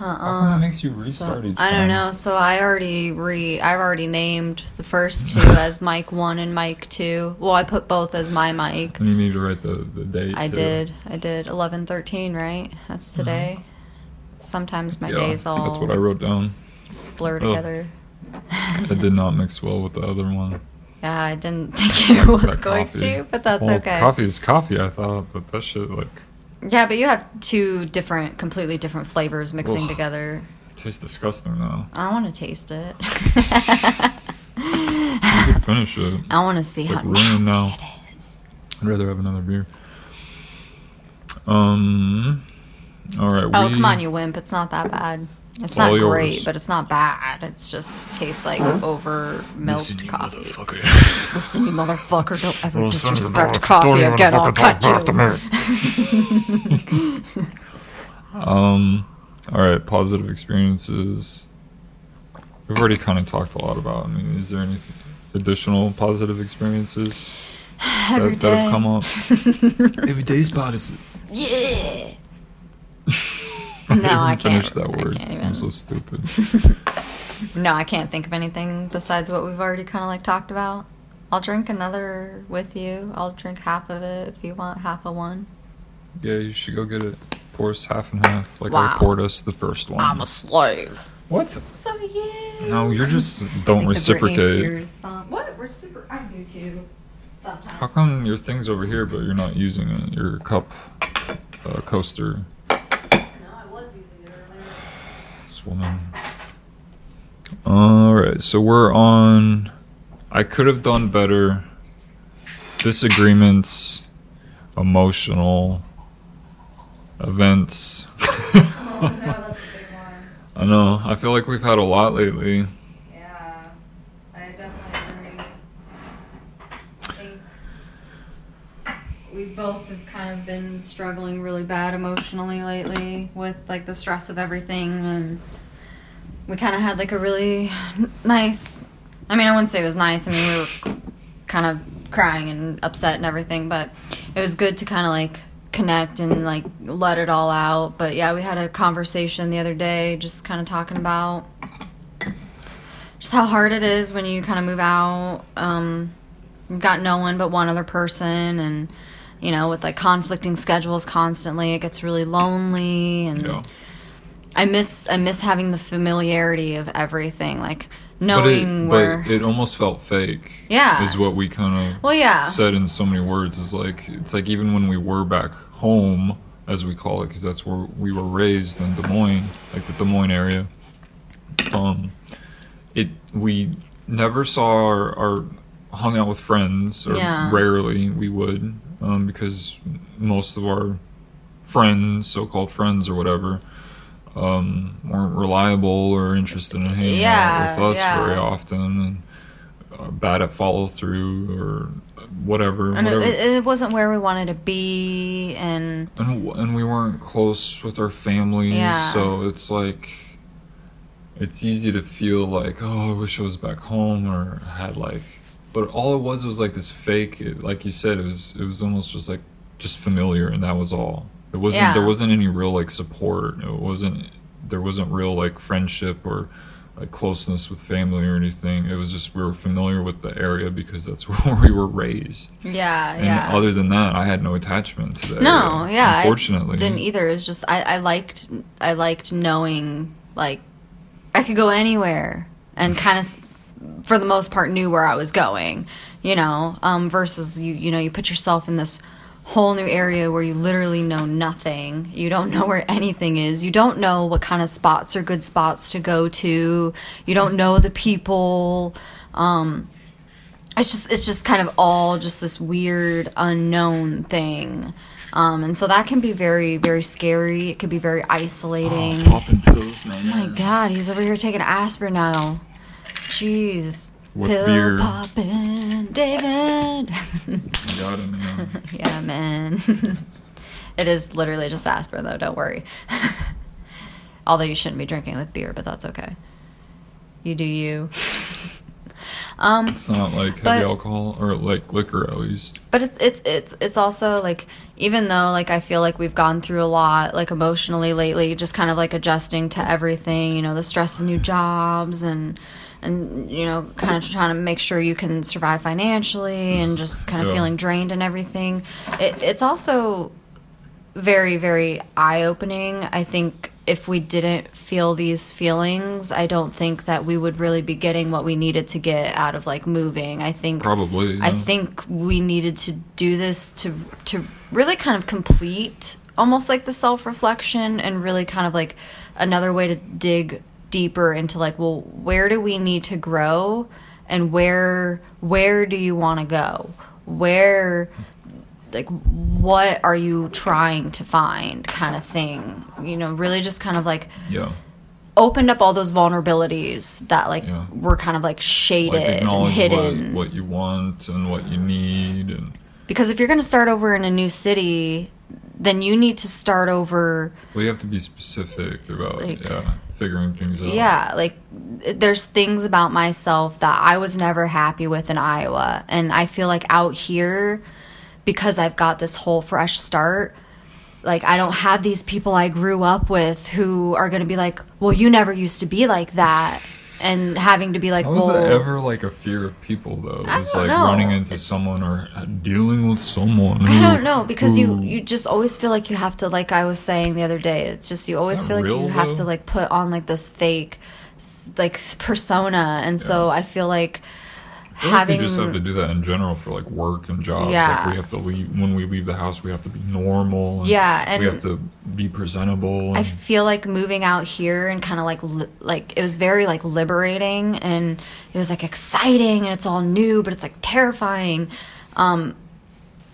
Uh-uh. It makes you So, restart each I don't know. So I already re I've already named the first two [LAUGHS] as Mike one and Mike two. Well, I put both as my mic. And you need to write the, the date. I too. did. I did eleven thirteen. Right. That's today. Sometimes my Mm-hmm. Yeah, days all that's what I wrote down. blur together. It did not mix well with the other one. Yeah, I didn't [LAUGHS] think it Like was going coffee. to, but that's well, okay. Coffee is coffee, I thought, but that shit like Yeah, but you have two different, completely different flavors mixing Ugh. together. tastes disgusting though. I want to taste it. You finish it. [LAUGHS] I want to see It's how like nasty now. it is. I'd rather have another beer. Um. All right. Oh, we, come on, you wimp. It's not that bad. It's It's all not great, but it's not bad. It's just tastes like over milked coffee. motherfucker. [LAUGHS] Listen, you motherfucker, don't ever Well, son of a disrespect bitch, coffee don't again. I'll motherfucker cut talk to you. [LAUGHS] [LAUGHS] Um. All right. Positive experiences. We've already kind of talked a lot about. I mean, is there any additional positive experiences [SIGHS] Every that, that have come up? Every day's positive. Yeah. No, I can't- that I word. can't It sounds so stupid. [LAUGHS] No, I can't think of anything besides what we've already kind of like talked about. I'll drink another with you. I'll drink half of it if you want half of one. Yeah, you should go get it. Pour us half and half, like Wow. I poured us the first one. I'm a slave. what? So yeah. No, you're just [LAUGHS] don't Like reciprocate. What? Reciprocate? I do too. Sometimes. How come your thing's over here, but you're not using it? Your cup uh, coaster, No, I was using it earlier. this woman. All right, so we're on. I could have done better. Disagreements, emotional events. Oh [LAUGHS] no. I know. I feel like we've had a lot lately. Yeah, I definitely agree. I think we both have kind of been struggling really bad emotionally lately with like the stress of everything, and we kind of had like a really nice. I mean, I wouldn't say it was nice. I mean, we were kind of crying and upset and everything, but it was good to kind of like connect and like let it all out. But yeah, we had a conversation the other day, just kind of talking about just how hard it is when you kind of move out. Um, got no one but one other person, and you know, with like conflicting schedules constantly, it gets really lonely. And Yeah. I miss I miss having the familiarity of everything, like But knowing it, where. but it almost felt fake. Yeah. Is what we kind of well, yeah, said in so many words. Is like it's like even when we were back home, as we call it, because that's where we were raised in Des Moines, like the Des Moines area. Um, it we never saw our, our hung out with friends, or Yeah. rarely we would, um, because most of our friends, so-called friends or whatever, um, weren't reliable or interested in hanging Yeah, out with us yeah. very often, and uh, bad at follow through or whatever. and it, whatever. it, it wasn't where we wanted to be, and and and we weren't close with our families, Yeah. so it's like it's easy to feel like oh I wish I was back home or had like, but all it was was like this fake. It, like you said, it was it was almost just like just familiar, and that was all. It wasn't Yeah. there wasn't any real like support. It wasn't there wasn't real like friendship or like closeness with family or anything. It was just we were familiar with the area because that's [LAUGHS] where we were raised. yeah, And yeah. other than that, I had no attachment to that. No, area, yeah, Unfortunately, I didn't either. It's just I, I liked I liked knowing like I could go anywhere and kind of for the most part knew where I was going, you know. Um, versus you you know you put yourself in this whole new area where you literally know nothing. You don't [LAUGHS] know where anything is. You don't know what kind of spots are good spots to go to. You don't know the people. Um, it's just it's just kind of all just this weird unknown thing um, and so that can be very very scary it could be very isolating oh, popping pills, man. my god he's over here taking aspirin now jeez What pill beer? popping david I got him. man. [LAUGHS] yeah man [LAUGHS] it is literally just aspirin though don't worry [LAUGHS] although you shouldn't be drinking with beer but that's okay you do you um It's not like But- heavy alcohol or like liquor, at least. but it's it's it's it's also like even though like I feel like we've gone through a lot like emotionally lately, just kind of like adjusting to everything, you know, the stress of new jobs and and you know, kind of trying to make sure you can survive financially and just kind of Yeah. feeling drained and everything. It, it's also very very eye opening. I think if we didn't feel these feelings, I don't think that we would really be getting what we needed to get out of like moving. I think Probably. I think we needed to do this to to really kind of complete almost like the self-reflection and really kind of like another way to dig deeper into like well where do we need to grow and where where do you want to go where like what are you trying to find kind of thing you know really just kind of like Yeah. opened up all those vulnerabilities that like Yeah. were kind of like shaded Like and hidden what, what you want and what you need, and Because if you're going to start over in a new city, then you need to start over. well, you have to be specific about Like- yeah figuring things out. Yeah, like there's things about myself that I was never happy with in Iowa. And I feel like out here, because I've got this whole fresh start, like I don't have these people I grew up with who are going to be like, well, you never used to be like that. And having to be like, Was well, that ever like a fear of people though? I It's don't like know. running into It's- someone or dealing with someone. I don't know because you who- you just always feel like you have to like I was saying the other day. It's just you always feel like you have to like put on like this fake like persona, and so I feel like Feel like having we just have to do that in general for like work and jobs. Yeah. Like we have to leave when we leave the house. We have to be normal. And Yeah, and- we have to be presentable. And I feel like moving out here and kind of like li- like it was very like liberating and it was like exciting and it's all new but it's like terrifying. Um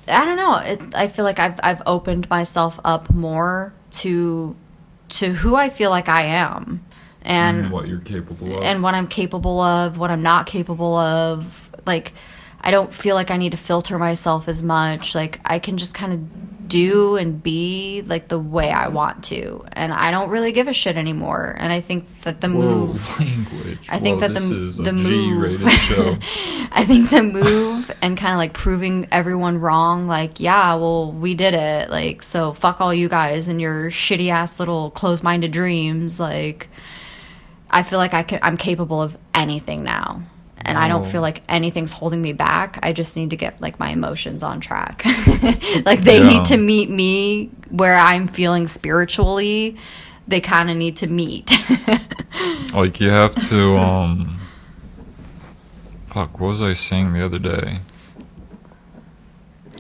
I don't know. It, I feel like I've I've opened myself up more to to who I feel like I am and what you're capable of. and what I'm capable of, what I'm not capable of. Like, I don't feel like I need to filter myself as much. Like, I can just kind of do and be like the way I want to. And I don't really give a shit anymore. And I think that the Whoa, move. [LAUGHS] language. I think Whoa, that the- this is a the move-. [LAUGHS] I think the move and kind of like proving everyone wrong, like, yeah, well, we did it. Like, so fuck all you guys and your shitty ass little closed minded dreams. Like, I feel like I can, I'm capable of anything now. And I don't Oh. feel like anything's holding me back. I just need to get like my emotions on track. [LAUGHS] like they Yeah. need to meet me where I'm feeling spiritually. They kind of need to meet. [LAUGHS] Like you have to um fuck, what was I saying the other day?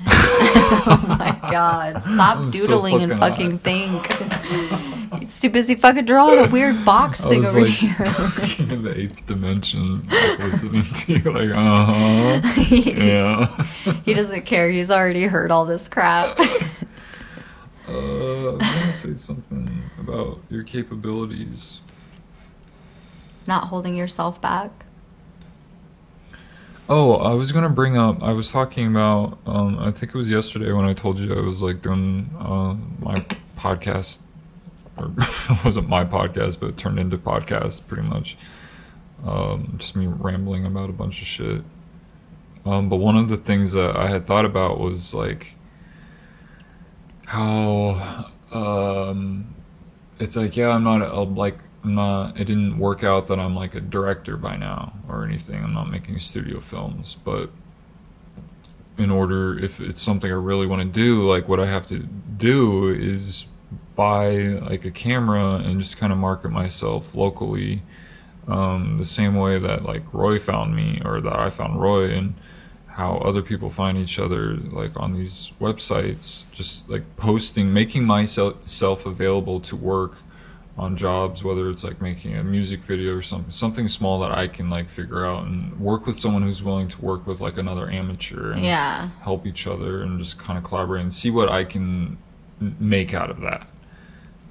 [LAUGHS] my god. Stop I'm so doodling and fucking fucking think. He's too busy fucking drawing a weird box I thing over like here. [LAUGHS] in the eighth dimension listening to you like uh-huh. [LAUGHS] Yeah. he doesn't care. He's already heard all this crap. Uh, I was gonna say something about your capabilities. Not holding yourself back. Oh, I was gonna bring up. I was talking about. Um, I think it was yesterday when I told you I was like doing uh, my podcast, or [LAUGHS] it wasn't my podcast, but it turned into podcast pretty much. Um, just me rambling about a bunch of shit. Um, but one of the things that I had thought about was like how um, it's like yeah, I'm not a, like I'm not. It didn't work out that I'm like a director by now or anything. I'm not making studio films, but in order, if it's something I really want to do, like what I have to do is buy like a camera and just kind of market myself locally, um, the same way that like Roy found me or that I found Roy and how other people find each other like on these websites just like posting making myself self available to work on jobs whether it's like making a music video or something something small that i can like figure out and work with someone who's willing to work with like another amateur and Yeah. help each other and just kind of collaborate and see what i can make out of that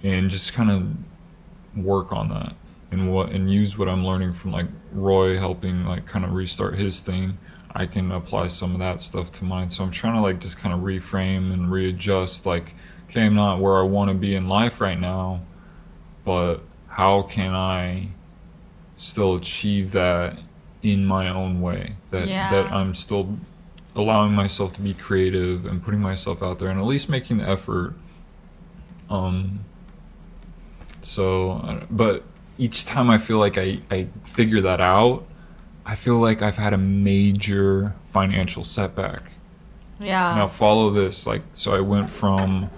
and just kind of work on that and what and use what i'm learning from like roy helping like kind of restart his thing i can apply some of that stuff to mine so i'm trying to like just kind of reframe and readjust like okay i'm not where i want to be in life right now but how can i still achieve that in my own way that Yeah. that i'm still allowing myself to be creative and putting myself out there and at least making the effort um so but each time i feel like i i figure that out i feel like i've had a major financial setback Yeah. now follow this like so i went from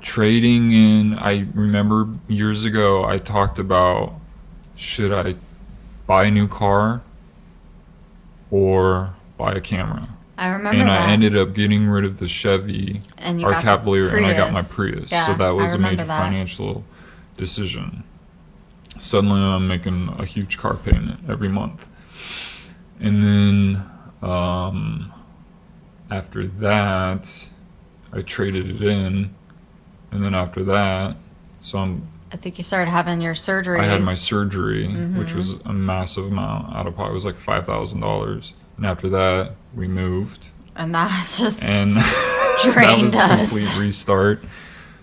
trading in i remember years ago i talked about should i buy a new car or buy a camera I remember and that. i ended up getting rid of the chevy And you or got the cavalier and i got my Prius. prius Yeah, so that was a major that. financial decision suddenly i'm making a huge car payment every month and then um, after that i traded it in and then after that so i'm I think you started having your surgery. I had my surgery, which Mm-hmm. was a massive amount out of pocket. It was like five thousand dollars, and after that, we moved, and that [LAUGHS] just and [LAUGHS] that drained was a complete restart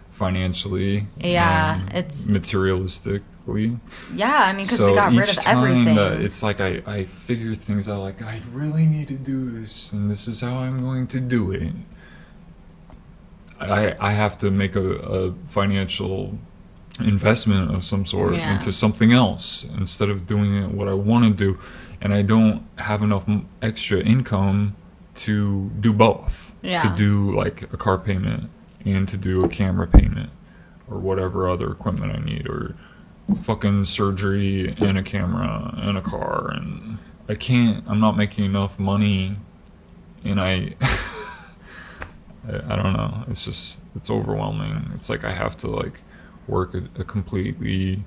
financially. Yeah, it's- materialistically. yeah. I mean, because so we got rid of time everything. that it's like I I figure things out. Like I really need to do this, and this is how I'm going to do it. I I have to make a, a financial investment of some sort Yeah. into something else instead of doing what I want to do, and I don't have enough extra income to do both. Yeah. To do like a car payment and to do a camera payment or whatever other equipment I need or fucking surgery and a camera and a car and I can't I'm not making enough money and I [LAUGHS] I, I don't know it's just it's overwhelming it's like I have to like work a, a completely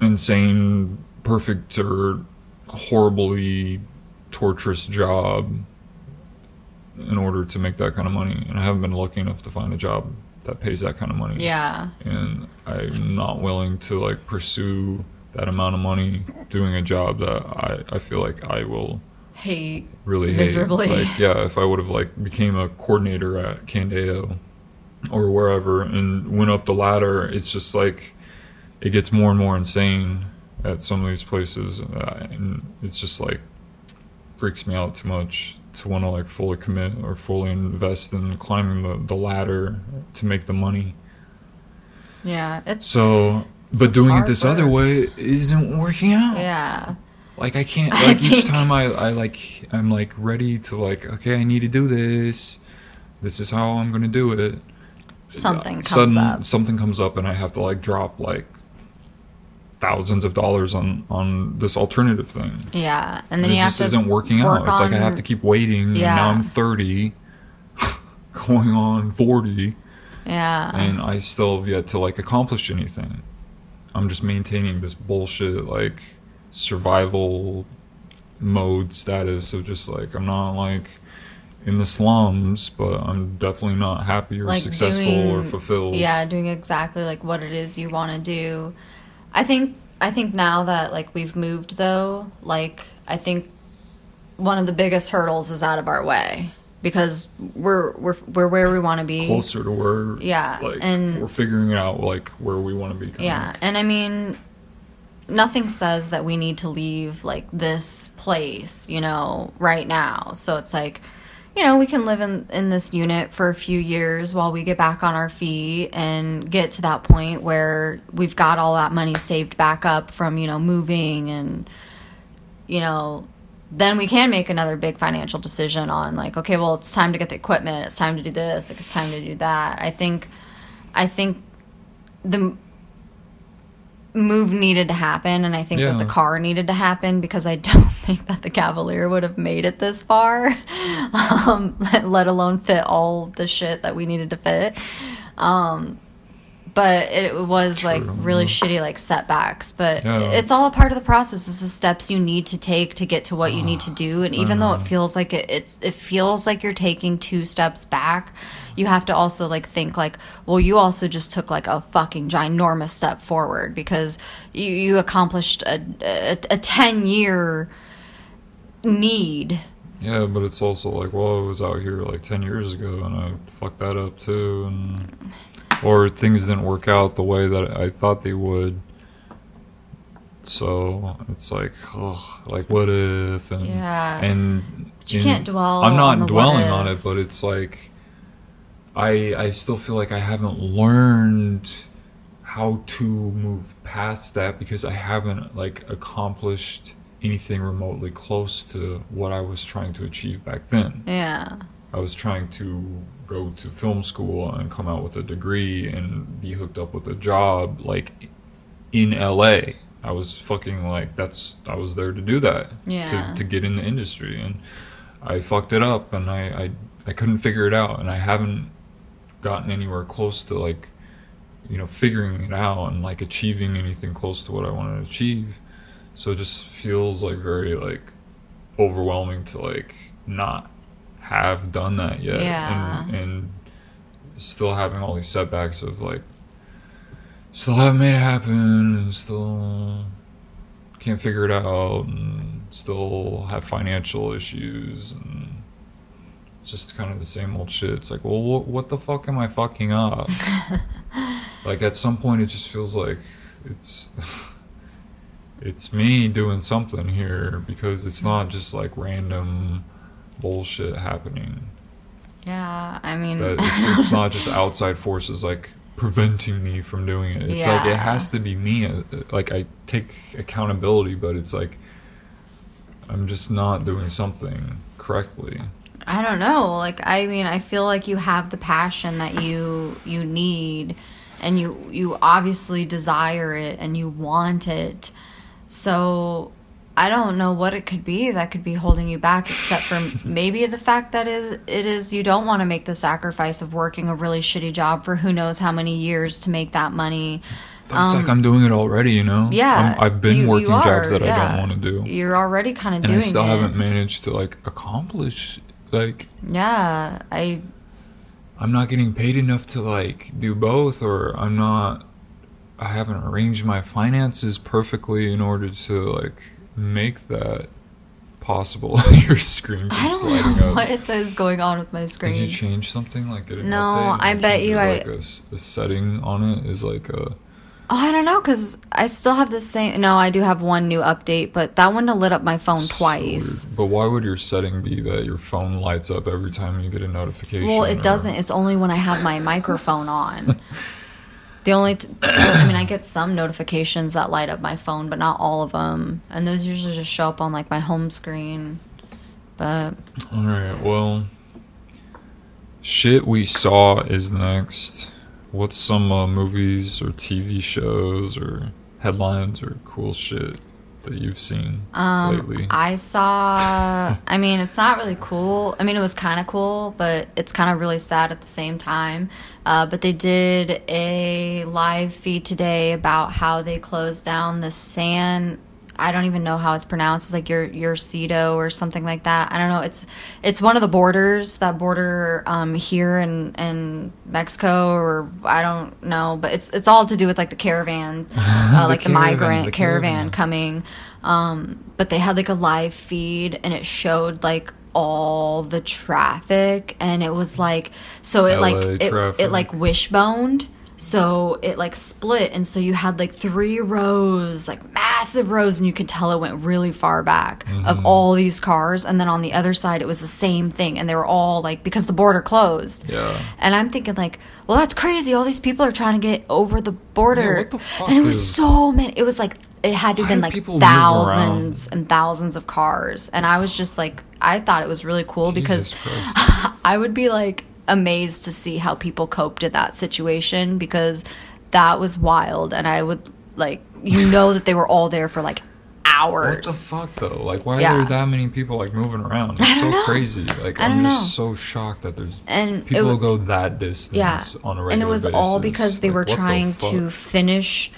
insane perfect or horribly torturous job in order to make that kind of money and I haven't been lucky enough to find a job that pays that kind of money. Yeah. and I'm not willing to like pursue that amount of money doing a job that I, I feel like I will Hate. really hate. Miserably. Like [LAUGHS] yeah, if I would have like became a coordinator at Candeo or wherever and went up the ladder, it's just like it gets more and more insane at some of these places, uh, and it's just like freaks me out too much to want to like fully commit or fully invest in climbing the, the ladder to make the money. Yeah. It's So, It's but doing it this work. other way isn't working out. yeah. Like I can't. I Like each think- time I, I like, I'm like ready to like, okay, I need to do this. This is how I'm gonna do it. Something comes Sudden, up. something comes up, and I have to like drop like thousands of dollars on on this alternative thing. Yeah. And And then it you just isn't working out. It's like I have to keep waiting. And now Yeah. I'm 30, [LAUGHS] going on 40 Yeah. and I still have yet to like accomplish anything. I'm just maintaining this bullshit like survival mode status of just like I'm not like in the slums, but I'm definitely not happy or Like successful or fulfilled. Yeah, doing exactly like what it is you want to do. I think I think now that like we've moved though, like I think one of the biggest hurdles is out of our way because we're we're we're where we want to be. Closer to where Yeah, like and- we're figuring it out like where we want to be. Yeah, of. and I mean nothing says that we need to leave like this place, you know, right now. So it's like you know, we can live in in this unit for a few years while we get back on our feet and get to that point where we've got all that money saved back up from, you know, moving and you know, then we can make another big financial decision on like, okay, well, it's time to get the equipment, it's time to do this, like, it's time to do that. I think I think the move needed to happen and i think that the car needed to happen because i [LAUGHS] don't think that the cavalier would have made it this far [LAUGHS] um, let, let alone fit all the shit that we needed to fit. Um, but it was like really yeah. shitty like setbacks but Yeah. it's all a part of the process. It's the steps you need to take to get to what you need to do and even though it feels like it, it's it feels like you're taking two steps back you have to also like think like well you also just took like a fucking ginormous step forward because you, you accomplished a, a, a 10 year need Yeah, but it's also like, well, I was out here like ten years ago, and I fucked that up too, and or things didn't work out the way that I thought they would. So it's like, ugh, like what if? And Yeah. and But you can't dwell I'm not on dwelling on it, but it's like, I I still feel like I haven't learned how to move past that because I haven't like accomplished anything remotely close to what I was trying to achieve back then. yeah I was trying to go to film school and come out with a degree and be hooked up with a job like in LA. I was fucking like that's I was there to do that. Yeah. To to get in the industry and I fucked it up and I, I I couldn't figure it out and I haven't gotten anywhere close to like you know figuring it out and like achieving anything close to what I wanted to achieve. So it just feels like very like overwhelming to like not have done that yet Yeah. and and still having all these setbacks of like still haven't made it happen and still can't figure it out and still have financial issues and just kind of the same old shit. It's like, well, what, what the fuck am I fucking up? [LAUGHS] like at some point, it just feels like it's [LAUGHS] it's me doing something here because it's not just like random bullshit happening. yeah i mean it's, it's not just outside forces like preventing me from doing it. It's like it has to be me. uh, Like I take accountability, but it's like I'm just not doing something correctly. I don't know. Like I mean, I feel like you have the passion that you you need and you you obviously desire it and you want it. So I don't know what it could be that could be holding you back except for [LAUGHS] maybe the fact that is it is you don't want to make the sacrifice of working a really shitty job for who knows how many years to make that money. But it's like I'm doing it already, you know. Um, Yeah, I'm, I've been you- you working jobs are, that I don't want to do, You're already kind of and doing And I still it. haven't managed to like accomplish. Like Yeah, I I'm not getting paid enough to like do both, or I'm not. I haven't arranged my finances perfectly in order to like make that possible. [LAUGHS] Your screen I don't lighting know up. [LAUGHS] what is going on with my screen. Did you change something like get an No, update? I bet you I- like a setting on it is like a Oh, I don't know because I still have the same. No, I do have one new update, but that one lit up my phone so twice. weird. But why would your setting be that your phone lights up every time you get a notification? Well, it or- doesn't. It's only when I have my microphone on. [LAUGHS] The only, t- [COUGHS] I mean, I get some notifications that light up my phone, but not all of them, and those usually just show up on like my home screen. But All right. Well, shit we saw is next. What's some uh, movies or TV shows or headlines or cool shit that you've seen lately? Um, I saw. I mean, it's not really cool. I mean, it was kind of cool, but it's kind of really sad at the same time. Uh, but they did a live feed today about how they closed down the San. I don't even know how it's pronounced. It's like your your Cedo or something like that. I don't know. It's it's one of the borders that border um, here in in Mexico or I don't know, but it's it's all to do with like the caravan, [LAUGHS] uh, like the, migrant the caravan caravan. coming. Um, but they had like a live feed and it showed like all the traffic and it was like so it like it, it like wishboned so it like split and so you had like three rows like massive rows and you could tell it went really far back Mm-hmm. of all these cars and then on the other side it was the same thing and they were all like because the border closed Yeah. and i'm thinking like well that's crazy all these people are trying to get over the border Yeah, the and it was is- so many it was like it had to have been like people move around? thousands and thousands of cars and i was just like i thought it was really cool because Jesus Christ. [LAUGHS] I would be like amazed to see how people coped in that situation because that was wild and I would like you know that they were all there for like hours. What the fuck though? Like, why Yeah. are there that many people like moving around? It's so don't know. crazy. Like, I I'm don't just know. so shocked that there's And people w- go that distance yeah. on a regular And it was all because they Like, were what the trying to finish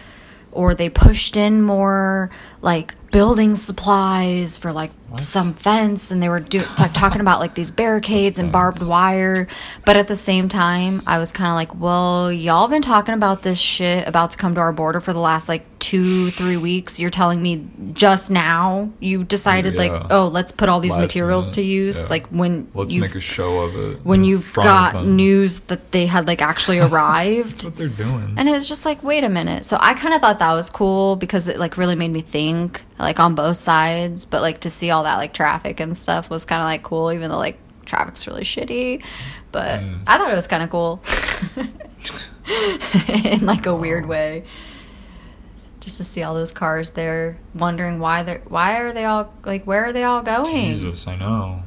or they pushed in more like building supplies for like some fence and they were do- like talking about like these barricades and barbed wire. But at the same time i was kind of like well y'all been talking about this shit about to come to our border for the last like two three weeks. You're telling me just now you decided like oh let's put all these Last materials minute, to use yeah. like when Let's make a show of it. when you've got news that they had like actually [LAUGHS] arrived. That's what they're doing. and it's just like wait a minute. So i kind of thought that was cool because it like really made me think like on both sides but like to see all that like traffic and stuff was kind of like cool even though like traffic's really shitty. But Mm. i thought it was kind of cool. [LAUGHS] In like a weird way. Just to see all those cars there wondering why they're why are they all like where are they all going? Jesus, I know.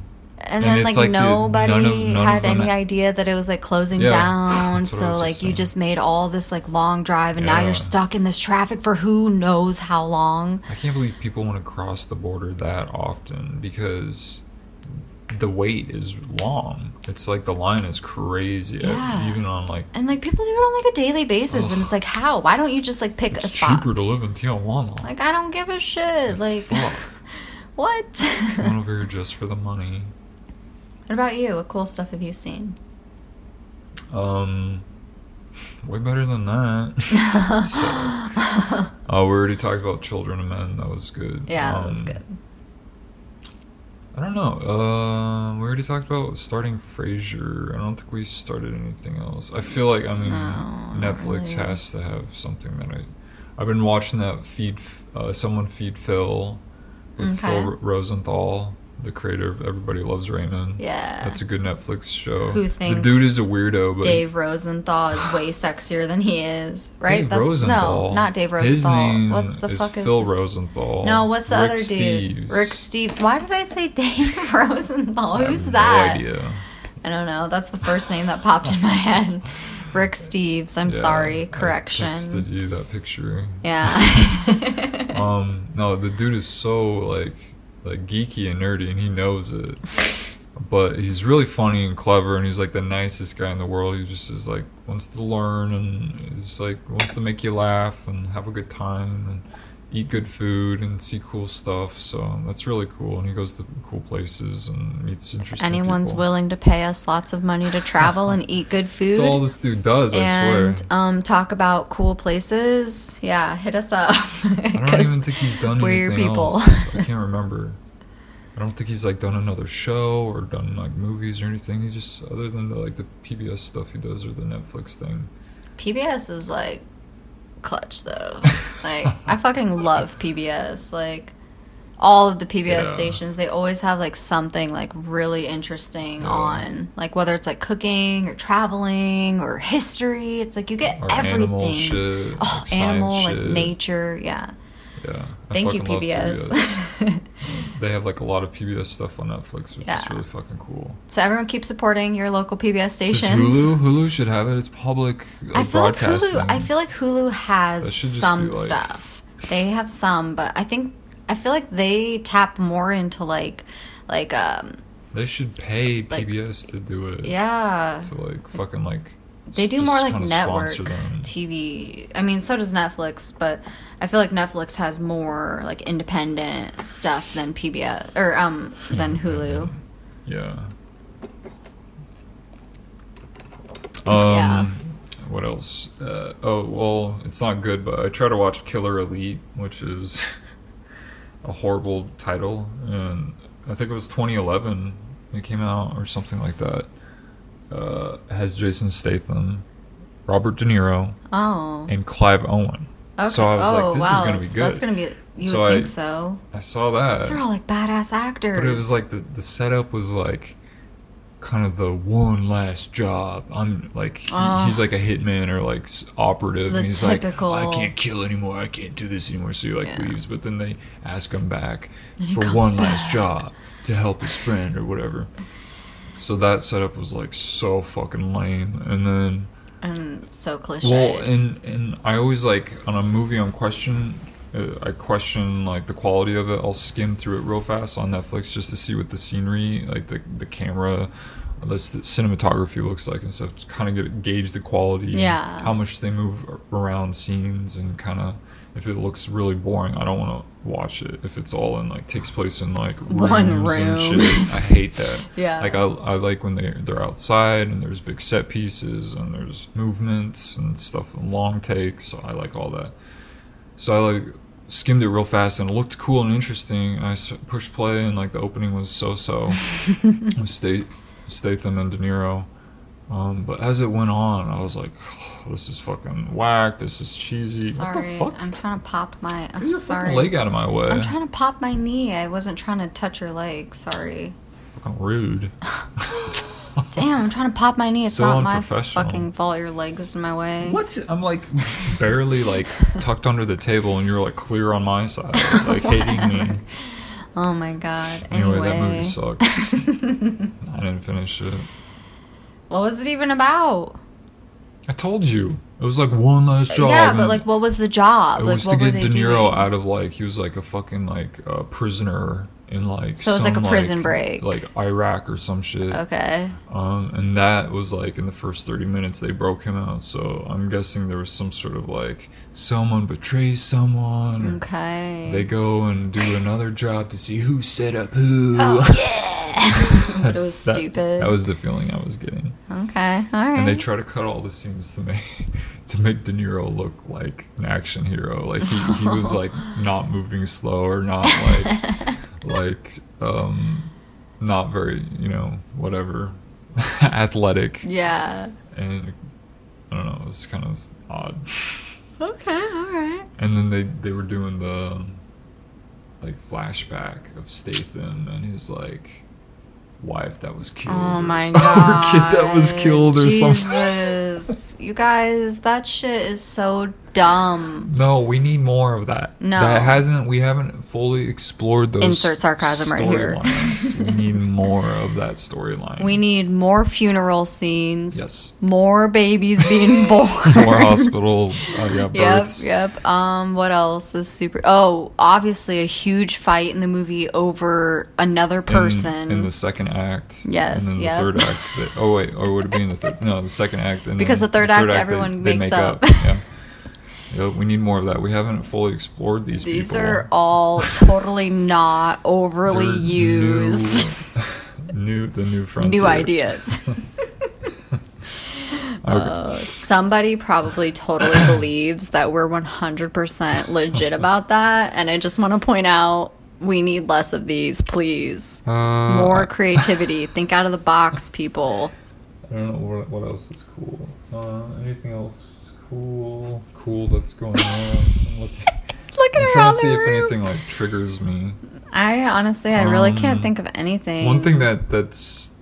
And, And then it's like, like the- nobody none of- none had any idea that it was like closing Yeah, down that's what I so like just you just made all this like long drive and now you're stuck in this traffic for who knows how long I can't believe people want to cross the border that often because the wait is long. It's like the line is crazy, uh, Yeah. even on like. and like people do it on like a daily basis and it's like how why don't you just like pick a spot cheaper to live in Tijuana. like i don't give a shit like Fuck. [LAUGHS] what I went [LAUGHS] over here just for the money. What about you what cool stuff have you seen Um, way better than that. [LAUGHS] so, oh, we already talked about Children of Men. That was good. yeah that was Um, good I don't know. Uh, we already talked about starting Frasier. I don't think we started anything else. I feel like I mean No, Netflix really. has to have something that I. I've been watching that feed. Uh, someone feed Phil with Okay. Phil Rosenthal, the creator of Everybody Loves Raymond. yeah That's a good Netflix show. Who thinks the dude is a weirdo, but Dave Rosenthal is way [SIGHS] sexier than he is, right? Dave That's Rosenthal. no, not Dave His Rosenthal. name What's the is fuck is Phil his- Rosenthal. No, what's the Rick other dude? Steves. Rick Steves. Why did I say [LAUGHS] Dave Rosenthal? I Who's no that? idea. I don't know. That's the first name that popped in my head. Rick Steves. I'm Yeah, sorry. I Correction. texted you that picture. Yeah. [LAUGHS] Um, no, the dude is so like like geeky and nerdy, and he knows it. But he's really funny and clever, and he's like the nicest guy in the world. He just is like wants to learn and is like wants to make you laugh and have a good time. And eat good food and see cool stuff. So that's really cool. And he goes to cool places and meets interesting. Anyone's people. willing to pay us lots of money to travel and [LAUGHS] eat good food. That's all this dude does. I and swear. um, talk about cool places. Yeah, hit us up. [LAUGHS] I don't even think he's done we're your people. else. I [LAUGHS] can't remember. I don't think he's like done another show or done like movies or anything. He just other than the like the PBS stuff he does or the Netflix thing. PBS is like clutch though. Like I fucking love PBS. Like all of the PBS Yeah. stations, they always have like something like really interesting Yeah. on. Like whether it's like cooking or traveling or history, it's like you get Or everything. animal shit. Oh, animal, science like nature, yeah. Yeah. I Thank you, love PBS. [LAUGHS] they have like a lot of PBS stuff on Netflix, which Yeah. is really fucking cool. so everyone keep supporting your local PBS Does. Hulu? Hulu should have it. It's public uh, I feel like. Hulu. I feel like Hulu has some like- stuff. They have some, but I think I feel like they tap more into like, like um, they should pay like- PBS to do it. yeah. To like fucking like. They do more like network. TV. I mean, so does Netflix, but I feel like Netflix has more like independent stuff than PBS or um than [LAUGHS] Hulu. Yeah. Um, Yeah. What else? Uh, oh well, it's not good, but I try to watch Killer Elite, which is a horrible title, and I think it was 2011 it came out or something like that. Uh, has Jason Statham, Robert De Niro, Oh. and Clive Owen. Okay. So I was oh, like, this wow. is gonna be good. That's gonna be. You So would I- think so. I saw that. These are all like badass actors. But it was like the the setup was like kind of the one last job. I'm like he, Oh. he's like a hitman or like operative, The and he's typical- like I can't kill anymore. I can't do this anymore. So he like Yeah. leaves, but then they ask him back for one last job to help his friend or whatever. So that setup was like so fucking lame, and then. and so cliche. Well, and and I always like on a movie on question, uh, I question like the quality of it. I'll skim through it real fast on Netflix just to see what the scenery, like the the camera, the cinematography looks like and stuff. To kind of get gauge the quality, Yeah. how much they move around scenes, and kind of if it looks really boring, I don't want to watch it. If it's all in like takes place in like [LAUGHS] rooms One and shit, I hate that. [LAUGHS] Yeah. like I I like when they they're outside and there's big set pieces and there's movements and stuff and long takes. So I like all that. So I like skimmed it real fast and it looked cool and interesting. I pushed play and like the opening was so so [LAUGHS] with Stat- Statham and De Niro. Um, but as it went on, I was like, [SIGHS] "This is fucking whack. This is cheesy. sorry, what the fuck? I'm trying to pop my. I'm your sorry. leg out of my way. I'm trying to pop my knee. I wasn't trying to touch your leg. Sorry. fucking rude. [LAUGHS] Damn, I'm trying to pop my knee. It's So not my fucking fault. Your legs in my way. What's I'm like barely like tucked under the table, and you're like clear on my side, like [LAUGHS] hating me. Oh my god. Anyway, Anyway, that movie sucked. [LAUGHS] I didn't finish it. What was it even about? I told you it was like one last job. yeah, but like, what was the job? it like, was to get De Niro doing? out of like he was like a fucking like uh, prisoner in like So it was like a prison break. like Iraq or some shit. Okay. Um, and that was like in the first 30 minutes they broke him out. So I'm guessing there was some sort of like someone betrays someone. Okay. They go and do another job to see who set up who. Oh, [LAUGHS] yeah. but it was That- stupid. That was the feeling I was getting. okay. All right. And they try to cut all the scenes to make [LAUGHS] to make De Niro look like an action hero. Like he, he was [LAUGHS] like not moving slow or not like like um not very, you know, whatever [LAUGHS] athletic. yeah. And I don't know, it was kind of odd. Okay. All right. And then they they were doing the like flashback of Statham and his like wife that was killed. Oh or- my [LAUGHS] or god. kid that was killed or something. Jesus. you guys, that shit is so dumb. No, we need more of that. No. that hasn't. We haven't fully explored those. Insert sarcasm right here. [LAUGHS] we need more of that storyline. We need more funeral scenes. Yes. More babies being [LAUGHS] born. more hospital. Uh, yeah, [LAUGHS] Yep, births. yep. Um, what else is super? Oh, obviously a huge fight in the movie over another person. in, the second act. Yes, and then yep. the third act. That, oh wait, or would it be in the third? No, the second act. And Because then the third act, everyone makes up. Yeah. Yep, we need more of that. We haven't fully explored these. These people. are all totally not overly They're used. New, [LAUGHS] new, the new frontier. New ideas. [LAUGHS] Uh, somebody probably totally [COUGHS] believes that we're 100% legit about that. And I just want to point out we need less of these, please. Uh, More [LAUGHS] creativity. Think out of the box, people. I don't know what, what else is cool. Uh, anything else cool? Cool that's going on. I'm, looking, [LAUGHS] Looking I'm trying around to see if room. anything like triggers me. I honestly, I really can't Um, think of anything. One thing that that's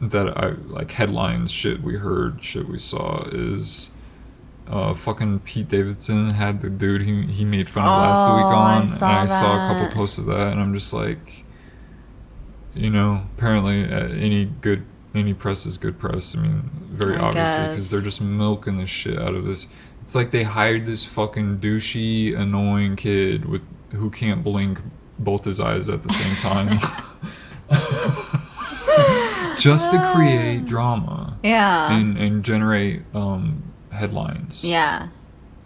that I like headlines shit we heard shit we saw is uh fucking Pete Davidson had the dude he he made fun of last Oh, week I on saw and I saw a couple posts of that and I'm just like you know apparently uh, any good any press is good press I mean very I obviously because they're just milking the shit out of this it's like they hired this fucking douchey annoying kid with who can't blink both his eyes at the same time [LAUGHS] [LAUGHS] just to create drama yeah. and and generate um headlines yeah.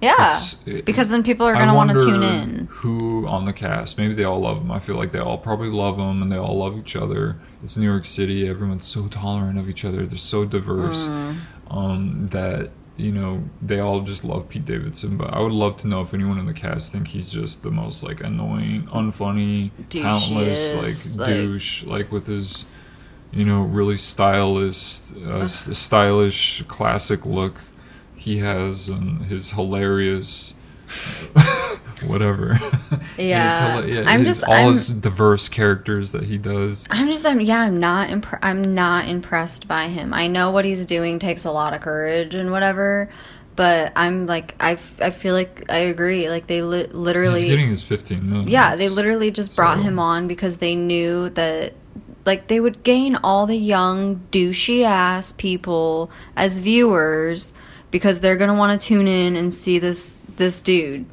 Yeah. It- because then people are going to want to tune in. Who on the cast? Maybe they all love him. I feel like they all probably love him, and they all love each other. It's New York City. Everyone's so tolerant of each other. They're so diverse Mm. um, that you know they all just love Pete Davidson. But I would love to know if anyone in the cast think he's just the most like annoying, unfunny, talentless, like like- douche, like with his. You know, really stylish, uh, stylish, classic look he has, and his hilarious [LAUGHS] whatever. [LAUGHS] His Yeah. I'm his- just- all I'm- his diverse characters that he does. I'm just, I'm, yeah, I'm not, impre- I'm not impressed by him. I know what he's doing takes a lot of courage and whatever, but I'm like, I, f- I feel like I agree. Like they li- literally, He's getting his 15 minutes. yeah, they literally just brought So- him on because they knew that, like, they would gain all the young douchey ass people as viewers because they're gonna want to tune in and see this this dude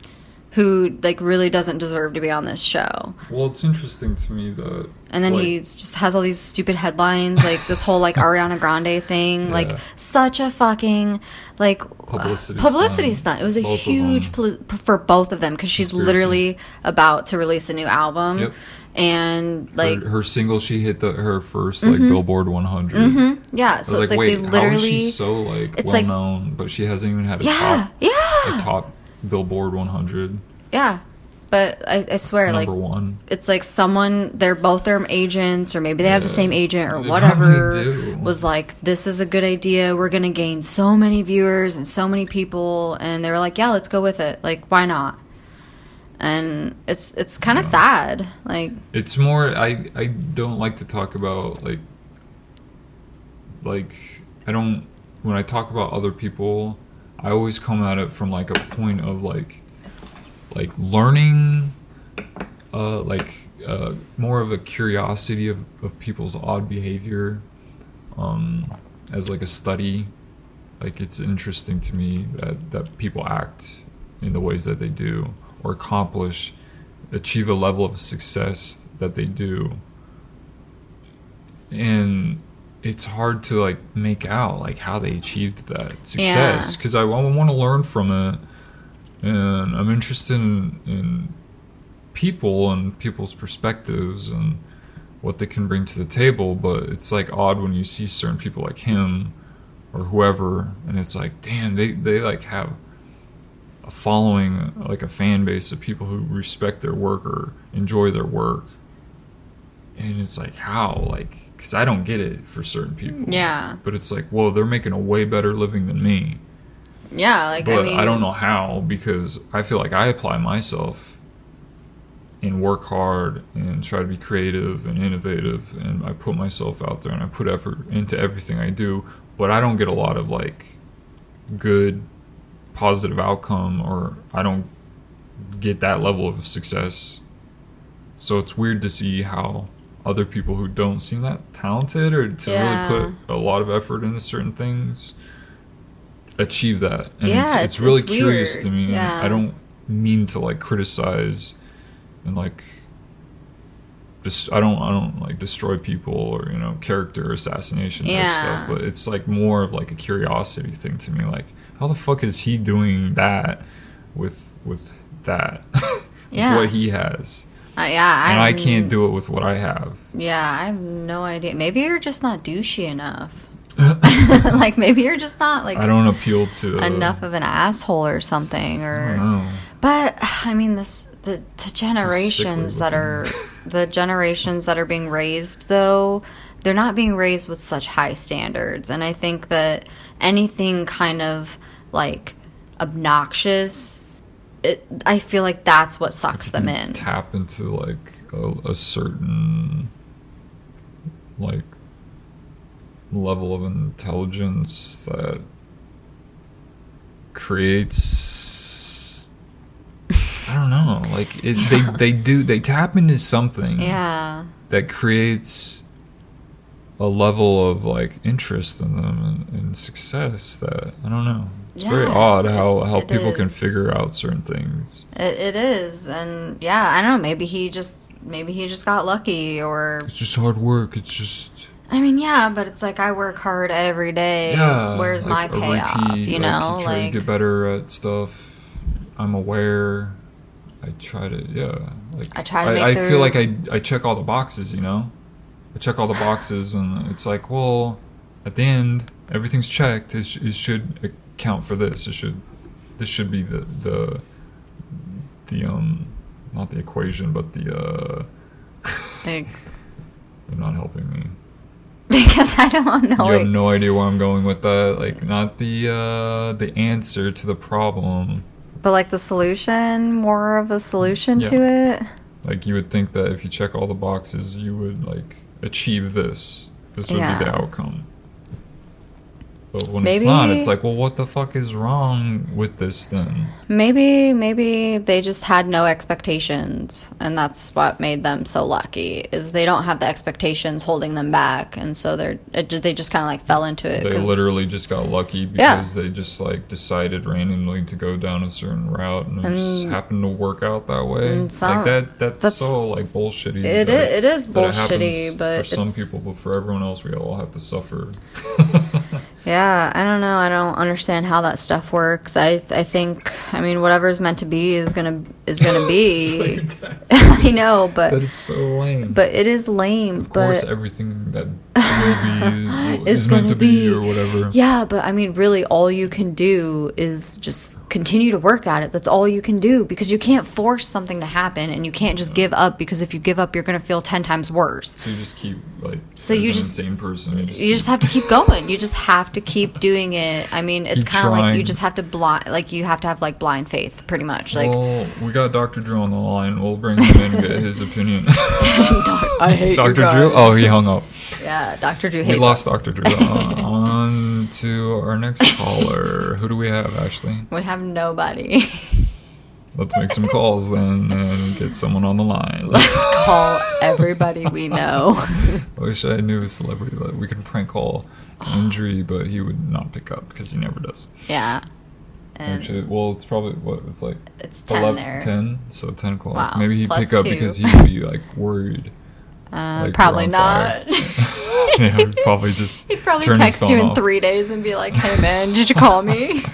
who like really doesn't deserve to be on this show. Well, it's interesting to me that. And then like, he just has all these stupid headlines, like this whole like [LAUGHS] Ariana Grande thing, like such a fucking like Publicity publicity stunt. stunt. It was a Both huge poli- for both of them because she's literally about to release a new album, Yep. And like her, her single, she hit the her 1st like mm-hmm. Billboard 100. Mm-hmm. yeah, so it's like, like, wait, they literally so like it's well like- known, but she hasn't even had a yeah top yeah. a top Billboard 100 yeah. But I, I swear, like one. it's like someone they're both their agents or maybe they have the same agent or whatever was like this is a good idea. We're gonna gain so many viewers and so many people. And they were like yeah let's go with it. Like why not and it's it's kind of sad like It's more I I don't like to talk about like like I don't when I talk about other people, I always come at it from like a point of like like learning uh like uh more of a curiosity of, of people's odd behavior um as like a study. Like it's interesting to me that that people act in the ways that they do or accomplish achieve a level of success that they do and it's hard to like make out like how they achieved that success Yeah. because I, want to learn from it and i'm interested in, in people and people's perspectives and what they can bring to the table but it's like odd when you see certain people like him or whoever and it's like damn they, they like have a following like a fan base of people who respect their work or enjoy their work. And it's like how? Like because i don't get it for certain people. Yeah. but it's like well they're making a way better living than me. Yeah like but i mean I don't know how because I feel like I apply myself and work hard and try to be creative and innovative and I put myself out there and I put effort into everything I do, but I don't get a lot of like good positive outcome or I don't get that level of success. So it's weird to see how other people who don't seem that talented or to Yeah. really put a lot of effort into certain things achieve that. And Yeah, it's, it's- it's really it's curious weird. to me. Yeah. I don't mean to like criticize and like just I don't I don't like destroy people or you know character assassination type Yeah. stuff, but it's like more of like a curiosity thing to me. Like how the fuck is he doing that with with that. [LAUGHS] Yeah. what he has. Uh, yeah, And I I'm- can't do it with what I have. Yeah, I have no idea. Maybe you're just not douchey enough. [LAUGHS] [LAUGHS] like maybe you're just not like I don't appeal to enough of an asshole or something I or don't know. but I mean this the the generations that are the generations that are being raised though they're not being raised with such high standards and I think that anything kind of like obnoxious it, I feel like that's what sucks them in. Tap into like a, a certain like level of intelligence that creates I don't know like it, they [LAUGHS] they do they tap into something Yeah. that creates a level of like interest in them and, and success that I don't know it's very odd how it- how it people can figure out certain things It, it is, and yeah, I don't know. Maybe he just maybe he just got lucky, or it's just hard work it's just I mean, yeah, but it's like I work hard every day. yeah Where's like my payoff? repeat, you know, like get better at stuff i'm aware i try to yeah like I try to i, I feel like I, I check all the boxes you know i check all the boxes and it's like well at the end everything's checked it, it should account for this it should this should be the the the um not the equation but the uh [LAUGHS] you're not helping me because I don't know. you have no idea where I'm going with that. Like, not the uh, the answer to the problem. but like the solution, more of a solution Yeah. to it. Like, you would think that if you check all the boxes, you would like achieve this. This would be the outcome. But when it's not, it's like, well, what the fuck is wrong with this then? Maybe, maybe they just had no expectations, and that's what made them so lucky. Is they don't have the expectations holding them back, and so they're it, they just kind of like fell into it. They literally just got lucky Yeah. because they just like decided randomly to go down a certain route and it just happened to work out that way. and some- like that that's, that's- so like bullshitty. It that- i- it is bullshitty, but for some people, but for everyone else, we all have to suffer. [LAUGHS] Yeah, I don't know. I don't understand how that stuff works. I I think I mean whatever's meant to be is gonna is gonna [LAUGHS] be. [LAUGHS] I know, but that is so lame. but it is lame. of course, but everything that [LAUGHS] will be It's is meant to be, be- or whatever. yeah, but I mean, really, all you can do is just continue to work at it. That's all you can do because you can't force something to happen, and you can't just give up because if you give up, you're gonna feel ten times worse. So you just keep like. So as you just- insane person. You just, You just have to keep going. You just have to keep doing it. I mean, it's kind of like you just have to blind, like you have to have like blind faith, pretty much. Like well, we got Dr. Drew on the line. We'll bring him in and get his [LAUGHS] opinion. I hate Dr. Drew? Oh, he hung up. Yeah, Dr. Drew We lost us. Dr. Drew. Uh, [LAUGHS] on to our next [LAUGHS] caller. Who do we have, Ashley? We have nobody. Let's make some calls then and get someone on the line. Let's call everybody we [LAUGHS] know. I wish I knew a celebrity that we could prank call Andrew, but he would not pick up because he never does. Yeah. And Actually, well, it's probably what it's like. it's 10 there. 10, so 10 o'clock. Wow, Maybe he'd plus pick up two. because [LAUGHS] he would be like worried. Uh, like, probably we're on fire. not. [LAUGHS] yeah, he'd probably just. [LAUGHS] He'd probably text you in off. three days and be like, hey man, did you call me? [LAUGHS]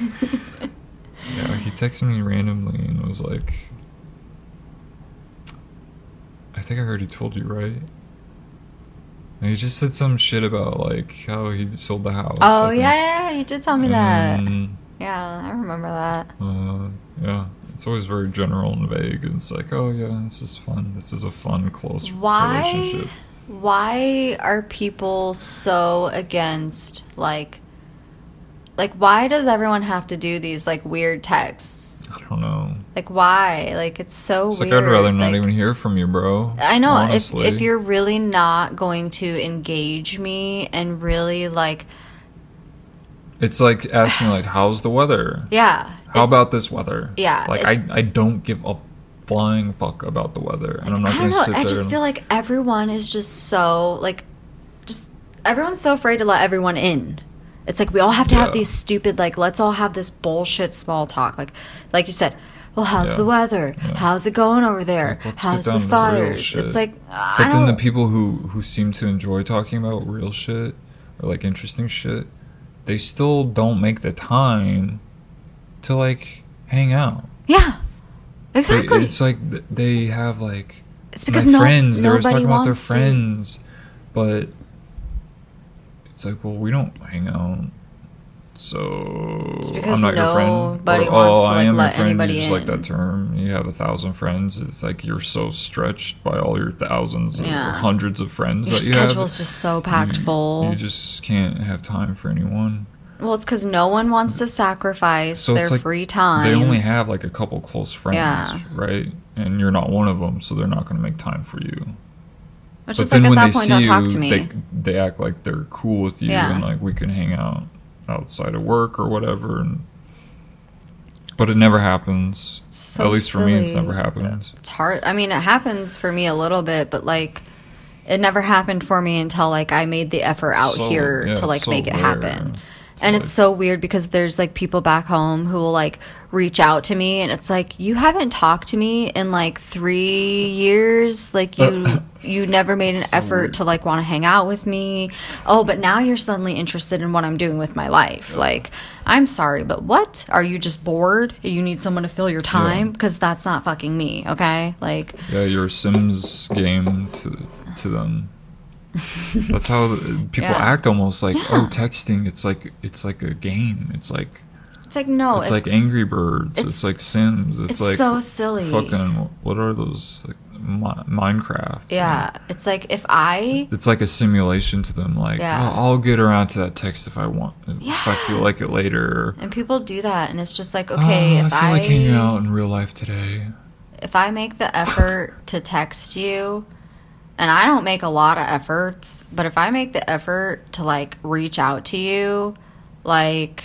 Yeah, he texted me randomly and was like, I think I already told you, right? And he just said some shit about like how he sold the house. oh, yeah, yeah, you did tell me And that. Yeah, I remember that. uh, yeah, it's always very general and vague. And it's like, oh yeah, this is fun. This is a fun, close Why? relationship. Why are people so against like like why does everyone have to do these like weird texts? I don't know. Like why? Like it's so It's like. I'd rather not like- even hear from you, bro. I know if honestly. if you're really not going to engage me and really like It's like asking like, how's the weather? yeah. How about this weather? Yeah, Like it- I, I don't give a flying fuck about the weather, and I'm not gonna don't sit know. I there. just and, feel like everyone is just so like just everyone's so afraid to let everyone in. It's like we all have to have these stupid like let's all have this bullshit small talk. Like like you said, well how's Yeah. the weather? Yeah. How's it going over there? Like, how's the fires? shit. It's like I but then the people who who seem to enjoy talking about real shit or like interesting shit, they still don't make the time to like hang out. Yeah. They- Exactly. It's like they have like It's because no, friends. They're talking about their wants to. friends, but it's like, well, we don't hang out, so It's because I'm not your friend. nobody Or, wants oh, to, I like, am let your friend. anybody you just like that term. You have a thousand friends. It's like you're so stretched by all your thousands or hundreds of friends Your that you have. Your schedule's just so packed you, full. You just can't have time for anyone. Well, it's because no one wants to sacrifice So their like free time. They only have like a couple close friends, Yeah. right? And you're not one of them, so they're not going to make time for you. Which but is like at that they point, see don't you, talk to me. they they act like they're cool with you Yeah. and like we can hang out outside of work or whatever. And but it never happens. so At least for me, it's never happened. it's hard. I mean, it happens for me a little bit, but like, it never happened for me until like I made the effort out So- here yeah, to like so make it rare. happen. And it's so weird because there's like people back home who will like reach out to me and it's like you haven't talked to me in like 3 years. Like you uh, you never made an So effort weird. to like want to hang out with me. Oh but now you're suddenly interested in what I'm doing with my life. Like I'm sorry but what? Are you just bored? You need someone to fill your time? Because that's not fucking me okay? Like Yeah, your Sims game to to them. [LAUGHS] That's how people Yeah. act. Almost like oh, texting. It's like it's like a game. It's like it's like no it's like Angry Birds. It's, it's- like Sims. It's, it's like so silly fucking what are those like Mi- Minecraft? yeah it's like if I It's like a simulation to them. Like Yeah. "Oh, I'll get around to that text if I want, if I feel like it later. And people do that, and it's just like, uh, okay, "Oh, if I feel I, like hanging out in real life today. if I make the effort to text you, and I don't make a lot of efforts, but if I make the effort to like reach out to you, like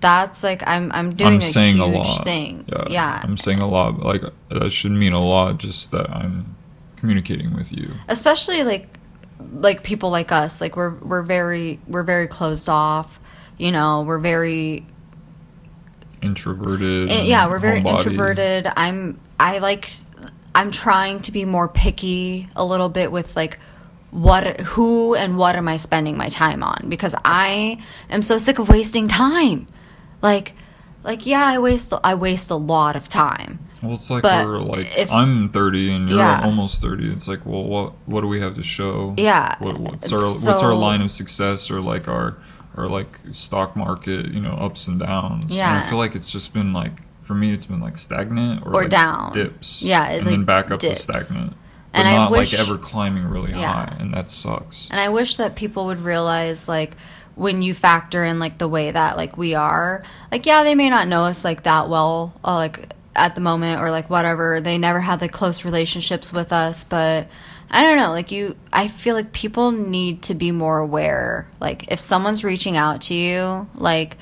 that's like I'm I'm doing I'm a saying huge a lot. thing. Yeah, yeah. I'm saying a lot. Like that should mean a lot. Just that I'm communicating with you. especially like like people like us like we're we're very we're very closed off you know we're very Introverted. Eh, yeah we're very homebody. introverted i'm i like i'm trying to be more picky a little bit with like what who and what am i spending my time on because i am so sick of wasting time like like yeah i waste i waste a lot of time Well, it's like But we're like if- I'm 30 and you're Yeah. almost 30. It's like, well, what what do we have to show? Yeah. What, what's our what's our line of success or like our our like stock market, you know, ups and downs. And Yeah. I feel like it's just been like for me, it's been like stagnant or, Or like down. dips. Yeah, it, and then back up dips. to stagnant. But And not wish- like ever climbing really Yeah. high, and that sucks. And I wish that people would realize like when you factor in like the way that like we are, like yeah, they may not know us like that well, uh, like at the moment or like whatever. They never had like close relationships with us, but I don't know, like you I feel like people need to be more aware. Like if someone's reaching out to you, like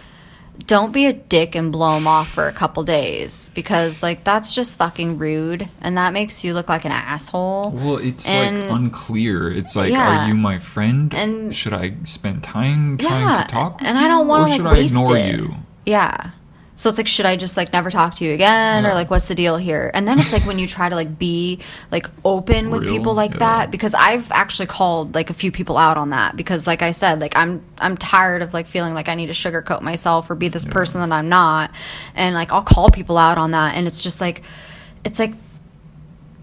don't be a dick and blow them off for a couple days because like that's just fucking rude and that makes you look like an asshole. Well, it's And- like unclear. It's like, Yeah. are you my friend? And- should I spend time Yeah, to talk? With and I don't or should like, I waste ignore it. you? Yeah. So it's like, should I just like never talk to you again, or like, what's the deal here? And then it's like when you try to like be like open with Real, people like yeah. that, because I've actually called like a few people out on that because, like I said, like I'm I'm tired of like feeling like I need to sugarcoat myself or be this person that I'm not, and like I'll call people out on that, and it's just like, it's like,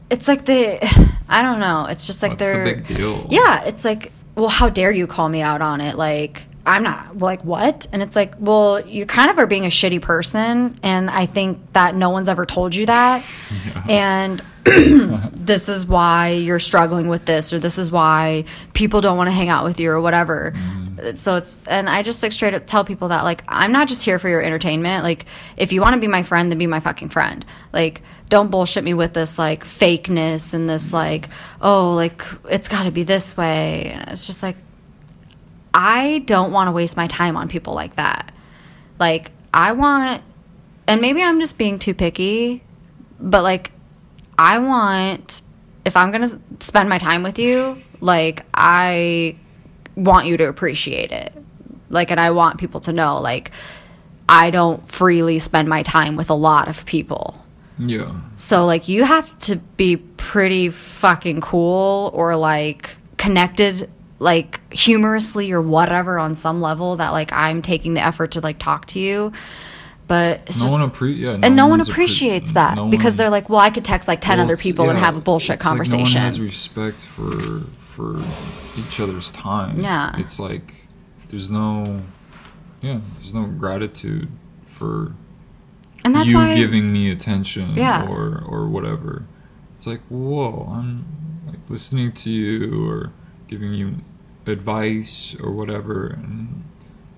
it's like the, [SIGHS] I don't know, it's just like What's they're big deal? yeah, it's like, well, how dare you call me out on it? Like, I'm not like what? And it's like, well, you kind of are being a shitty person, and I think that no one's ever told you that. [LAUGHS] And [CLEARS THROAT] this is why you're struggling with this, or this is why people don't want to hang out with you, or whatever. Mm-hmm. So it's, and I just like straight up tell people that, like, I'm not just here for your entertainment. Like, if you want to be my friend, then be my fucking friend. Like, don't bullshit me with this, like, fakeness and this, like, oh, like, it's got to be this way. And it's just like, I don't want to waste my time on people like that. Like, I want, and maybe I'm just being too picky, but like, I want, if I'm going to spend my time with you, like, I want you to appreciate it. Like, and I want people to know, like, I don't freely spend my time with a lot of people. Yeah. So like you have to be pretty fucking cool or like connected like humorously or whatever on some level that like I'm taking the effort to like talk to you. but it's no just one appre- yeah, and no one one's appre- appreciates that no because one- they're like, well, I could text like ten well, other people and have a bullshit it's like conversation. no one has respect for for each other's time. Yeah. it's like there's no yeah, there's no gratitude for and that's you why giving me attention Yeah. or or whatever. It's like whoa, I'm like listening to you or giving you advice or whatever, and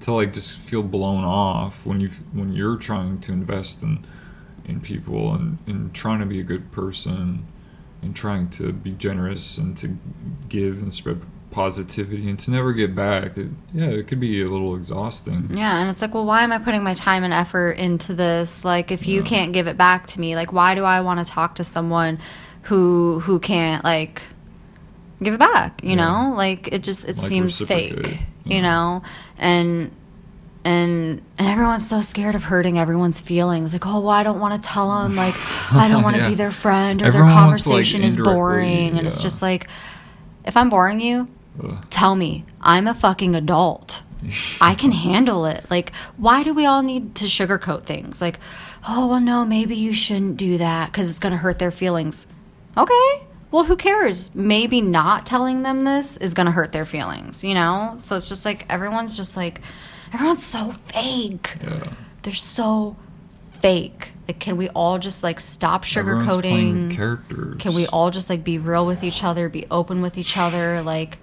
to like just feel blown off when you when you're trying to invest in in people and, and trying to be a good person and trying to be generous and to give and spread positivity and to never get back. It, yeah, it could be a little exhausting. Yeah, and it's like, well, why am I putting my time and effort into this? Like, if you Yeah. can't give it back to me, like, why do I want to talk to someone who who can't like give it back? You Yeah. know, like it just it Like seems fake. reciprocate, You know, and and and everyone's so scared of hurting everyone's feelings. Like, oh, well, I don't want to tell them. [LAUGHS] Like, I don't want to Yeah. be their friend, or Everyone their wants to, like, conversation is boring. And it's just like, if I'm boring you, Ugh. tell me. I'm a fucking adult. [LAUGHS] I can handle it. Like, why do we all need to sugarcoat things? Like, oh, well, no, maybe you shouldn't do that because it's going to hurt their feelings. Okay. Well, who cares? Maybe not telling them this is going to hurt their feelings, you know? So it's just like everyone's just like, everyone's so fake. Yeah. They're so fake. Like, can we all just like stop sugarcoating? characters. Can we all just like be real with each other, be open with each other? Like,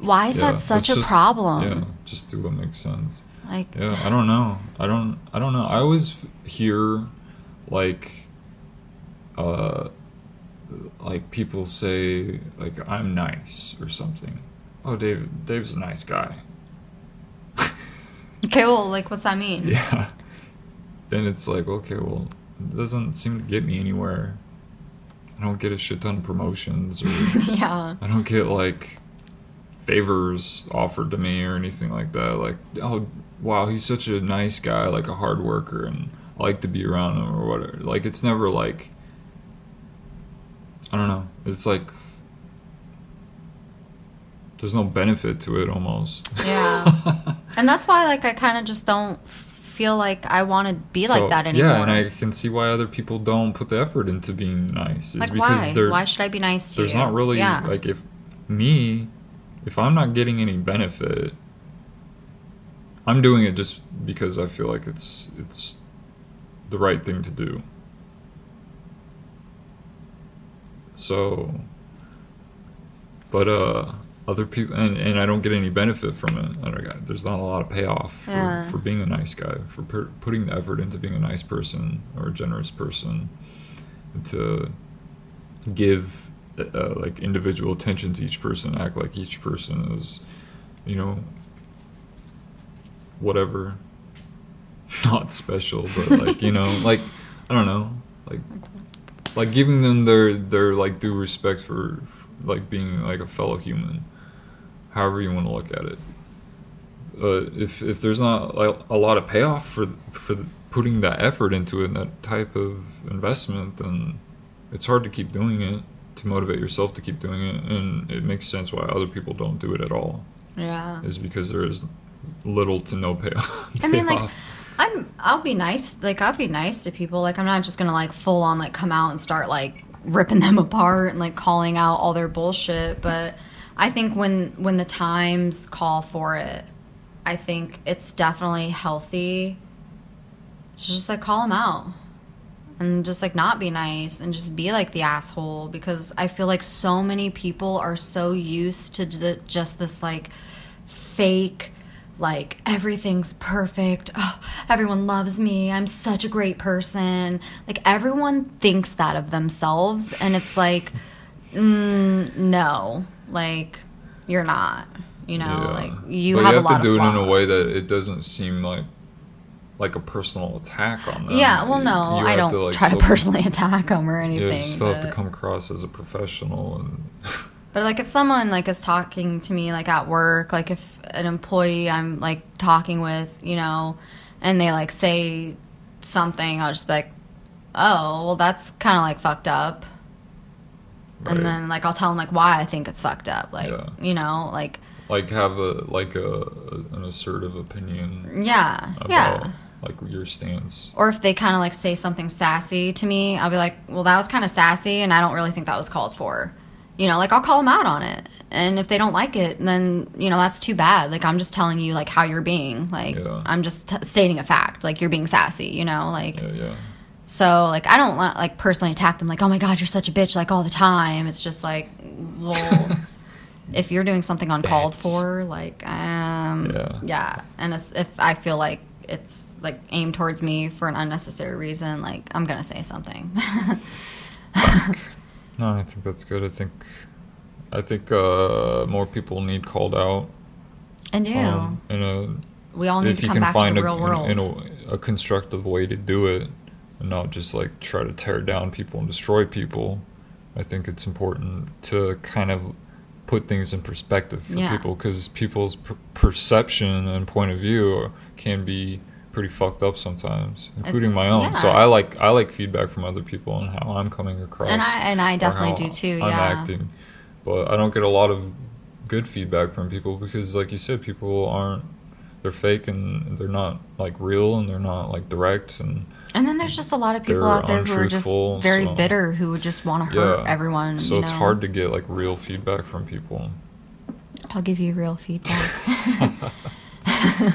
why is Yeah, that such a just- problem? Yeah, just do what makes sense. Like, Yeah, I don't know. I don't. I don't know. I always hear, like, uh, like people say like I'm nice or something. Oh, Dave. Dave's a nice guy. [LAUGHS] okay, well, like, what's that mean? Yeah. And it's like, okay, well, it doesn't seem to get me anywhere. I don't get a shit ton of promotions or [LAUGHS] yeah. I don't get like favors offered to me or anything like that. Like, oh, wow, he's such a nice guy, like a hard worker, and I like to be around him or whatever. Like, it's never like, I don't know. It's like, there's no benefit to it almost. Yeah. [LAUGHS] And that's why, like, I kind of just don't feel like I want to be So, like that anymore. Yeah, and I can see why other people don't put the effort into being nice. Is like, because why? Why should I be nice to there's you? not really yeah. like if me if i'm not getting any benefit i'm doing it just because i feel like it's it's the right thing to do so but uh other people and, and i don't get any benefit from it I don't there's not a lot of payoff for, Yeah. for being a nice guy for per, putting the effort into being a nice person or a generous person to give uh, like individual attention to each person, act like each person is, you know, whatever, [LAUGHS] not special, but like you know, like I don't know, like like giving them their their like due respect for, for like being like a fellow human, however you want to look at it. Uh, if if there's not like, a lot of payoff for for putting that effort into it, and that type of investment, then it's hard to keep doing it to motivate yourself to keep doing it and it makes sense why other people don't do it at all yeah. is because there is little to no payoff I mean, like. I'm. I'll be nice. Like, I'll be nice to people. Like, I'm not just gonna like full on like come out and start like ripping them [LAUGHS] apart and like calling out all their bullshit. But I think when when the times call for it, I think it's definitely healthy to just like call them out and just like not be nice and just be like the asshole because I feel like so many people are so used to just this like fake like everything's perfect. Oh, everyone loves me. I'm such a great person. Like everyone thinks that of themselves and it's like mm, no. Like you're not you know? Yeah. like you But have, you a lot to do of it in a way that it doesn't seem like like a personal attack on them. Yeah well no you i don't to, like, try to personally [LAUGHS] attack them or anything. you anything still have to come across as a professional and [LAUGHS] But like if someone like is talking to me like at work, like if an employee I'm like talking with, you know, and they like say something, I'll just be like, "Oh, well that's kind of like fucked up." Right. And then like I'll tell them like why I think it's fucked up, like, Yeah. you know, like like have a like a an assertive opinion yeah, about yeah. like your stance. Or if they kind of like say something sassy to me, I'll be like, well, that was kind of sassy, and I don't really think that was called for. You know, like I'll call them out on it. And if they don't like it, then, you know, that's too bad. Like I'm just telling you, like, how you're being. Like, Yeah. I'm just t- stating a fact. Like, you're being sassy, you know? Like, Yeah, yeah. so, like, I don't want, like, personally attack them, like, oh my God, you're such a bitch, like, all the time. It's just like, well, [LAUGHS] if you're doing something uncalled for, like, um, Yeah. yeah. And if I feel like it's, like, aimed towards me for an unnecessary reason, like, I'm going to say something. [LAUGHS] No, I think that's good. I think, I think uh, more people need called out. and do. Um, in a we all need to come back to find the a, real in- world. in a, a constructive way to do it, and not just like try to tear down people and destroy people. I think it's important to kind of put things in perspective for Yeah. people because people's per- perception and point of view can be pretty fucked up sometimes, including my own. So I like I like feedback from other people on how I'm coming across. And I- and I definitely do too, I'm yeah. acting, but I don't get a lot of good feedback from people because, like you said, people aren't they're fake and they're not like real and they're not like direct and And then there's just a lot of people out there who are just very so- bitter who would just want to hurt yeah everyone. so it's know? hard to get like real feedback from people I'll give you real feedback. [LAUGHS] [LAUGHS] [LAUGHS]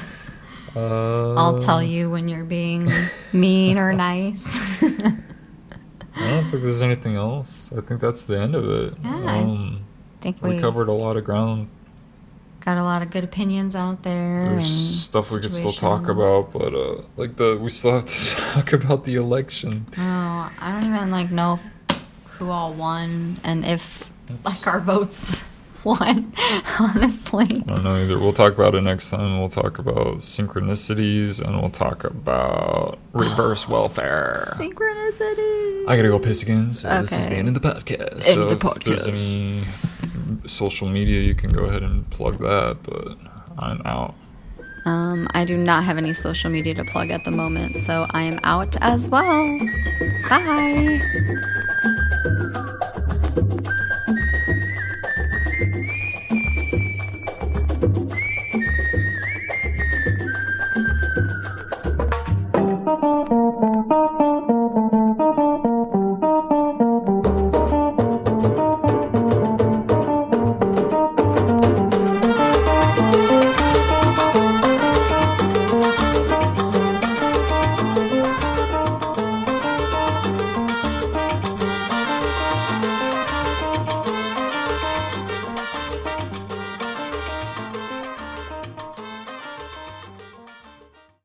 uh, I'll tell you when you're being [LAUGHS] mean or nice. i don't think there's anything else i think that's the end of it Yeah, I um, think we we covered a lot of ground got a lot of good opinions out there. there's stuff we could still talk about but uh like the we still have to [LAUGHS] talk about the election Oh, I don't even like know who all won and if like our votes won. [LAUGHS] Honestly, I don't know either. We'll talk about it next time. We'll talk about synchronicities and we'll talk about reverse welfare. synchronicity. I gotta go piss again, so this is the end of the podcast. End so the if there's any social media, you can go ahead and plug that, but I'm out. Um, I do not have any social media to plug at the moment, so I am out as well. Bye.